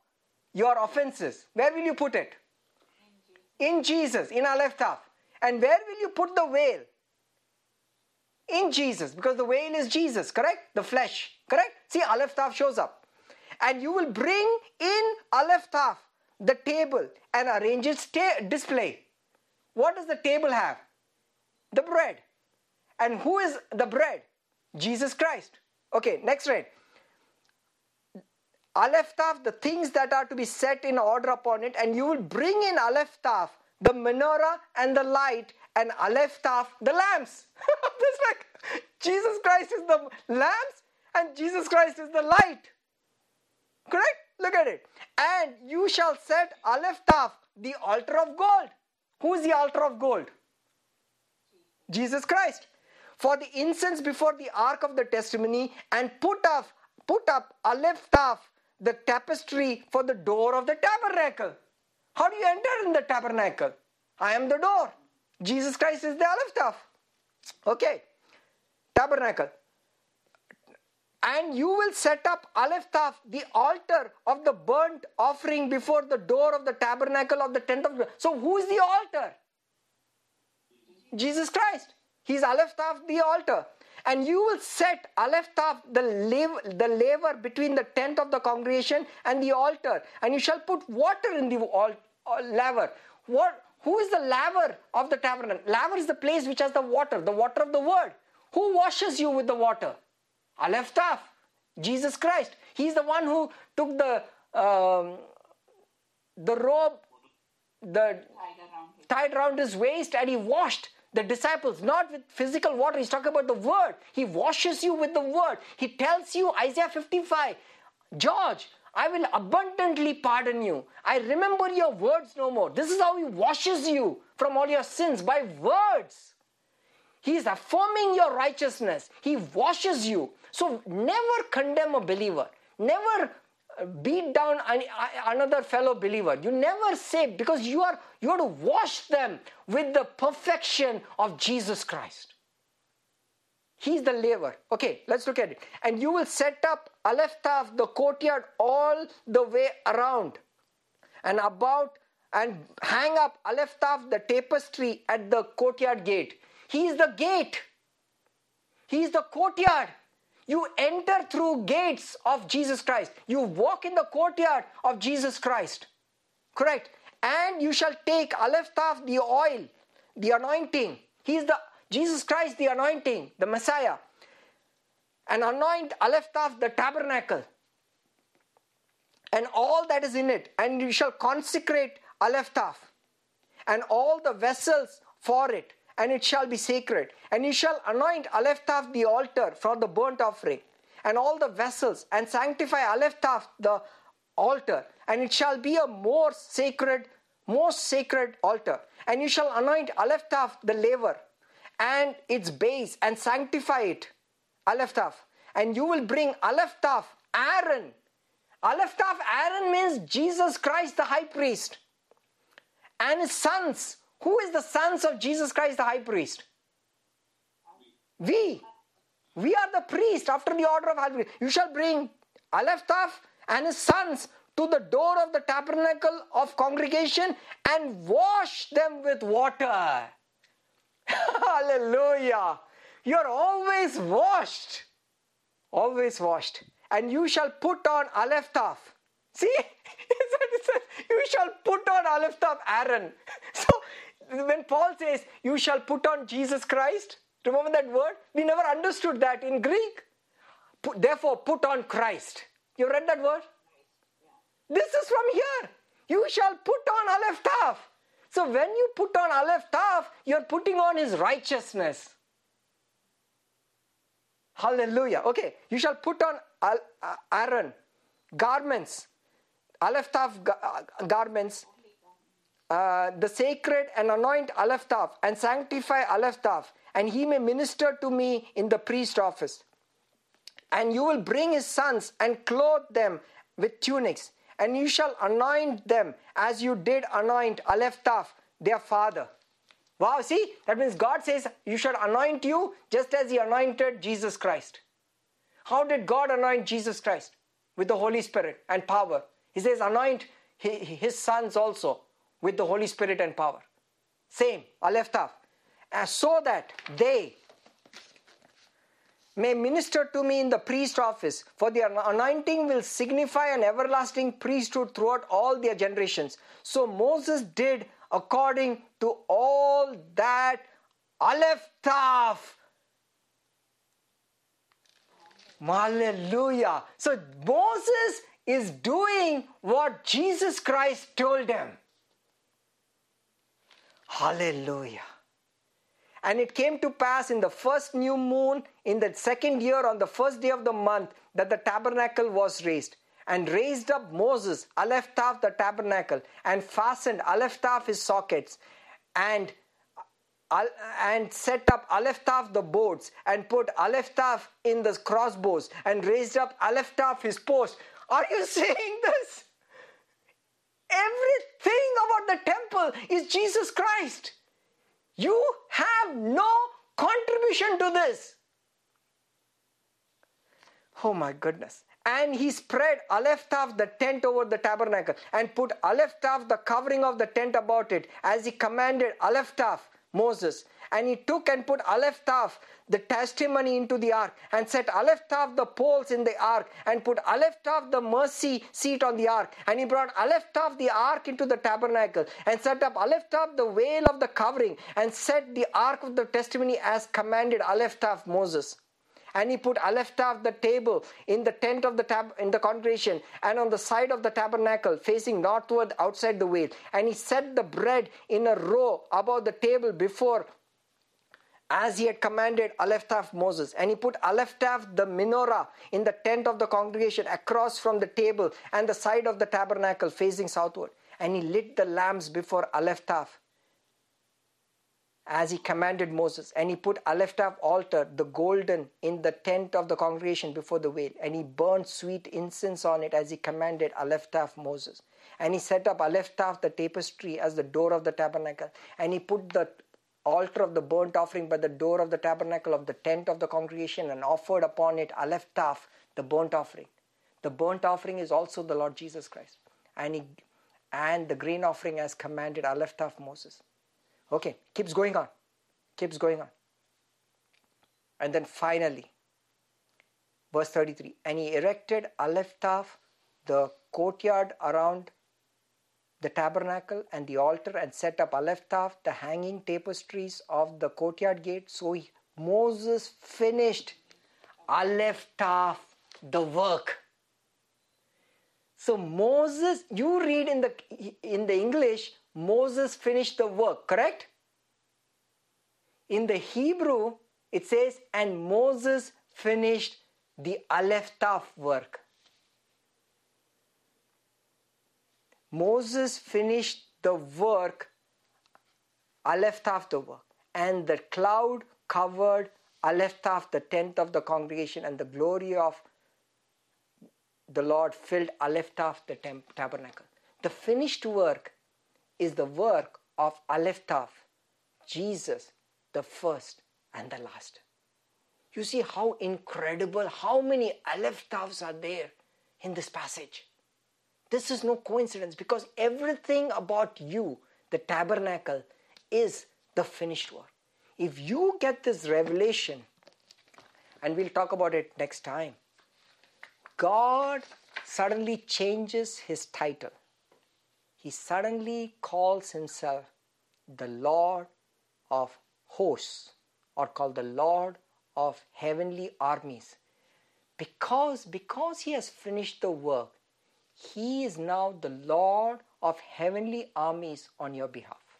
your offenses, where will you put it? In Jesus, in Aleph Taf. And where will you put the veil? In Jesus, because the veil is Jesus, correct? The flesh, correct? See, Aleph Taf shows up and you will bring in Aleph Taf, the table, and arrange its ta- display. What does the table have? The bread. And who is the bread? Jesus Christ. Okay, next read. Aleph Taf, the things that are to be set in order upon it, and you will bring in Aleph Taf, the menorah and the light, and Aleph Taf, the lamps. That's like Jesus Christ is the lamps, and Jesus Christ is the light. Correct? Look at it. And you shall set Aleph Taf, the altar of gold. Who is the altar of gold? Jesus Christ. For the incense before the ark of the testimony, and put up, put up uh, Aleph Taf, the tapestry for the door of the tabernacle. How do you enter in the tabernacle? I am the door. Jesus Christ is the Aleph Taf. Okay. Tabernacle and you will set up Aleph Taf, the altar of the burnt offering before the door of the tabernacle of the tent of God. So who is the altar? Jesus Christ. He's Aleph Taf, the altar. And you will set Aleph Taf, the, laver, the laver between the tent of the congregation and the altar. And you shall put water in the al- uh, laver. What, who is the laver of the tabernacle? Laver is the place which has the water, the water of the word. Who washes you with the water? Aleph Taf, Jesus Christ. He's the one who took the um, the robe, the Tied around his waist, and he washed the disciples, not with physical water. He's talking about the word. He washes you with the word. He tells you, Isaiah 55, George, I will abundantly pardon you. I remember your words no more. This is how He washes you from all your sins by words. He is affirming your righteousness. He washes you. So never condemn a believer. Never uh, beat down another fellow believer. You never say because you are you are to wash them with the perfection of Jesus Christ. He's the laver. Okay, let's look at it. And you will set up Aleph Taf, the courtyard, all the way around and about and hang up Aleph Taf, the tapestry at the courtyard gate. He is the gate. He is the courtyard. You enter through gates of Jesus Christ. You walk in the courtyard of Jesus Christ. Correct. And you shall take Aleph Taf, the oil, the anointing. He is the Jesus Christ, the anointing, the Messiah. And anoint Aleph Taf, the tabernacle. And all that is in it. And you shall consecrate Aleph Taf. And all the vessels for it. And it shall be sacred. And you shall anoint Aleph Taf, the altar, for the burnt offering. And all the vessels. And sanctify Aleph Taf, the altar. And it shall be a more sacred, most sacred altar. And you shall anoint Aleph Taf, the laver and its base and sanctify it. Aleph Taf. And you will bring Aleph Taf, Aaron. Aleph Taf, Aaron means Jesus Christ, the high priest. And his sons. Who is the sons of Jesus Christ, the high priest? We. We are the priest after the order of high priest. You shall bring Aleph Taf and his sons to the door of the tabernacle of congregation and wash them with water. Hallelujah. You're always washed. Always washed. And you shall put on Aleph Taf. See? you shall put on Aleph Taf Aaron. So when Paul says, you shall put on Jesus Christ, remember that word? We never understood that in Greek. Put- therefore, put on Christ. You read that word? This is from here. You shall put on Aleph Taf. So when you put on Aleph Taf, you're putting on his righteousness. Hallelujah. Okay, you shall put on uh, Aaron garments, Aleph Taf uh, garments, uh, the sacred and anoint Aleph Taf and sanctify Aleph Taf, and he may minister to me in the priest office. And you will bring his sons and clothe them with tunics, and you shall anoint them as you did anoint Aleph Taf, their father. Wow, see, that means God says you should anoint you just as He anointed Jesus Christ. How did God anoint Jesus Christ? With the Holy Spirit and power. He says, anoint His sons also with the Holy Spirit and power. Same, Aleph Taf. And so that they may minister to me in the priest office, for their anointing will signify an everlasting priesthood throughout all their generations. So Moses did according to all that Aleph Taf. Hallelujah. So Moses is doing what Jesus Christ told him. Hallelujah. And it came to pass in the first new moon, in the second year, on the first day of the month, that the tabernacle was raised. And raised up Moses, Aleph Taf, the tabernacle, and fastened Aleph Taf his sockets, and and set up Aleph Taf the boards, and put Aleph Taf in the crossbows, and raised up Aleph Taf his post. Are you seeing this? Everything about the temple is Jesus Christ. You have no contribution to this. Oh my goodness. And he spread Aleph Taf, the tent over the tabernacle, and put Aleph Taf, the covering of the tent about it, as he commanded Aleph Taf, Moses. And he took and put Aleph Taf, the testimony, into the ark, and set Aleph Taf, the poles in the ark, and put Aleph Taf, the mercy seat on the ark. And he brought Aleph Taf, the ark, into the tabernacle, and set up Aleph Taf, the veil of the covering, and set the ark of the testimony as commanded Aleph Taf, Moses and he put Aleph Taf the table in the tent of the tab in the congregation and on the side of the tabernacle facing northward outside the veil and he set the bread in a row above the table before as he had commanded Aleph Taf Moses. And he put Aleph Taf the menorah in the tent of the congregation across from the table and the side of the tabernacle facing southward. And he lit the lamps before Aleph Taf as he commanded Moses. And he put Aleph Taf altar, the golden, in the tent of the congregation before the veil. And he burned sweet incense on it as he commanded Aleph Taf Moses. And he set up Aleph Taf the tapestry as the door of the tabernacle. And he put the altar of the burnt offering by the door of the tabernacle of the tent of the congregation and offered upon it Aleph Taf the burnt offering. The burnt offering is also the Lord Jesus Christ. And he and the grain offering as commanded Aleph Taf Moses. Okay, keeps going on. Keeps going on. And then finally, verse 33 and he erected Aleph Taf, the courtyard around the tabernacle and the altar, and set up Aleph Taf, the hanging tapestries of the courtyard gate. So he, Moses finished Aleph Taf, the work. So Moses, you read in the in the English, Moses finished the work, correct? In the Hebrew, it says, and Moses finished the Aleph Taf work. Moses finished the work, Aleph Taf the work, and the cloud covered Aleph Taf, the tent of the congregation, and the glory of the Lord filled Aleph Taf, the temp- tabernacle. The finished work is the work of Aleph Taf, Jesus, the first and the last. You see how incredible, how many Aleph Tafs are there in this passage. This is no coincidence because everything about you, the tabernacle, is the finished work. If you get this revelation, and we'll talk about it next time, God suddenly changes his title. He suddenly calls himself the Lord of hosts, or called the Lord of heavenly armies. Because, because he has finished the work, he is now the Lord of heavenly armies on your behalf.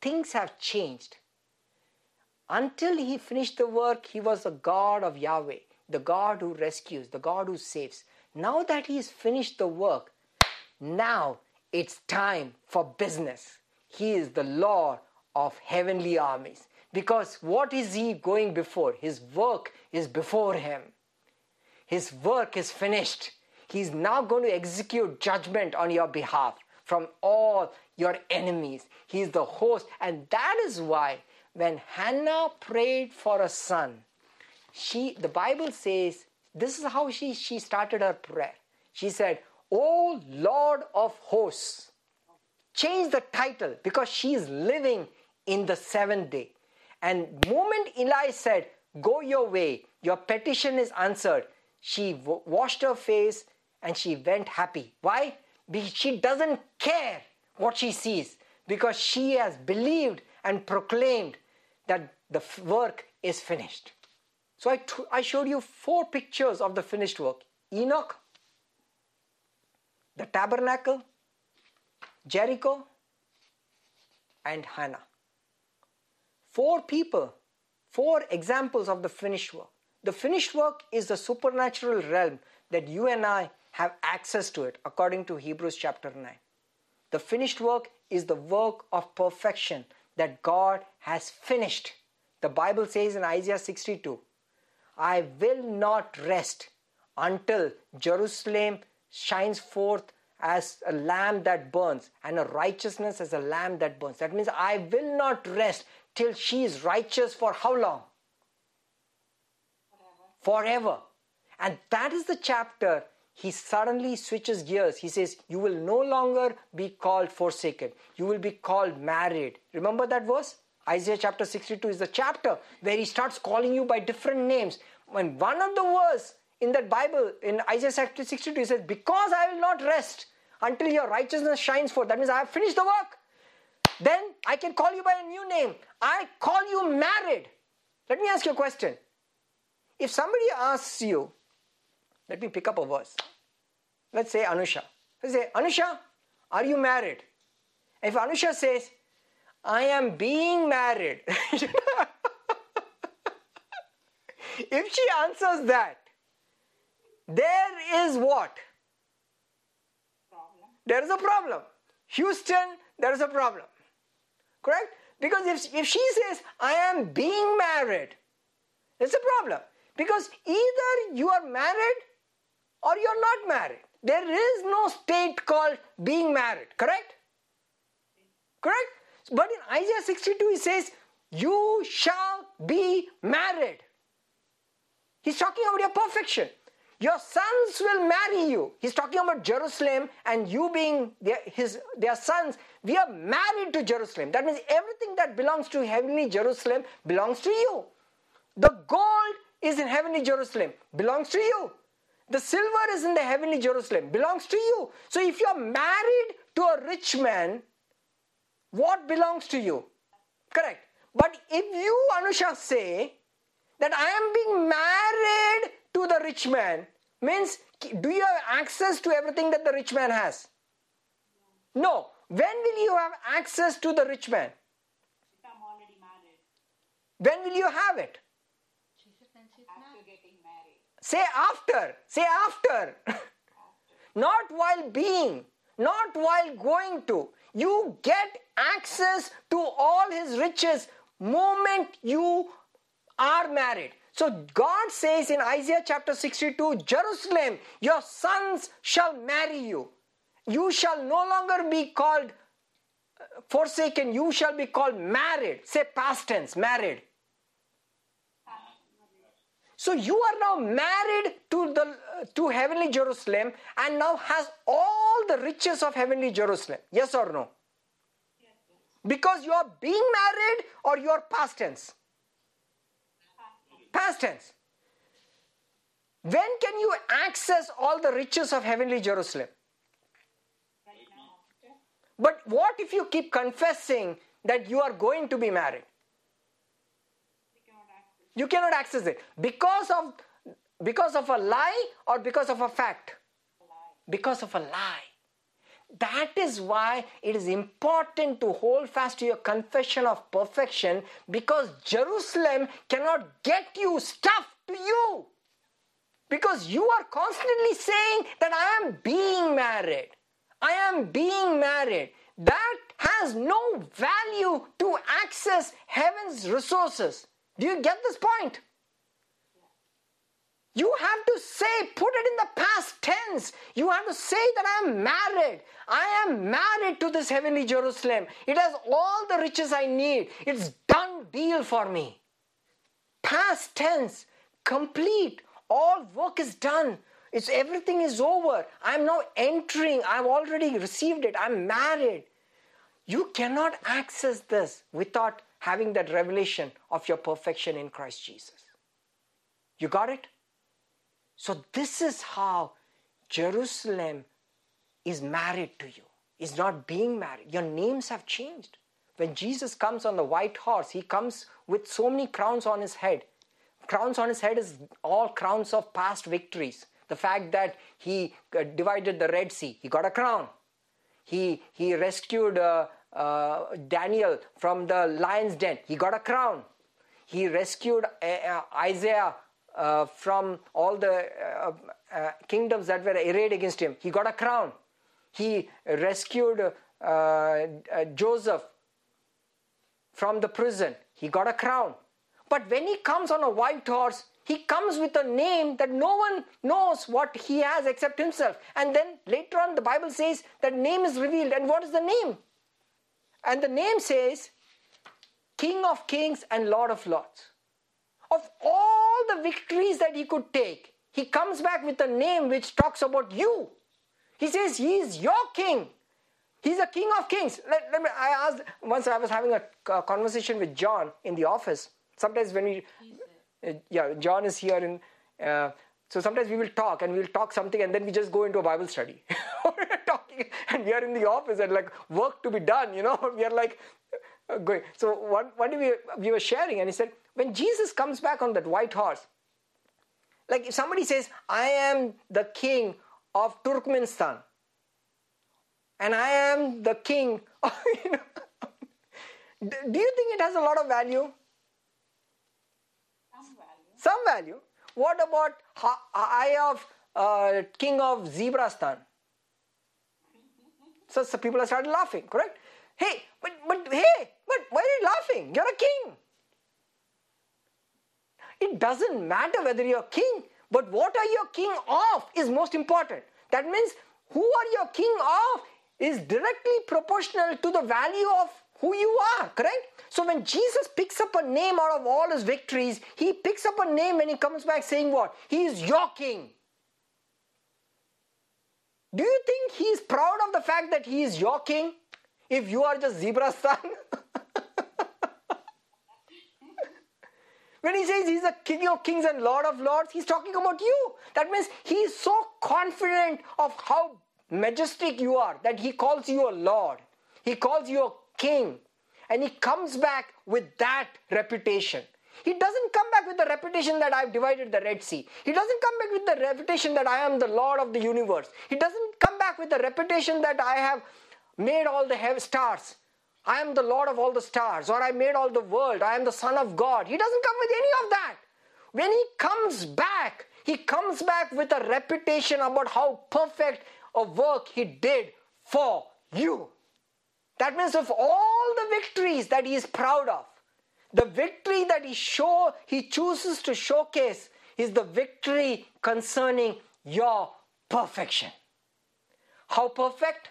Things have changed. Until he finished the work, he was the God of Yahweh, the God who rescues, the God who saves. Now that he's finished the work, now it's time for business. He is the Lord of heavenly armies. Because what is he going before? His work is before him. His work is finished. He's now going to execute judgment on your behalf from all your enemies. He's the host. And that is why when Hannah prayed for a son, she the Bible says this is how she, she started her prayer. She said, Oh Lord of hosts. Change the title because she is living in the seventh day. And moment Eli said, Go your way, your petition is answered, she washed her face and she went happy. Why? Because she doesn't care what she sees because she has believed and proclaimed that the work is finished. So I, t- I showed you four pictures of the finished work Enoch, the tabernacle, Jericho, and Hannah. Four people, four examples of the finished work. The finished work is the supernatural realm that you and I have access to it according to Hebrews chapter 9. The finished work is the work of perfection that God has finished. The Bible says in Isaiah 62 I will not rest until Jerusalem shines forth as a lamb that burns and a righteousness as a lamb that burns. That means I will not rest till she is righteous for how long? Forever. And that is the chapter he suddenly switches gears. He says, You will no longer be called forsaken. You will be called married. Remember that verse? Isaiah chapter 62 is the chapter where he starts calling you by different names. When one of the verse in that Bible, in Isaiah chapter 62, he says, Because I will not rest until your righteousness shines forth. That means I have finished the work. Then I can call you by a new name. I call you married. Let me ask you a question. If somebody asks you, let me pick up a verse. Let's say Anusha. Let's say, Anusha, are you married? If Anusha says, I am being married, if she answers that, there is what? Problem. There is a problem. Houston, there is a problem. Correct? Because if, if she says, I am being married, it's a problem. Because either you are married or you're not married. There is no state called being married. Correct? Correct? But in Isaiah 62, he says, You shall be married. He's talking about your perfection. Your sons will marry you. He's talking about Jerusalem and you being their, his, their sons. We are married to Jerusalem. That means everything that belongs to heavenly Jerusalem belongs to you. The gold is in heavenly Jerusalem, belongs to you. The silver is in the heavenly Jerusalem, belongs to you. So if you're married to a rich man, what belongs to you? Correct. But if you, Anusha, say that I am being married to the rich man, means do you have access to everything that the rich man has? No. When will you have access to the rich man? If I'm already married, When will you have it? Say after. Say after. not while being, not while going to. You get access to all his riches moment you are married. So God says in Isaiah chapter 62, Jerusalem, your sons shall marry you. You shall no longer be called uh, forsaken, you shall be called married. Say past tense, married. So you are now married to the to heavenly Jerusalem and now has all the riches of heavenly Jerusalem. Yes or no? Because you are being married or you are past tense? Past tense. When can you access all the riches of heavenly Jerusalem? But what if you keep confessing that you are going to be married? You cannot access it because of because of a lie or because of a fact? Because of a lie. That is why it is important to hold fast to your confession of perfection because Jerusalem cannot get you stuff to you. Because you are constantly saying that I am being married. I am being married. That has no value to access heaven's resources. Do you get this point? You have to say, put it in the past tense. You have to say that I am married. I am married to this heavenly Jerusalem. It has all the riches I need. It's done deal for me. Past tense, complete. All work is done. It's everything is over. I'm now entering. I've already received it. I'm married. You cannot access this without having that revelation of your perfection in Christ Jesus. You got it? So, this is how Jerusalem is married to you, is not being married. Your names have changed. When Jesus comes on the white horse, he comes with so many crowns on his head. Crowns on his head is all crowns of past victories. The fact that he uh, divided the Red Sea, he got a crown. He, he rescued uh, uh, Daniel from the lion's den, he got a crown. He rescued uh, uh, Isaiah uh, from all the uh, uh, kingdoms that were arrayed against him. He got a crown. He rescued Joseph from the prison. He got a crown. But when he comes on a white horse, he comes with a name that no one knows what he has except himself. And then later on, the Bible says that name is revealed. And what is the name? And the name says King of Kings and Lord of Lords. Of all the victories that he could take, he comes back with a name which talks about you. He says, He is your king. He's a king of kings. Let, let me, I asked once I was having a, a conversation with John in the office. Sometimes when we, uh, yeah, John is here, and uh, so sometimes we will talk and we'll talk something, and then we just go into a Bible study. And we are in the office and like work to be done. You know, we are like uh, going. So what what we we were sharing, and he said when Jesus comes back on that white horse, like if somebody says, "I am the king of Turkmenistan," and I am the king. Of, you know, do you think it has a lot of value? Some value. Some value. What about I of uh, king of Zebrastan? So, so people have started laughing, correct? Hey, but but hey, but why are you laughing? You're a king. It doesn't matter whether you're king, but what are you king of is most important. That means who are you king of is directly proportional to the value of who you are, correct? So when Jesus picks up a name out of all his victories, he picks up a name when he comes back saying what? He is your king. Do you think he is proud of the fact that he is your king? If you are just Zebrastan? when he says he's the king of kings and lord of lords, he's talking about you. That means he is so confident of how majestic you are that he calls you a lord. He calls you a king. And he comes back with that reputation. He doesn't come back with the reputation that I've divided the Red Sea. He doesn't come back with the reputation that I am the Lord of the universe. He doesn't come back with the reputation that I have made all the stars. I am the Lord of all the stars, or I made all the world. I am the Son of God. He doesn't come with any of that. When he comes back, he comes back with a reputation about how perfect a work he did for you. That means of all the victories that he is proud of, the victory that he show he chooses to showcase is the victory concerning your perfection. How perfect?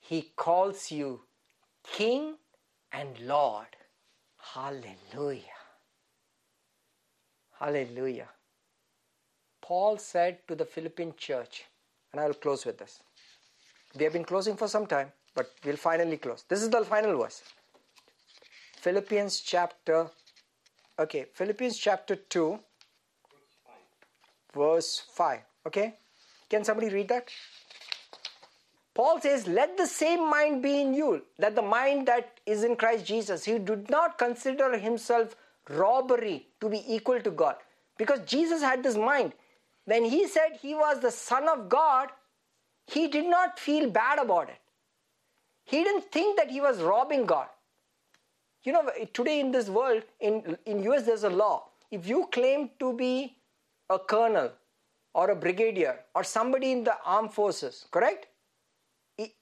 He calls you King and Lord. Hallelujah. Hallelujah. Paul said to the Philippian church, and I will close with this. We have been closing for some time, but we'll finally close. This is the final verse. Philippians chapter, okay, Philippians chapter 2, verse 5. Okay? Can somebody read that? Paul says, Let the same mind be in you, that the mind that is in Christ Jesus. He did not consider himself robbery to be equal to God. Because Jesus had this mind. When he said he was the Son of God, he did not feel bad about it. He didn't think that he was robbing God. You know, today in this world, in, in US, there's a law. If you claim to be a colonel or a brigadier or somebody in the armed forces, correct?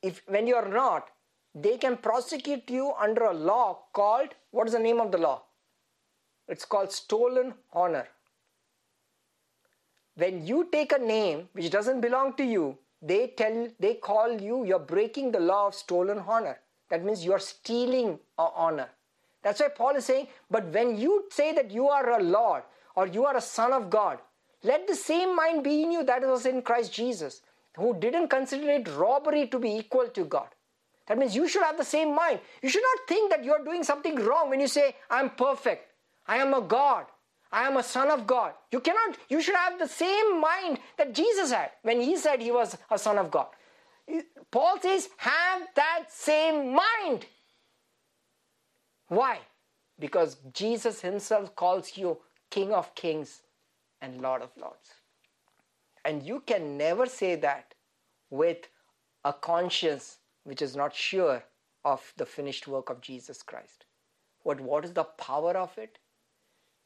If when you are not, they can prosecute you under a law called what is the name of the law? It's called stolen honor. When you take a name which doesn't belong to you, they tell they call you you're breaking the law of stolen honor. That means you're stealing honor. That's why Paul is saying, but when you say that you are a Lord or you are a son of God, let the same mind be in you that was in Christ Jesus, who didn't consider it robbery to be equal to God. That means you should have the same mind. You should not think that you're doing something wrong when you say, I'm perfect, I am a God, I am a son of God. You cannot, you should have the same mind that Jesus had when he said he was a son of God. Paul says, have that same mind. Why? Because Jesus himself calls you King of Kings and Lord of Lords. And you can never say that with a conscience which is not sure of the finished work of Jesus Christ. But what is the power of it?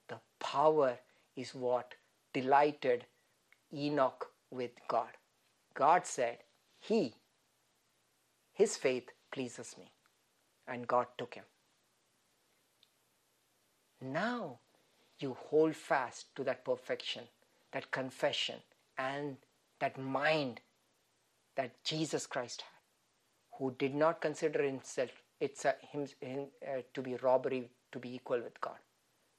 The power is what delighted Enoch with God. God said, He, his faith pleases me. And God took him. Now you hold fast to that perfection, that confession, and that mind that Jesus Christ had, who did not consider himself it's a, him, him uh, to be robbery to be equal with God.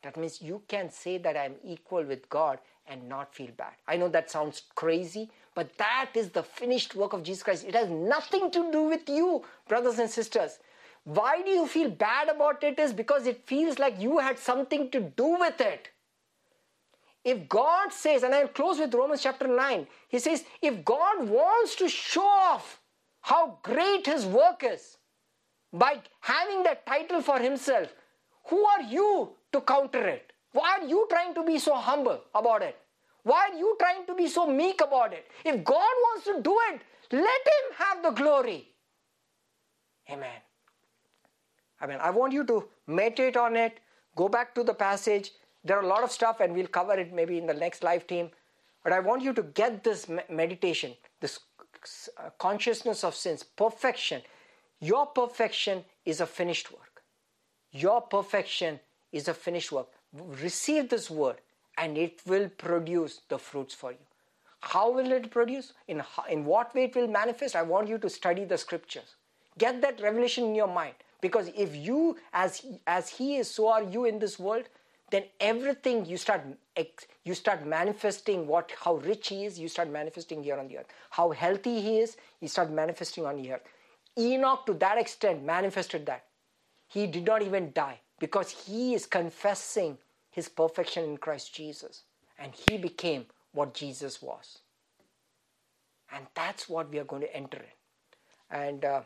That means you can say that I'm equal with God and not feel bad. I know that sounds crazy, but that is the finished work of Jesus Christ. It has nothing to do with you, brothers and sisters. Why do you feel bad about it? Is because it feels like you had something to do with it. If God says, and I'll close with Romans chapter 9, he says, if God wants to show off how great his work is by having that title for himself, who are you to counter it? Why are you trying to be so humble about it? Why are you trying to be so meek about it? If God wants to do it, let him have the glory. Amen. I mean, I want you to meditate on it, go back to the passage, there are a lot of stuff, and we'll cover it maybe in the next live team. But I want you to get this meditation, this uh, consciousness of sins, perfection. Your perfection is a finished work. Your perfection is a finished work. Receive this word, and it will produce the fruits for you. How will it produce? In, in what way it will manifest? I want you to study the scriptures. Get that revelation in your mind. Because if you, as, as He is, so are you in this world, then everything you start you start manifesting what how rich he is you start manifesting here on the earth. How healthy he is you start manifesting on the earth. Enoch to that extent manifested that. He did not even die because he is confessing his perfection in christ jesus. And he became what jesus was. And that's what we are going to enter in. And uh,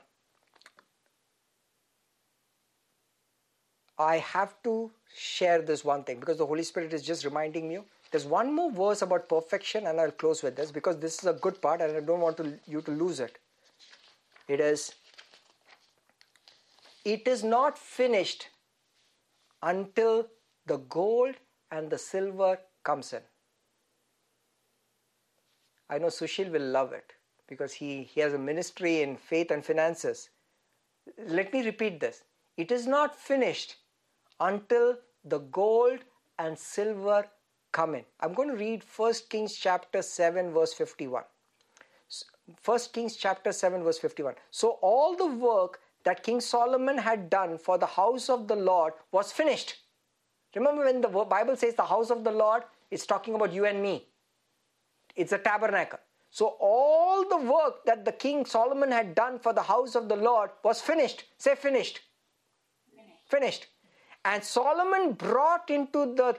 I have to share this one thing because the Holy Spirit is just reminding me. There's one more verse about perfection, and I'll close with this because this is a good part and I don't want to, you to lose it. It is, it is not finished until the gold and the silver comes in. I know Sushil will love it because he, he has a ministry in faith and finances. Let me repeat this. It is not finished until the gold and silver come in. I'm going to read 1 Kings chapter 7 verse 51. 1 Kings chapter 7 verse 51. So all the work that King Solomon had done for the house of the Lord was finished. Remember when the Bible says the house of the Lord, it's talking about you and me. It's a tabernacle. So all the work that the King Solomon had done for the house of the Lord was finished. Say finished. Finished. finished. And Solomon brought into the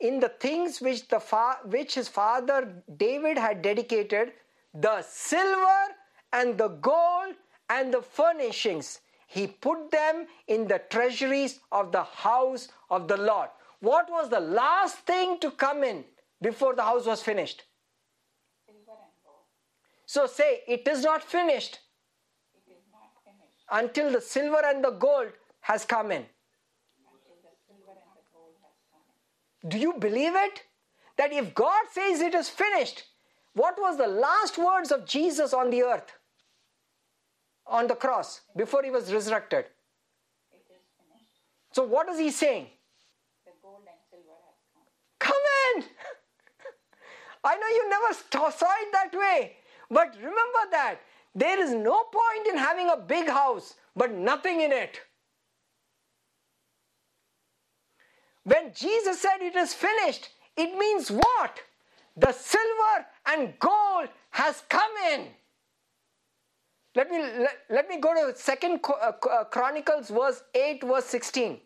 in the things which the fa- which his father David had dedicated the silver and the gold and the furnishings. He put them in the treasuries of the house of the Lord. What was the last thing to come in before the house was finished? Silver and gold. so say it is not finished It is not finished. until the silver and the gold has come in until the silver and the gold has come in. Do you believe it? That if God says it is finished, what was the last words of Jesus on the earth? On the cross, before he was resurrected. It is finished. So, what is he saying? The gold and silver has come. Come in! I know you never saw it that way, but remember that there is no point in having a big house but nothing in it. When Jesus said it is finished, it means what? The silver and gold has come in. Let me let, let me go to Second uh, uh, Chronicles verse 8 verse 16.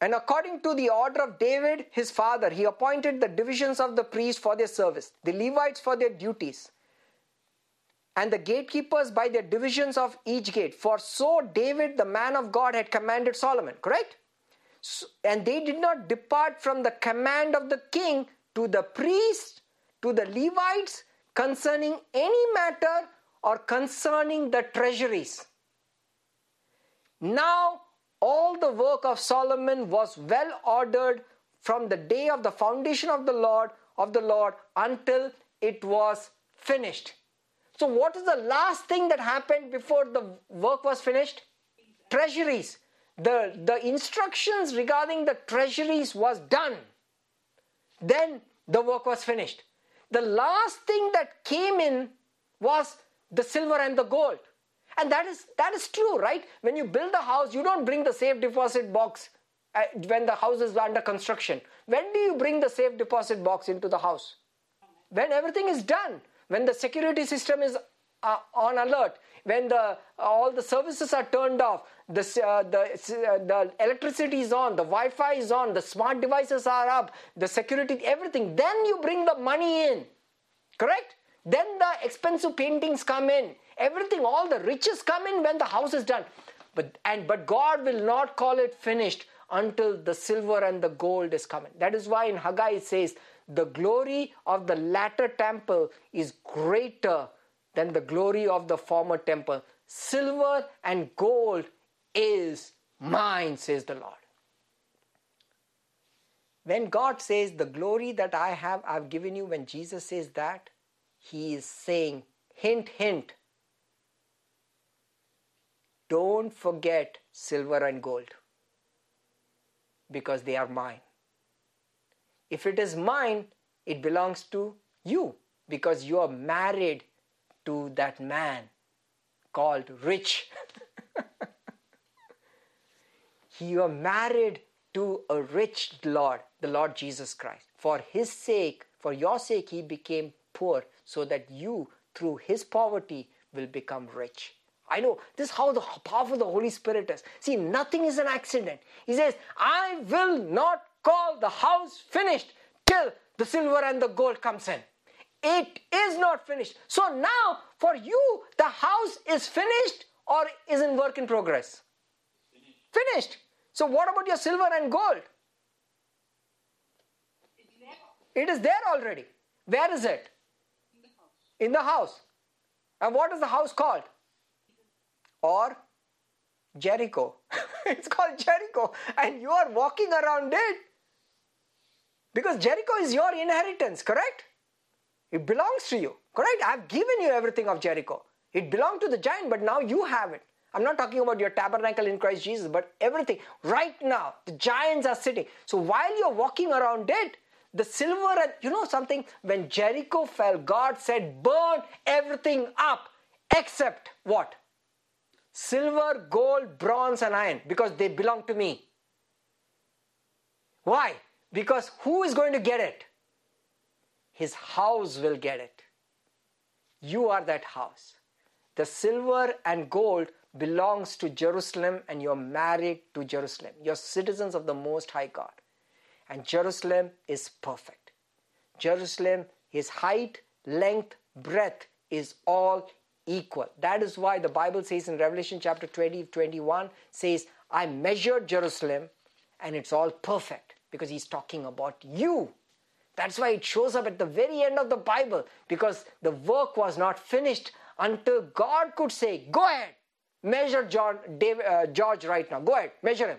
And according to the order of David, his father, he appointed the divisions of the priests for their service, the Levites for their duties, and the gatekeepers by their divisions of each gate. For so David, the man of God, had commanded Solomon, correct? So, and they did not depart from the command of the king to the priests, to the Levites, concerning any matter or concerning the treasuries. Now, all the work of Solomon was well ordered from the day of the foundation of the Lord of the Lord until it was finished. So, what is the last thing that happened before the work was finished? Treasuries. The, the instructions regarding the treasuries was done. Then the work was finished. The last thing that came in was the silver and the gold. And that is that is true, right? When you build a house, you don't bring the safe deposit box uh, when the house is under construction. When do you bring the safe deposit box into the house? When everything is done when the security system is uh, on alert, when the all the services are turned off, the uh, the uh, the electricity is on, the Wi-Fi is on, the smart devices are up, the security, everything. Then you bring the money in, correct? Then the expensive paintings come in, everything, all the riches come in when the house is done. But and but God will not call it finished until the silver and the gold is coming. That is why in Haggai it says the glory of the latter temple is greater than the glory of the former temple. Silver and gold is mine, says the Lord. When God says, The glory that I have, I've given you, when Jesus says that, He is saying, hint, hint, don't forget silver and gold because they are mine. If it is mine, it belongs to you because you are married to that man called rich. you are married to a rich Lord, the Lord Jesus Christ. For his sake, for your sake, he became poor so that you, through his poverty, will become rich. I know this is how the powerful the Holy Spirit is. See, nothing is an accident. He says, I will not call the house finished till the silver and the gold comes in. It is not finished. So now, for you, the house is finished or is in work in progress? Finished. So, what about your silver and gold? It is there already. Where is it? In the house. And what is the house called? Or Jericho. it's called Jericho. And you are walking around it because Jericho is your inheritance, correct? It belongs to you, correct? I've given you everything of Jericho. It belonged to the giant, but now you have it. I'm not talking about your tabernacle in Christ Jesus, but everything. Right now, the giants are sitting. So while you're walking around it, the silver and you know something when jericho fell god said burn everything up except what silver gold bronze and iron because they belong to me why because who is going to get it? His house will get it. You are that house. The silver and gold belongs to jerusalem and you're married to jerusalem. You're citizens of the most high god. And Jerusalem is perfect. Jerusalem, his height, length, breadth is all equal. That is why the Bible says in Revelation chapter 20, 21 says, I measured Jerusalem and it's all perfect because he's talking about you. That's why it shows up at the very end of the Bible because the work was not finished until God could say, Go ahead, measure John, David, uh, George right now. Go ahead, measure him.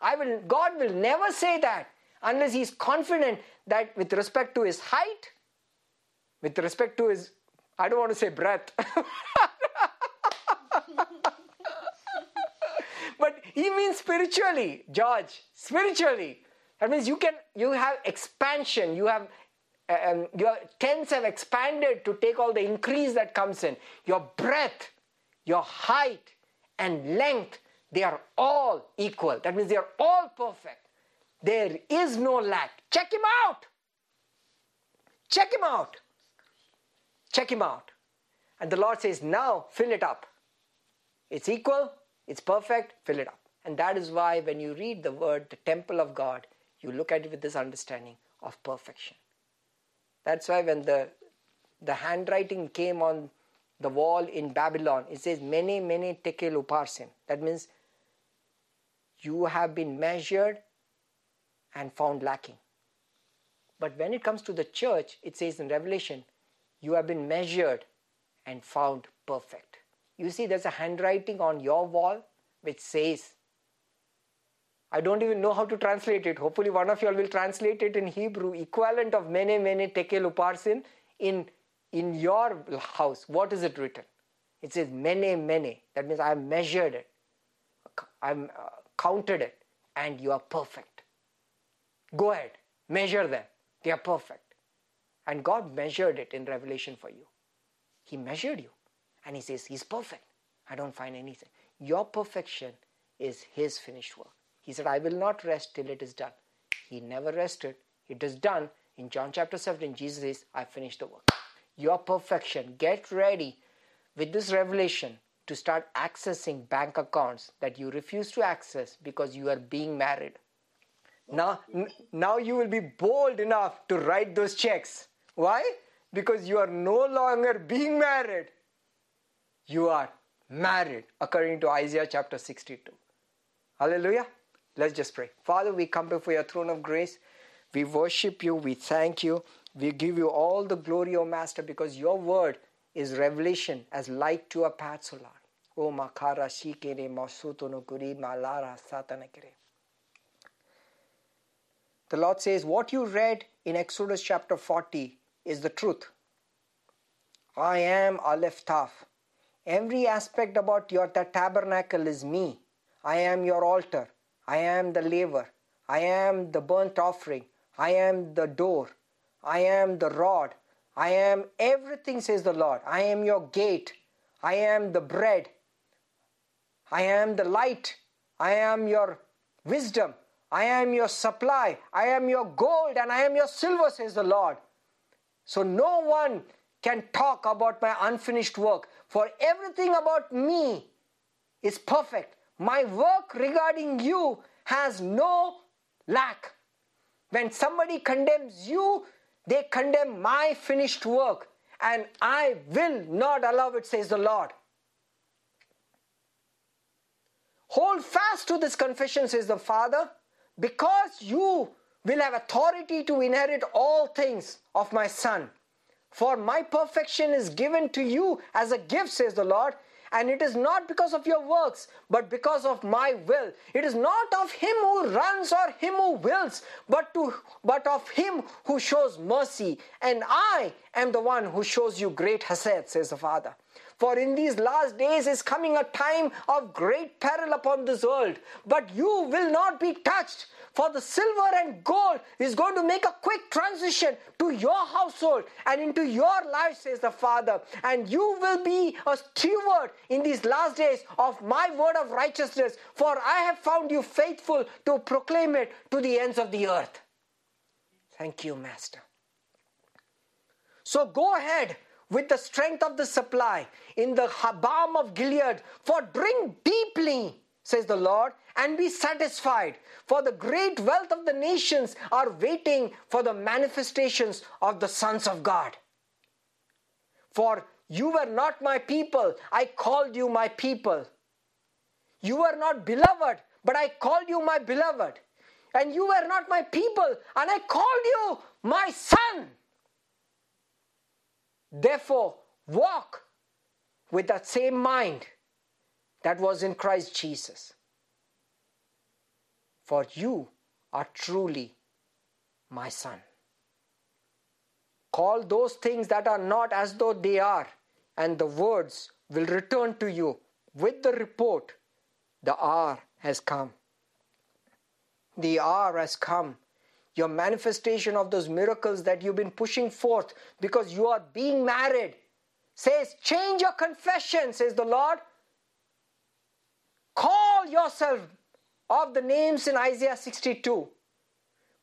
I will, God will never say that unless he's confident that with respect to his height, with respect to his, I don't want to say breath, but he means spiritually, George, spiritually. That means you can, you have expansion, you have um, your tents have expanded to take all the increase that comes in. Your breadth, your height, and length, they are all equal. That means they are all perfect. There is no lack. Check him out. Check him out. Check him out. And the Lord says, now fill it up. It's equal, it's perfect, fill it up. And that is why when you read the word, the temple of God, you look at it with this understanding of perfection. That's why when the, the handwriting came on the wall in Babylon, it says, Mene, mene tekel uparsin. That means you have been measured and found lacking. But when it comes to the church, it says in Revelation, you have been measured and found perfect. You see, there's a handwriting on your wall which says, I don't even know how to translate it. Hopefully, one of you all will translate it in Hebrew, equivalent of mene mene tekel uparsin in, in your house. What is it written? It says mene mene. That means I have measured it, I've uh, counted it, and you are perfect. Go ahead, measure them. They are perfect. And God measured it in Revelation for you. He measured you. And He says, He's perfect. I don't find anything. Your perfection is His finished work. He said, I will not rest till it is done. He never rested. It is done. In John chapter 17, Jesus says, I finished the work. Your perfection. Get ready with this revelation to start accessing bank accounts that you refuse to access because you are being married now, n- now you will be bold enough to write those checks. Why? Because you are no longer being married. You are married, according to Isaiah chapter 62. Hallelujah. Let's just pray. Father, we come before your throne of grace. We worship you. We thank you. We give you all the glory, O Master, because your word is revelation as light to our path, O Lord. O makara shikere masuto malara satanakere. the Lord says, What you read in Exodus chapter 40 is the truth. I am Aleph Taf. Every aspect about your tabernacle is me. I am your altar. I am the laver. I am the burnt offering. I am the door. I am the rod. I am everything, says the Lord. I am your gate. I am the bread. I am the light. I am your wisdom. I am your supply. I am your gold and I am your silver, says the Lord. So no one can talk about my unfinished work, for everything about me is perfect. My work regarding you has no lack. When somebody condemns you, they condemn my finished work, and I will not allow it, says the Lord. Hold fast to this confession, says the Father, because you will have authority to inherit all things of my Son. For my perfection is given to you as a gift, says the Lord, and it is not because of your works, but because of my will. It is not of him who runs or him who wills, but to but of him who shows mercy. And I am the one who shows you great hesed, says the Father. For in these last days is coming a time of great peril upon this world, but you will not be touched. For the silver and gold is going to make a quick transition to your household and into your life, says the Father. And you will be a steward in these last days of my word of righteousness, for I have found you faithful to proclaim it to the ends of the earth. Thank you, Master. So go ahead with the strength of the supply in the balm of Gilead, for drink deeply, says the Lord, and be satisfied. For the great wealth of the nations are waiting for the manifestations of the sons of God. For you were not my people, I called you my people. You were not beloved, but I called you my beloved. And you were not my people, and I called you my son. Therefore, walk with that same mind that was in Christ Jesus. For you are truly my son. Call those things that are not as though they are, and the words will return to you with the report the hour has come. The hour has come your manifestation of those miracles that you've been pushing forth because you are being married says change your confession says the lord call yourself of the names in isaiah 62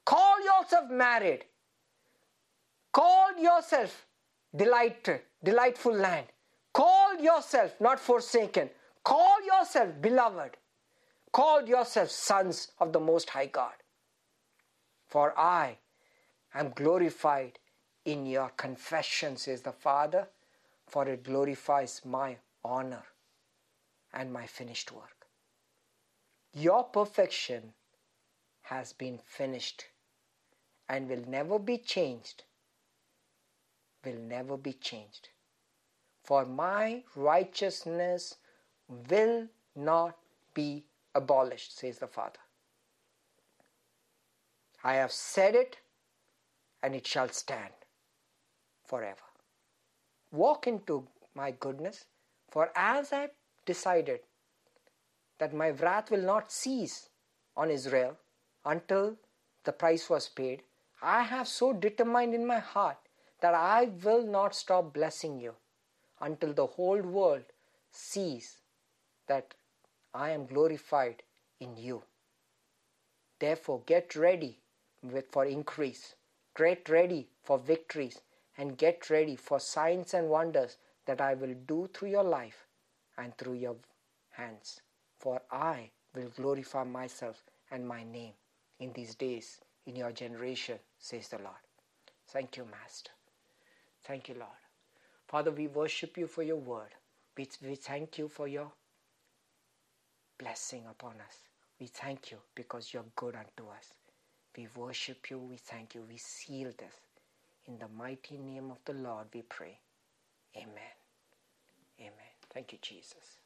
call yourself married. Call yourself delighted delightful land. Call yourself not forsaken. Call yourself beloved. Call yourself sons of the most high god. For I am glorified in your confession, says the Father, for it glorifies my honor and my finished work. Your perfection has been finished and will never be changed. Will never be changed. For my righteousness will not be abolished, says the Father. I have said it, and it shall stand forever. Walk into my goodness, for as I decided that my wrath will not cease on Israel until the price was paid, I have so determined in my heart that I will not stop blessing you until the whole world sees that I am glorified in you. Therefore, get ready for increase. Get ready for victories and get ready for signs and wonders that I will do through your life and through your hands. For I will glorify myself and my name in these days, in your generation, says the Lord. Thank you, Master. Thank you, Lord. Father, we worship you for your word. We, we thank you for your blessing upon us. We thank you because you're good unto us. We worship you, we thank you, we seal this. In the mighty name of the Lord we pray. Amen. Amen. Thank you, Jesus.